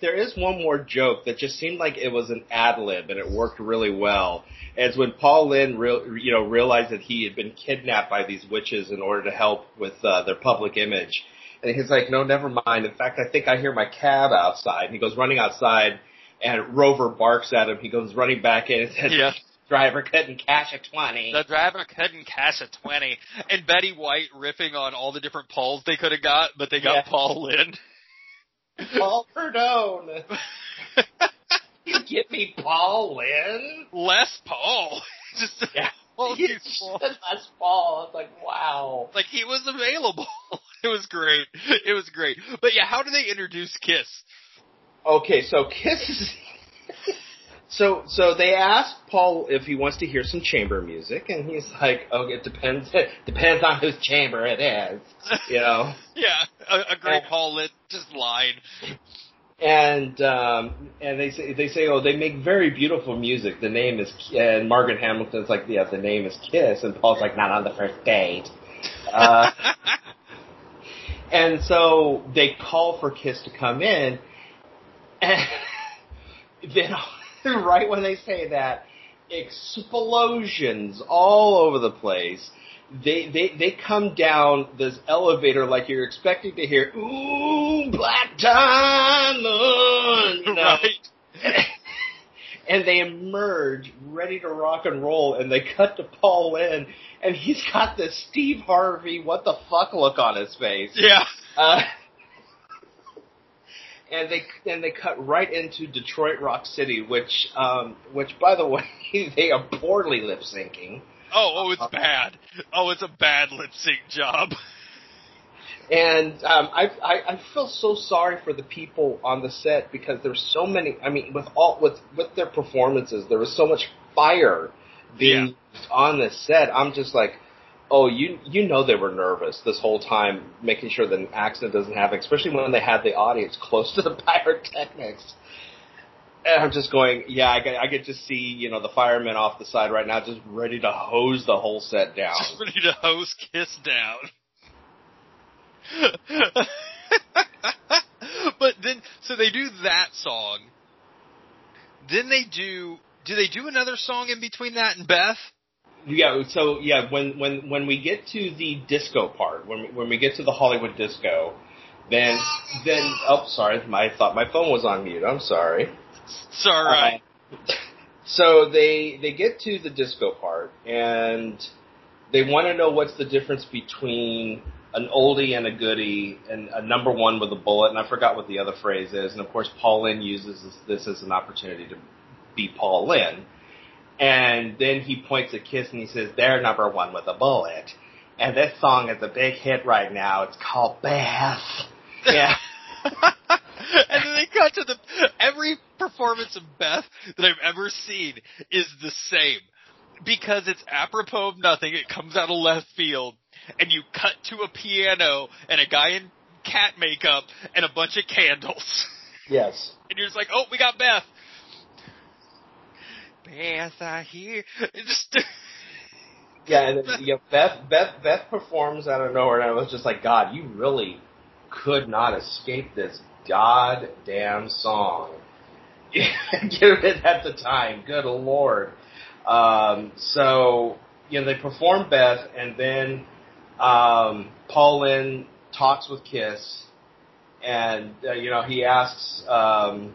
There is one more joke that just seemed like it was an ad lib and it worked really well. It's when Paul Lynde, real, you know, realized that he had been kidnapped by these witches in order to help with uh, their public image, and he's like, "No, never mind. In fact, I think I hear my cab outside." And he goes running outside, and Rover barks at him. He goes running back in and says,
Yeah.
"Driver couldn't cash a 20.
The driver couldn't cash a twenty, and Betty White riffing on all the different Pauls they could have got, but they got
Yeah.
Paul Lynde.
Paul Perdone. [laughs] you get me, Paul Lynde?
Les Paul. [laughs] Just
Yeah. [laughs]
Well,
You
he's Paul.
said that's Paul. It's like, wow.
like he was available. it was great. It was great. But yeah, how do they introduce Kiss?
Okay, so Kiss is. So, so they asked Paul if he wants to hear some chamber music, and he's like, "Oh, it depends. [laughs] depends on whose chamber it is." You [laughs] know.
Yeah, a, a great
Yeah.
Paul Lynde just line.
and um, and they say they say, oh, they make very beautiful music. The name is and Margaret Hamilton's like, yeah, the name is Kiss, and Paul's like, not on the first date. Uh, [laughs] and so they call for Kiss to come in, and then [laughs] right when they say that, explosions all over the place. They, they they come down this elevator like you're expecting to hear ooh black diamond you know?
right. [laughs]
and they emerge ready to rock and roll and they cut to Paul Lynde and he's got this Steve Harvey what the fuck look on his face
Yeah.
uh, and they and they cut right into Detroit Rock City which um which by the way [laughs] they are poorly lip syncing
Oh, oh, it's bad. Oh, it's a bad lip sync job. [laughs]
And um, I, I I feel so sorry for the people on the set because there's so many. I mean, with all with with their performances, there was so much fire being on the set. I'm just like, oh, you you know they were nervous this whole time, making sure that an accident doesn't happen, especially when they had the audience [laughs] close to the pyrotechnics. And I'm just going, yeah, I get, I get to see, you know, the firemen off the side right now, just ready to hose the whole set down.
Just [laughs] ready to hose Kiss down. [laughs] but then, so they do that song. Then they do. Do they do another song in between that and Beth?
Yeah, so yeah, when when when we get to the disco part, when we, when we get to the Hollywood disco, then then oh sorry, my I thought my phone was on mute. I'm sorry.
It's all right.
Uh, [laughs] so they they get to the disco part and they want to know what's the difference between an oldie and a goodie and a number one with a bullet and I forgot what the other phrase is and of course Paul Lynde uses this, this as an opportunity to be Paul Lynde and then he points at Kiss and he says they're number one with a bullet. And this song is a big hit right now. It's called Beth yeah. [laughs]
And then they cut to the every performance of Beth that I've ever seen is the same. Because it's apropos of nothing. It comes out of left field, and you cut to a piano and a guy in cat makeup and a bunch of candles,
yes. [laughs]
And you're just like, oh, we got Beth. Beth, I hear. Just [laughs]
Yeah, and then, Beth Beth Beth performs out of nowhere, and I was just like, God, you really could not escape this goddamn song. [laughs] Given it at the time, good lord. Um, so you know they perform Beth, and then um, Paul Lynde talks with Kiss, and uh, you know he asks um,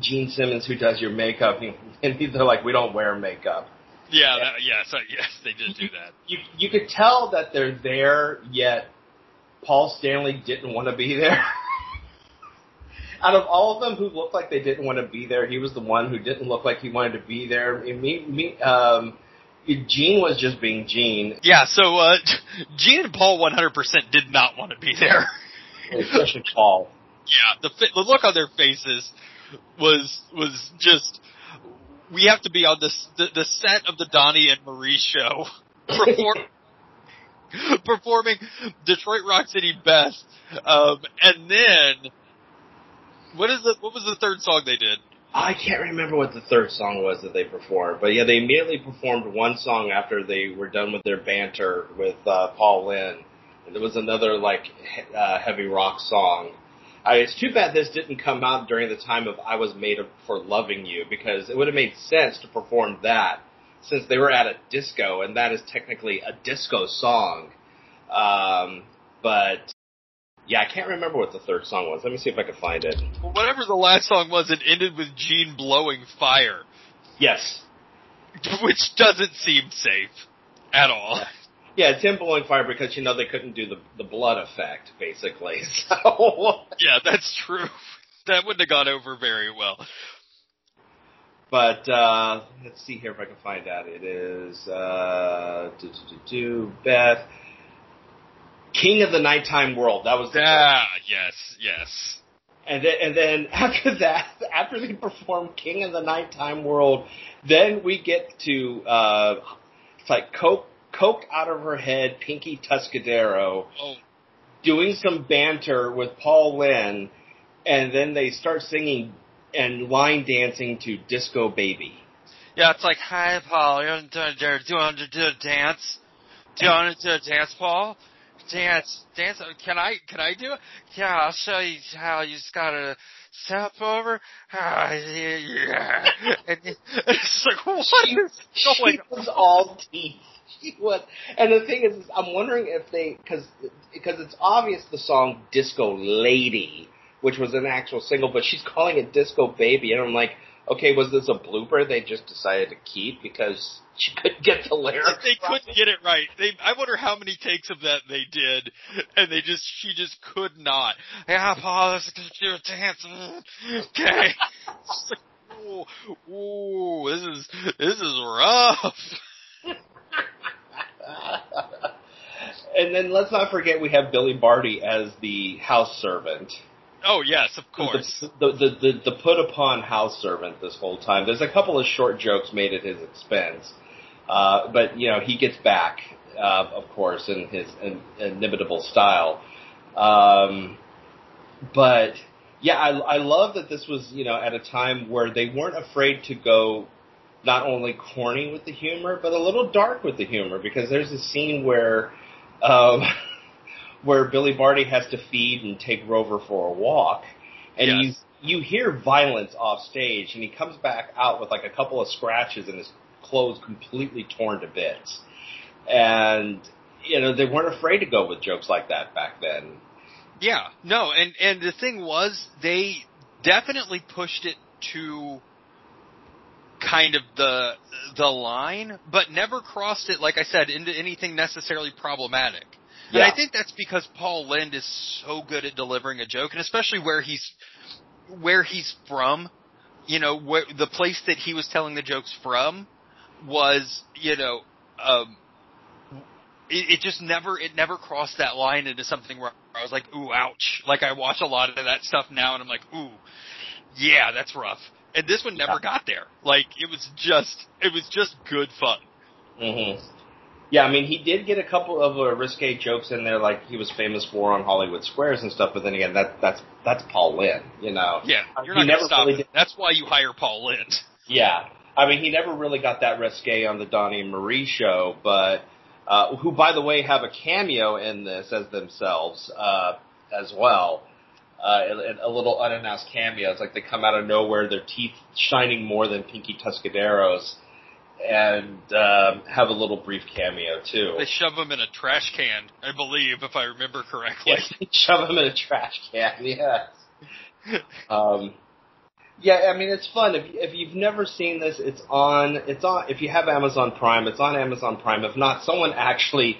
Gene Simmons who does your makeup, [laughs] and they're like, we don't wear makeup.
yeah, that, yes, I- yes, they did do that.
you you could tell that they're there, yet Paul Stanley didn't want to be there. [laughs] out of all of them who looked like they didn't want to be there, he was the one who didn't look like he wanted to be there. Mean, Me, me, um, Gene was just being Gene,
Yeah, so uh, [laughs] Gene and Paul 100% did not want to be there.
especially Paul.
Yeah, the the look on their faces was was just. We have to be on this the, the set of the Donny and Marie show, [laughs] perform, performing Detroit Rock City Beth, um, and then what is the what was the third song they did?
I can't remember what the third song was that they performed, but yeah, they immediately performed one song after they were done with their banter with uh, Paul Lynde. And there was another like he- uh, heavy rock song. I, it's too bad this didn't come out during the time of I Was Made for Loving You because it would have made sense to perform that since they were at a disco and that is technically a disco song. Um, but yeah, I can't remember what the third song was. Let me see if I can find it.
Well, whatever the last song was, it ended with Gene blowing fire,
Yes, [laughs]
which doesn't seem safe at all.
Yeah, it's him blowing fire because you know they couldn't do the the blood effect, basically. [laughs] So,
Yeah, that's true. That wouldn't have gone over very well.
but uh, let's see here if I can find out. It is uh, do, do, do, do, Beth, King of the Nighttime World. That was the
Ah, yes, yes.
and then and then [laughs] after that, after they perform King of the Nighttime World, then we get to uh, it's like coke coked out of her head, Pinky Tuscadero.
Oh,
doing some banter with Paul Lynde, and then they start singing and line dancing to Disco Baby.
yeah. It's like, hi, Paul. You want to do, do to do a dance? Do you want to do a dance, Paul? Dance, dance. Can I? Can I do it? Yeah, I'll show you how. You just gotta step over. Ah, yeah, yeah. [laughs] And it's like, [laughs] what
She-
is going
She was all teeth. Was, and the thing is, is I'm wondering if they, because because it's obvious the song "Disco Lady," which was an actual single, but she's calling it "Disco Baby," and I'm like, okay, was this a blooper they just decided to keep because she couldn't get the lyrics?
They couldn't get it right. They, I wonder how many takes of that they did, and they just, she just could not. Yeah, Paul, let's do a dance. Okay. [laughs] Ooh, ooh, this is, this is rough. [laughs]
and then let's not forget we have Billy Barty as the house servant.
Oh yes, of course.
The, the, the, the, the put upon house servant this whole time. There's a couple of short jokes made at his expense. Uh, but, you know, he gets back, uh, of course, in his in, inimitable style. Um, but, yeah, I, I love that this was, you know, at a time where they weren't afraid to go not only corny with the humor, but a little dark with the humor, because there's a scene where, um, [laughs] where Billy Barty has to feed and take Rover for a walk, and
Yes.
you you hear violence off stage, and he comes back out with like a couple of scratches and his clothes completely torn to bits, and you know they weren't afraid to go with jokes like that back then.
Yeah, no, and and the thing was, they definitely pushed it to kind of the the line, but never crossed it. Like I said, into anything necessarily problematic. And I think that's because Paul Lynde is so good at delivering a joke, and especially where he's where he's from. You know, where the place that he was telling the jokes from was, you know, um, it, it just never it never crossed that line into something where I was like, ooh, ouch. Like I watch a lot of that stuff now, and I'm like, ooh, yeah, that's rough. And this one never got there. Like it was just it was just good fun.
hmm Yeah, I mean, he did get a couple of uh, risque jokes in there, like he was famous for on Hollywood Squares and stuff. But then again, that that's that's Paul Lynde, you know.
Yeah, you're not
never
stop
really
it. That's why you hire Paul Lynde.
Yeah, I mean, he never really got that risque on the Donny and Marie show, but uh, who, by the way, have a cameo in this as themselves uh, as well. Uh, a, a little unannounced cameo. It's like they come out of nowhere, their teeth shining more than Pinky Tuscadero's, and um, have a little brief cameo too.
They shove him in a trash can, I believe, if I remember correctly.
Yes, they [laughs] shove him in a trash can. [laughs] Yes. [laughs] Um, yeah, I mean it's fun. If if you've never seen this, it's on. It's on. If you have Amazon Prime, it's on Amazon Prime. If not, someone actually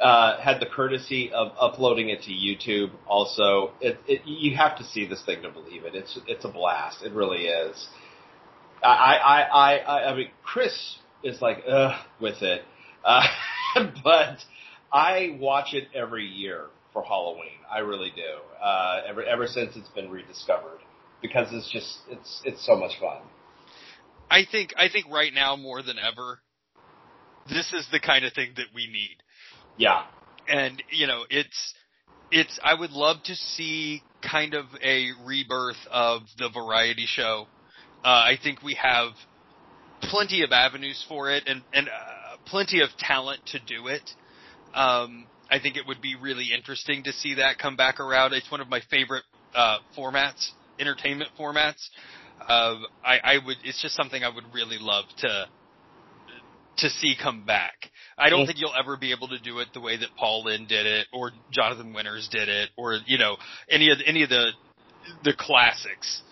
uh, had the courtesy of uploading it to YouTube. Also, it, it, you have to see this thing to believe it. It's it's a blast. It really is. I I I I, I mean, Chris is like ugh with it, uh, [laughs] but I watch it every year for Halloween. I really do. Uh, ever ever since it's been rediscovered because it's just it's it's so much fun.
I think I think right now more than ever, this is the kind of thing that we need.
Yeah.
And you know, it's it's I would love to see kind of a rebirth of the variety show. Uh, I think we have plenty of avenues for it and and uh, plenty of talent to do it. Um, I think it would be really interesting to see that come back around. It's one of my favorite uh, formats, entertainment formats. Uh, I, I would. It's just something I would really love to to see come back. I don't think you'll ever be able to do it the way that Paul Lynde did it, or Jonathan Winters did it, or you know any of any of the the classics.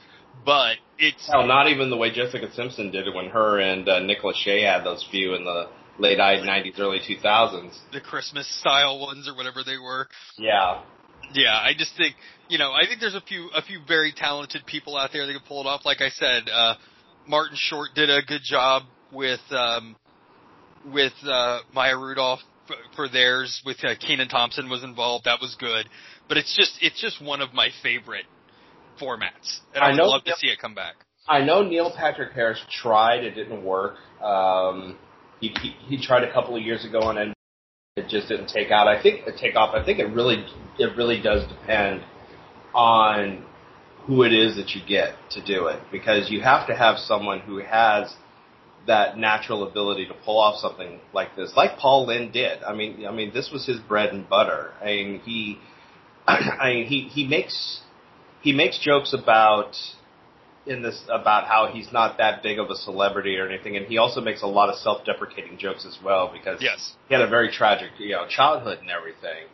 But it's
not even the way Jessica Simpson did it when her and uh, Nick Lachey had those few in the late '90s, early 2000s.
the Christmas style ones or whatever they were.
Yeah.
Yeah, I just think you know I think there's a few a few very talented people out there that can pull it off. Like I said, uh, Martin Short did a good job with um, with uh, Maya Rudolph f- for theirs. With uh, Kenan Thompson was involved. That was good. But it's just it's just one of my favorite formats, and I,
I
would love to see it come back.
I know Neil Patrick Harris tried; it didn't work. Um, he, he he tried a couple of years ago, and it just didn't take out. I think take off. I think it really it really does depend on who it is that you get to do it, because you have to have someone who has that natural ability to pull off something like this, like Paul Lynde did. I mean, I mean, this was his bread and butter. I mean, he, [clears throat] I mean, he he makes he makes jokes about in this about how he's not that big of a celebrity or anything, and he also makes a lot of self-deprecating jokes as well because
Yes.
he had a very tragic, you know, childhood and everything.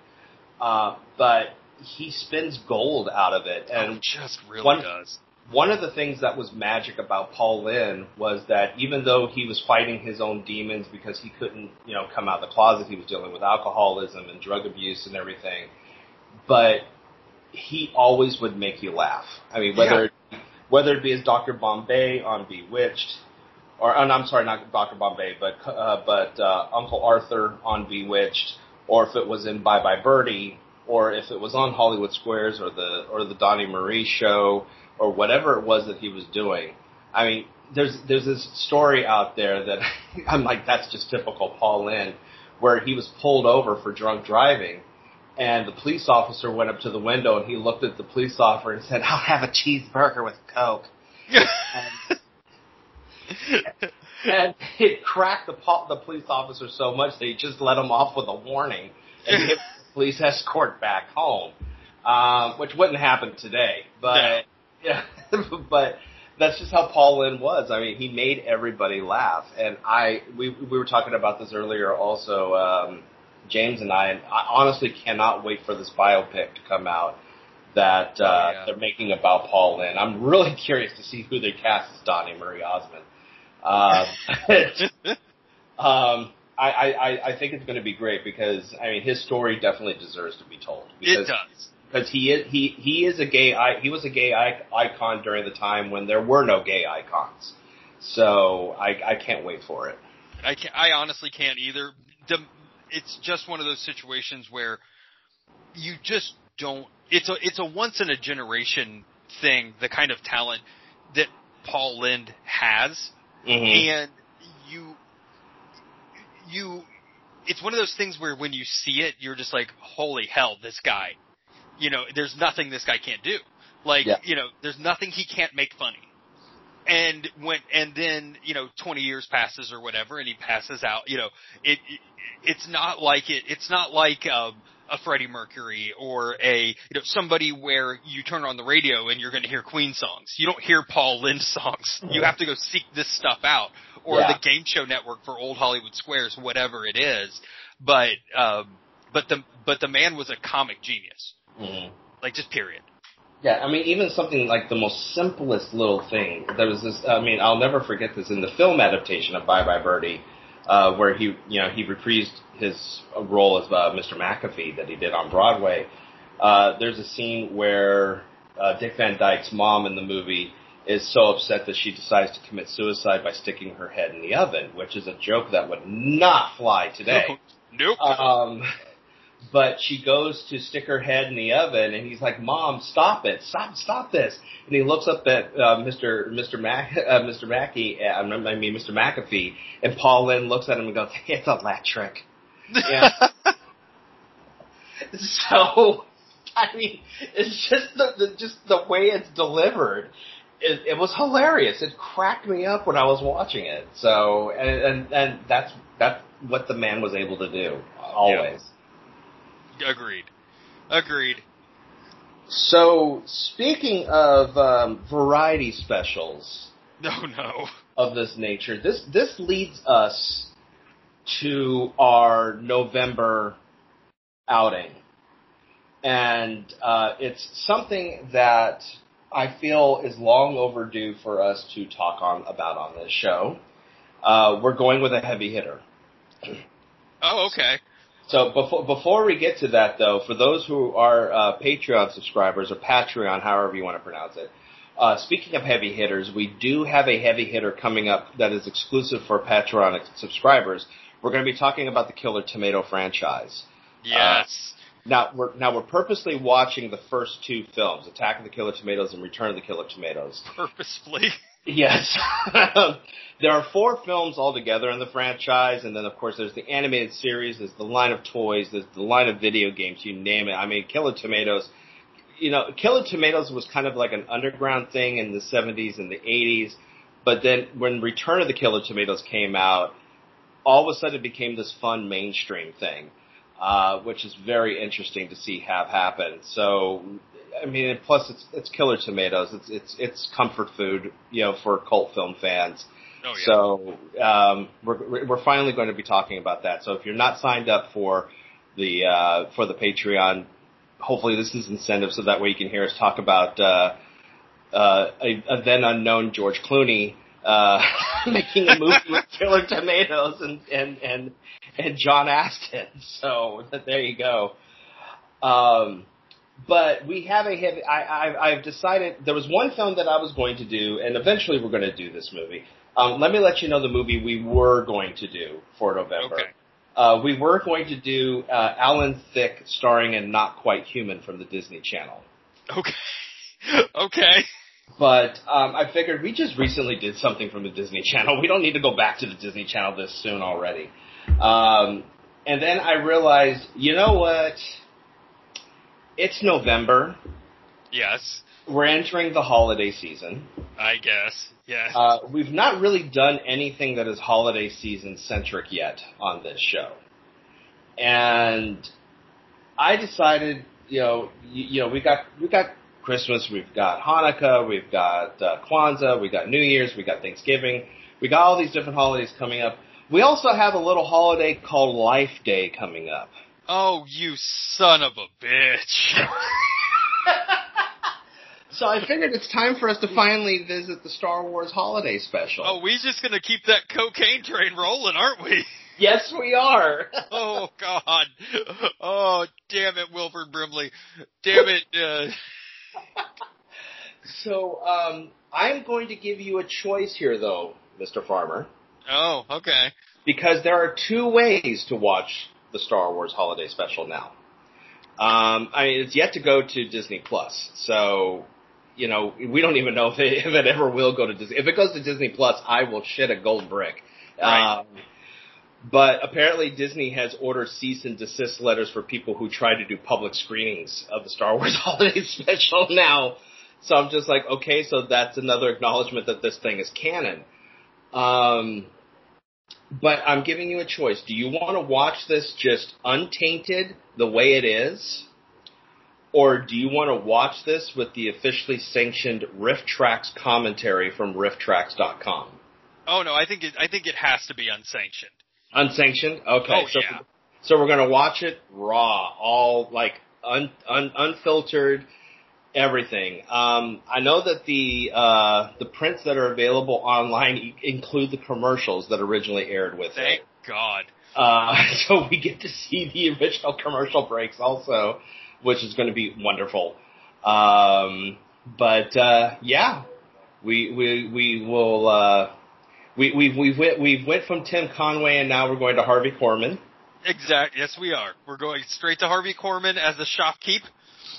Uh, but he spins gold out of it, and
oh, just really
one-
does.
One of the things that was magic about Paul Lynde was that even though he was fighting his own demons because he couldn't, you know, come out of the closet, he was dealing with alcoholism and drug abuse and everything, but he always would make you laugh. I mean, whether whether it be as Dr. Bombay on Bewitched, or and I'm sorry, not Dr. Bombay, but uh, but uh, Uncle Arthur on Bewitched, or if it was in Bye Bye Birdie, or if it was on Hollywood Squares or the or the Donny Marie show, or whatever it was that he was doing. I mean, there's there's this story out there that [laughs] I'm like, that's just typical Paul Lynde, where he was pulled over for drunk driving. And the police officer went up to the window and he looked at the police officer and said, "I'll have a cheeseburger with Coke." and, [laughs] and it cracked the po- the police officer so much that he just let him off with a warning and police escort back home, um, which wouldn't happen today. But [laughs] yeah, but that's just how Paul Lynde was. I mean, he made everybody laugh, and I we we were talking about this earlier also. Um, James and I, and I honestly cannot wait for this biopic to come out that uh,
Oh, yeah.
they're making about Paul Lynde. I'm really [laughs] curious to see who they cast as Donny Marie Osmond. [laughs] Um, um, I, I, I think it's going to be great because I mean his story definitely deserves to be told.
it does.
because he is he he is a gay he was a gay icon during the time when there were no gay icons. So I I can't wait for it.
I can I honestly can't either. The, it's just one of those situations where you just don't. It's a it's a once in a generation thing. The kind of talent that Paul Lynde has, mm-hmm. and you you it's one of those things where when you see it, you're just like, holy hell, this guy. You know, there's nothing this guy can't do. Like,
Yeah.
you know, there's nothing he can't make funny and when and then you know 20 years passes or whatever and he passes out you know it, it it's not like it it's not like um a Freddie Mercury or a you know somebody where you turn on the radio and you're going to hear Queen songs. You don't hear Paul Lynde songs. You have to go seek this stuff out or
Yeah.
the Game Show Network for Old Hollywood Squares, whatever it is. But um, but the but the man was a comic genius,
Mhm.
like just period.
Yeah, I mean, even something like the most simplest little thing. There was this. I mean, I'll never forget this in the film adaptation of Bye Bye Birdie. uh, where he you know he reprised his role as uh, Mr. McAfee that he did on Broadway. Uh, there's a scene where uh, Dick Van Dyke's mom in the movie is so upset that she decides to commit suicide by sticking her head in the oven, which is a joke that would not fly today.
Nope.
Um, but she goes to stick her head in the oven, and he's like, "Mom, stop it! Stop! Stop this!" And he looks up at uh, Mr. Mr. Mac, uh, Mr. Mackey, uh, I mean Mr. McAfee, and Paul Lynde looks at him and goes, "It's trick." Yeah. [laughs] so, I mean, it's just the, the just the way it's delivered. It, it was hilarious. It cracked me up when I was watching it. So, and and, and that's that's what the man was able to do always.
Agreed. Agreed.
So, speaking of um, variety specials [laughs]
No, no.
of this nature, this this leads us to our November outing, and uh, it's something that I feel is long overdue for us to talk on about on this show. Uh, we're going with a heavy hitter. [clears throat]
Oh, okay.
So before before we get to that, though, for those who are uh, Patreon subscribers or Patreon, however you want to pronounce it, uh, speaking of heavy hitters, we do have a heavy hitter coming up that is exclusive for Patreon subscribers. We're going to be talking about the Killer Tomato franchise.
Yes.
Now we're now we're purposely watching the first two films, Attack of the Killer Tomatoes and Return of the Killer Tomatoes.
Purposefully.
Yes. [laughs] there are four films altogether in the franchise, and then of course there's the animated series, there's the line of toys, there's the line of video games, you name it. I mean, Killer Tomatoes, you know, Killer Tomatoes was kind of like an underground thing in the 70s and the 80s, but then when Return of the Killer Tomatoes came out, all of a sudden it became this fun mainstream thing. Uh, which is very interesting to see have happen. So, I mean, plus it's it's Killer Tomatoes. It's it's it's comfort food, you know, for cult film fans.
Oh yeah.
So um, we're we're finally going to be talking about that. So if you're not signed up for the uh, for the Patreon, hopefully this is incentive so that way you can hear us talk about uh, uh, a, a then unknown George Clooney uh, [laughs] making a movie with Killer Tomatoes and and and and John Astin. So [laughs] there you go. Um, but we have a heavy. I, I, I've decided there was one film that I was going to do, and eventually we're going to do this movie. Um, let me let you know the movie we were going to do for November.
Okay.
Uh, we were going to do uh, Alan Thicke starring in Not Quite Human from the Disney Channel.
Okay. [laughs] okay.
But um, I figured we just recently did something from the Disney Channel. We don't need to go back to the Disney Channel this soon already. Um, and then I realized, you know what? It's November.
Yes.
We're entering the holiday season.
I guess. Yes.
Uh, we've not really done anything that is holiday season centric yet on this show. And I decided, you know, you, you know, we got we got Christmas, we've got Hanukkah, we've got uh, Kwanzaa, we got New Year's, we got Thanksgiving, we got all these different holidays coming up. We also have a little holiday called Life Day coming up.
oh, you son of a bitch. [laughs]
So I figured it's time for us to finally visit the Star Wars holiday special.
oh, we just gonna keep that cocaine train rolling, aren't we?
yes, we are. [laughs]
Oh God! Oh damn it, Wilford Brimley! Damn it! Uh, [laughs]
so um, I'm going to give you a choice here, though, Mr. Farmer,
oh, okay.
because there are two ways to watch the Star Wars holiday special now. Um, I mean, it's yet to go to Disney Plus, so you know we don't even know if it, if it ever will go to Disney. If it goes to Disney Plus, I will shit a gold brick.
Right.
Um, but apparently Disney has ordered cease and desist letters for people who try to do public screenings of the Star Wars [laughs] holiday special now. So I'm just like, okay, so that's another acknowledgement that this thing is canon. Um, but I'm giving you a choice. Do you want to watch this just untainted the way it is? Or do you want to watch this with the officially sanctioned RiffTrax commentary from rifftrax.com?
Oh no, I think it. I think it has to be unsanctioned.
Unsanctioned? Okay.
Oh,
so,
yeah.
so we're gonna watch it raw, all like un, un, unfiltered, everything. Um, I know that the uh, the prints that are available online include the commercials that originally aired with
Thank
it.
Thank God.
Uh, [laughs] so we get to see the original commercial breaks also, which is going to be wonderful. Um, but uh, yeah, we we we will. Uh, we we've we've went we went from Tim Conway and now we're going to Harvey Korman.
Exact. Yes, we are. We're going straight to Harvey Korman as a shopkeep.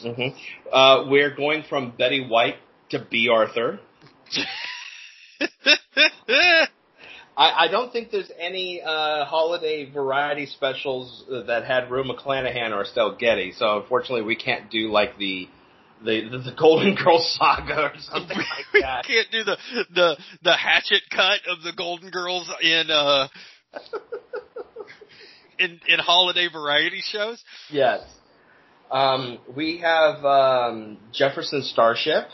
hmm Uh, we're going from Betty White to Bea Arthur. [laughs] I, I don't think there's any uh, holiday variety specials that had Rue McClanahan or Estelle Getty, so unfortunately we can't do like the the the, the Golden Girls saga or [laughs] something like that.
we can't do the the the hatchet cut of the Golden Girls in uh [laughs] in in holiday variety shows.
Yes. Um, we have um, Jefferson Starship.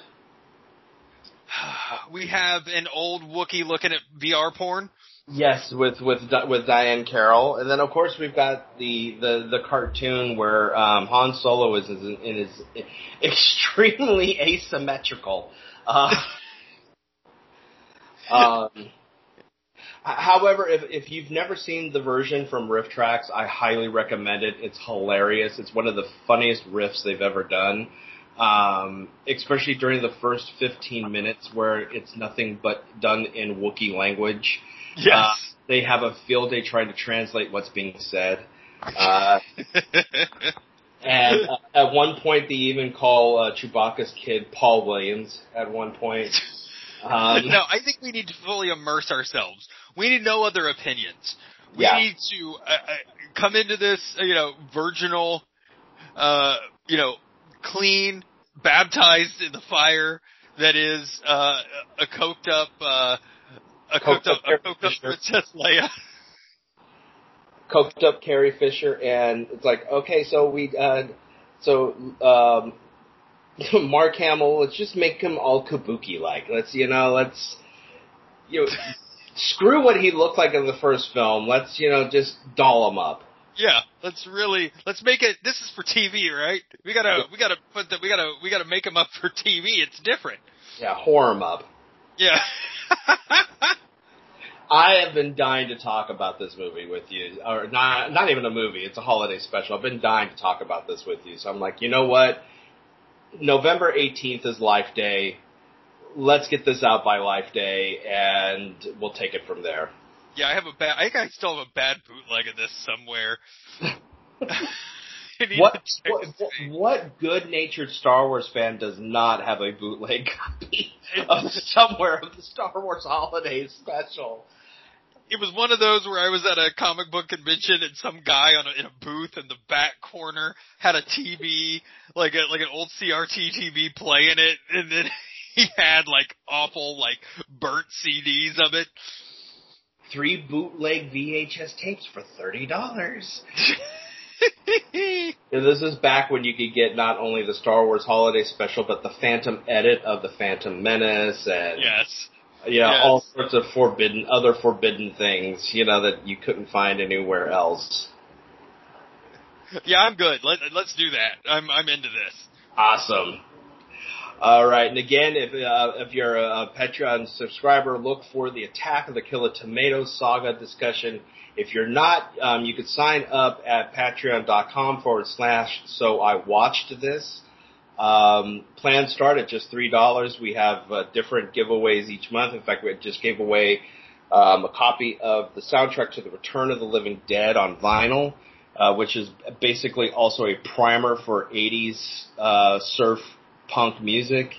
[sighs]
We have an old Wookiee looking at VR porn.
Yes, with with with Diahann Carroll, and then of course we've got the the, the cartoon where um, Han Solo is is, is [laughs] extremely asymmetrical. Uh, [laughs] um, however, if if you've never seen the version from RiffTrax, I highly recommend it. It's hilarious. It's one of the funniest riffs they've ever done. Um, especially during the first 15 minutes where it's nothing but done in Wookiee language. Uh, they have a field day trying to translate what's being said. Uh, [laughs] and uh, at one point, they even call uh, Chewbacca's kid Paul Williams. At one point, um, [laughs]
no, I think we need to fully immerse ourselves. We need no other opinions. We
Yeah.
need to uh, uh, come into this, uh, you know, virginal, uh, you know, clean, baptized in the fire that is uh, a coked up, uh, a coked up, a coked up. Princess Leia. [laughs]
coked up Carrie Fisher, and it's like, okay, so we, uh, so um, [laughs] Mark Hamill, let's just make him all kabuki like. Let's, you know, let's, you know, [laughs] screw what he looked like in the first film. Let's, you know, just doll him up.
Yeah, let's really let's make it. This is for TV, right? We gotta we gotta put the we gotta we gotta make him up for TV. It's different.
Yeah, whore him up.
Yeah. [laughs]
I have been dying to talk about this movie with you, or not, not even a movie. It's a holiday special. I've been dying to talk about this with you. So I'm like, you know what? November 18th is Life Day. Let's get this out by Life Day, and we'll take it from there.
Yeah, I have a bad. I think I still have a bad bootleg of this somewhere. [laughs] [laughs]
What, what, what, what good-natured Star Wars fan does not have a bootleg [laughs] copy [laughs] of somewhere of the Star Wars Holiday Special?
It was one of those where I was at a comic book convention and some guy on a, in a booth in the back corner had a TV, like a like an old CRT TV playing it, and then he had like awful like burnt CDs of it.
Three bootleg VHS tapes for thirty dollars. [laughs] This is back when you could get not only the Star Wars Holiday Special, but the Phantom edit of the Phantom Menace, and
yes.
you know
yes.
all sorts of forbidden, other forbidden things, you know that you couldn't find anywhere else.
Yeah, I'm good. Let, let's do that. I'm I'm into this.
Awesome. All right, and again, if uh, if you're a Patreon subscriber, look for the Attack of the Killer Tomatoes saga discussion. If you're not, um, you could sign up at patreon.com forward slash so I watched this. Um, plans start at just three dollars. We have uh, different giveaways each month. In fact, we just gave away um, a copy of the soundtrack to the Return of the Living Dead on vinyl, uh, which is basically also a primer for '80s uh, surf punk music.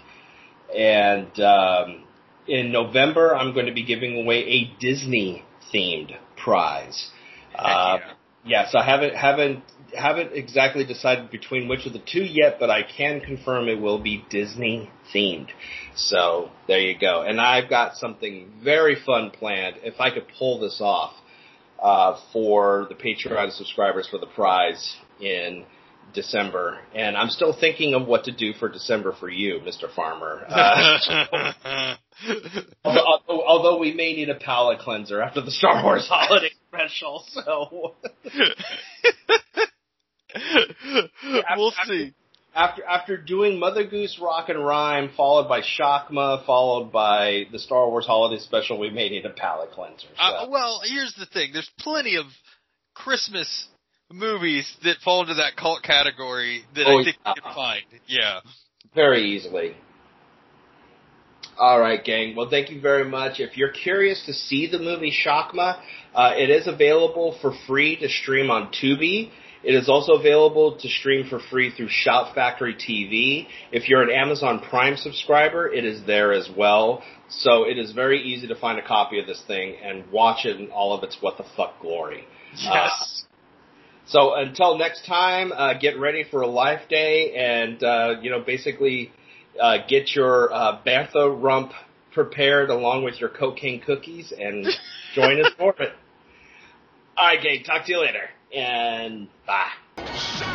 And um, in November, I'm going to be giving away a Disney themed prize. Uh,
yeah.
Yes, I haven't haven't haven't exactly decided between which of the two yet, but I can confirm it will be Disney themed. So there you go. And I've got something very fun planned. If I could pull this off uh, for the Patreon subscribers for the prize in December, and I'm still thinking of what to do for December for you, Mr. Farmer. [laughs] Uh, although, although we may need a palate cleanser after the Star Wars holiday special, so [laughs]
we'll see.
after after doing Mother Goose Rock and Rhyme, followed by Shakma, followed by the Star Wars Holiday Special, we may need a palate cleanser. So.
Uh, well, here's the thing. There's plenty of Christmas movies that fall into that cult category that
Oh,
I think
yeah.
you can find. Yeah.
Very easily. All right, gang. Well, thank you very much. If you're curious to see the movie Shakma, uh, it is available for free to stream on Tubi. It is also available to stream for free through Shout Factory TV. If you're an Amazon Prime subscriber, it is there as well. So it is very easy to find a copy of this thing and watch it in all of its what the fuck glory.
Yes.
So until next time, uh, get ready for a life day and, uh, you know, basically, uh, get your, uh, bantha rump prepared along with your cocaine cookies and [laughs] join us for it. Alright, gang, talk to you later. And bye.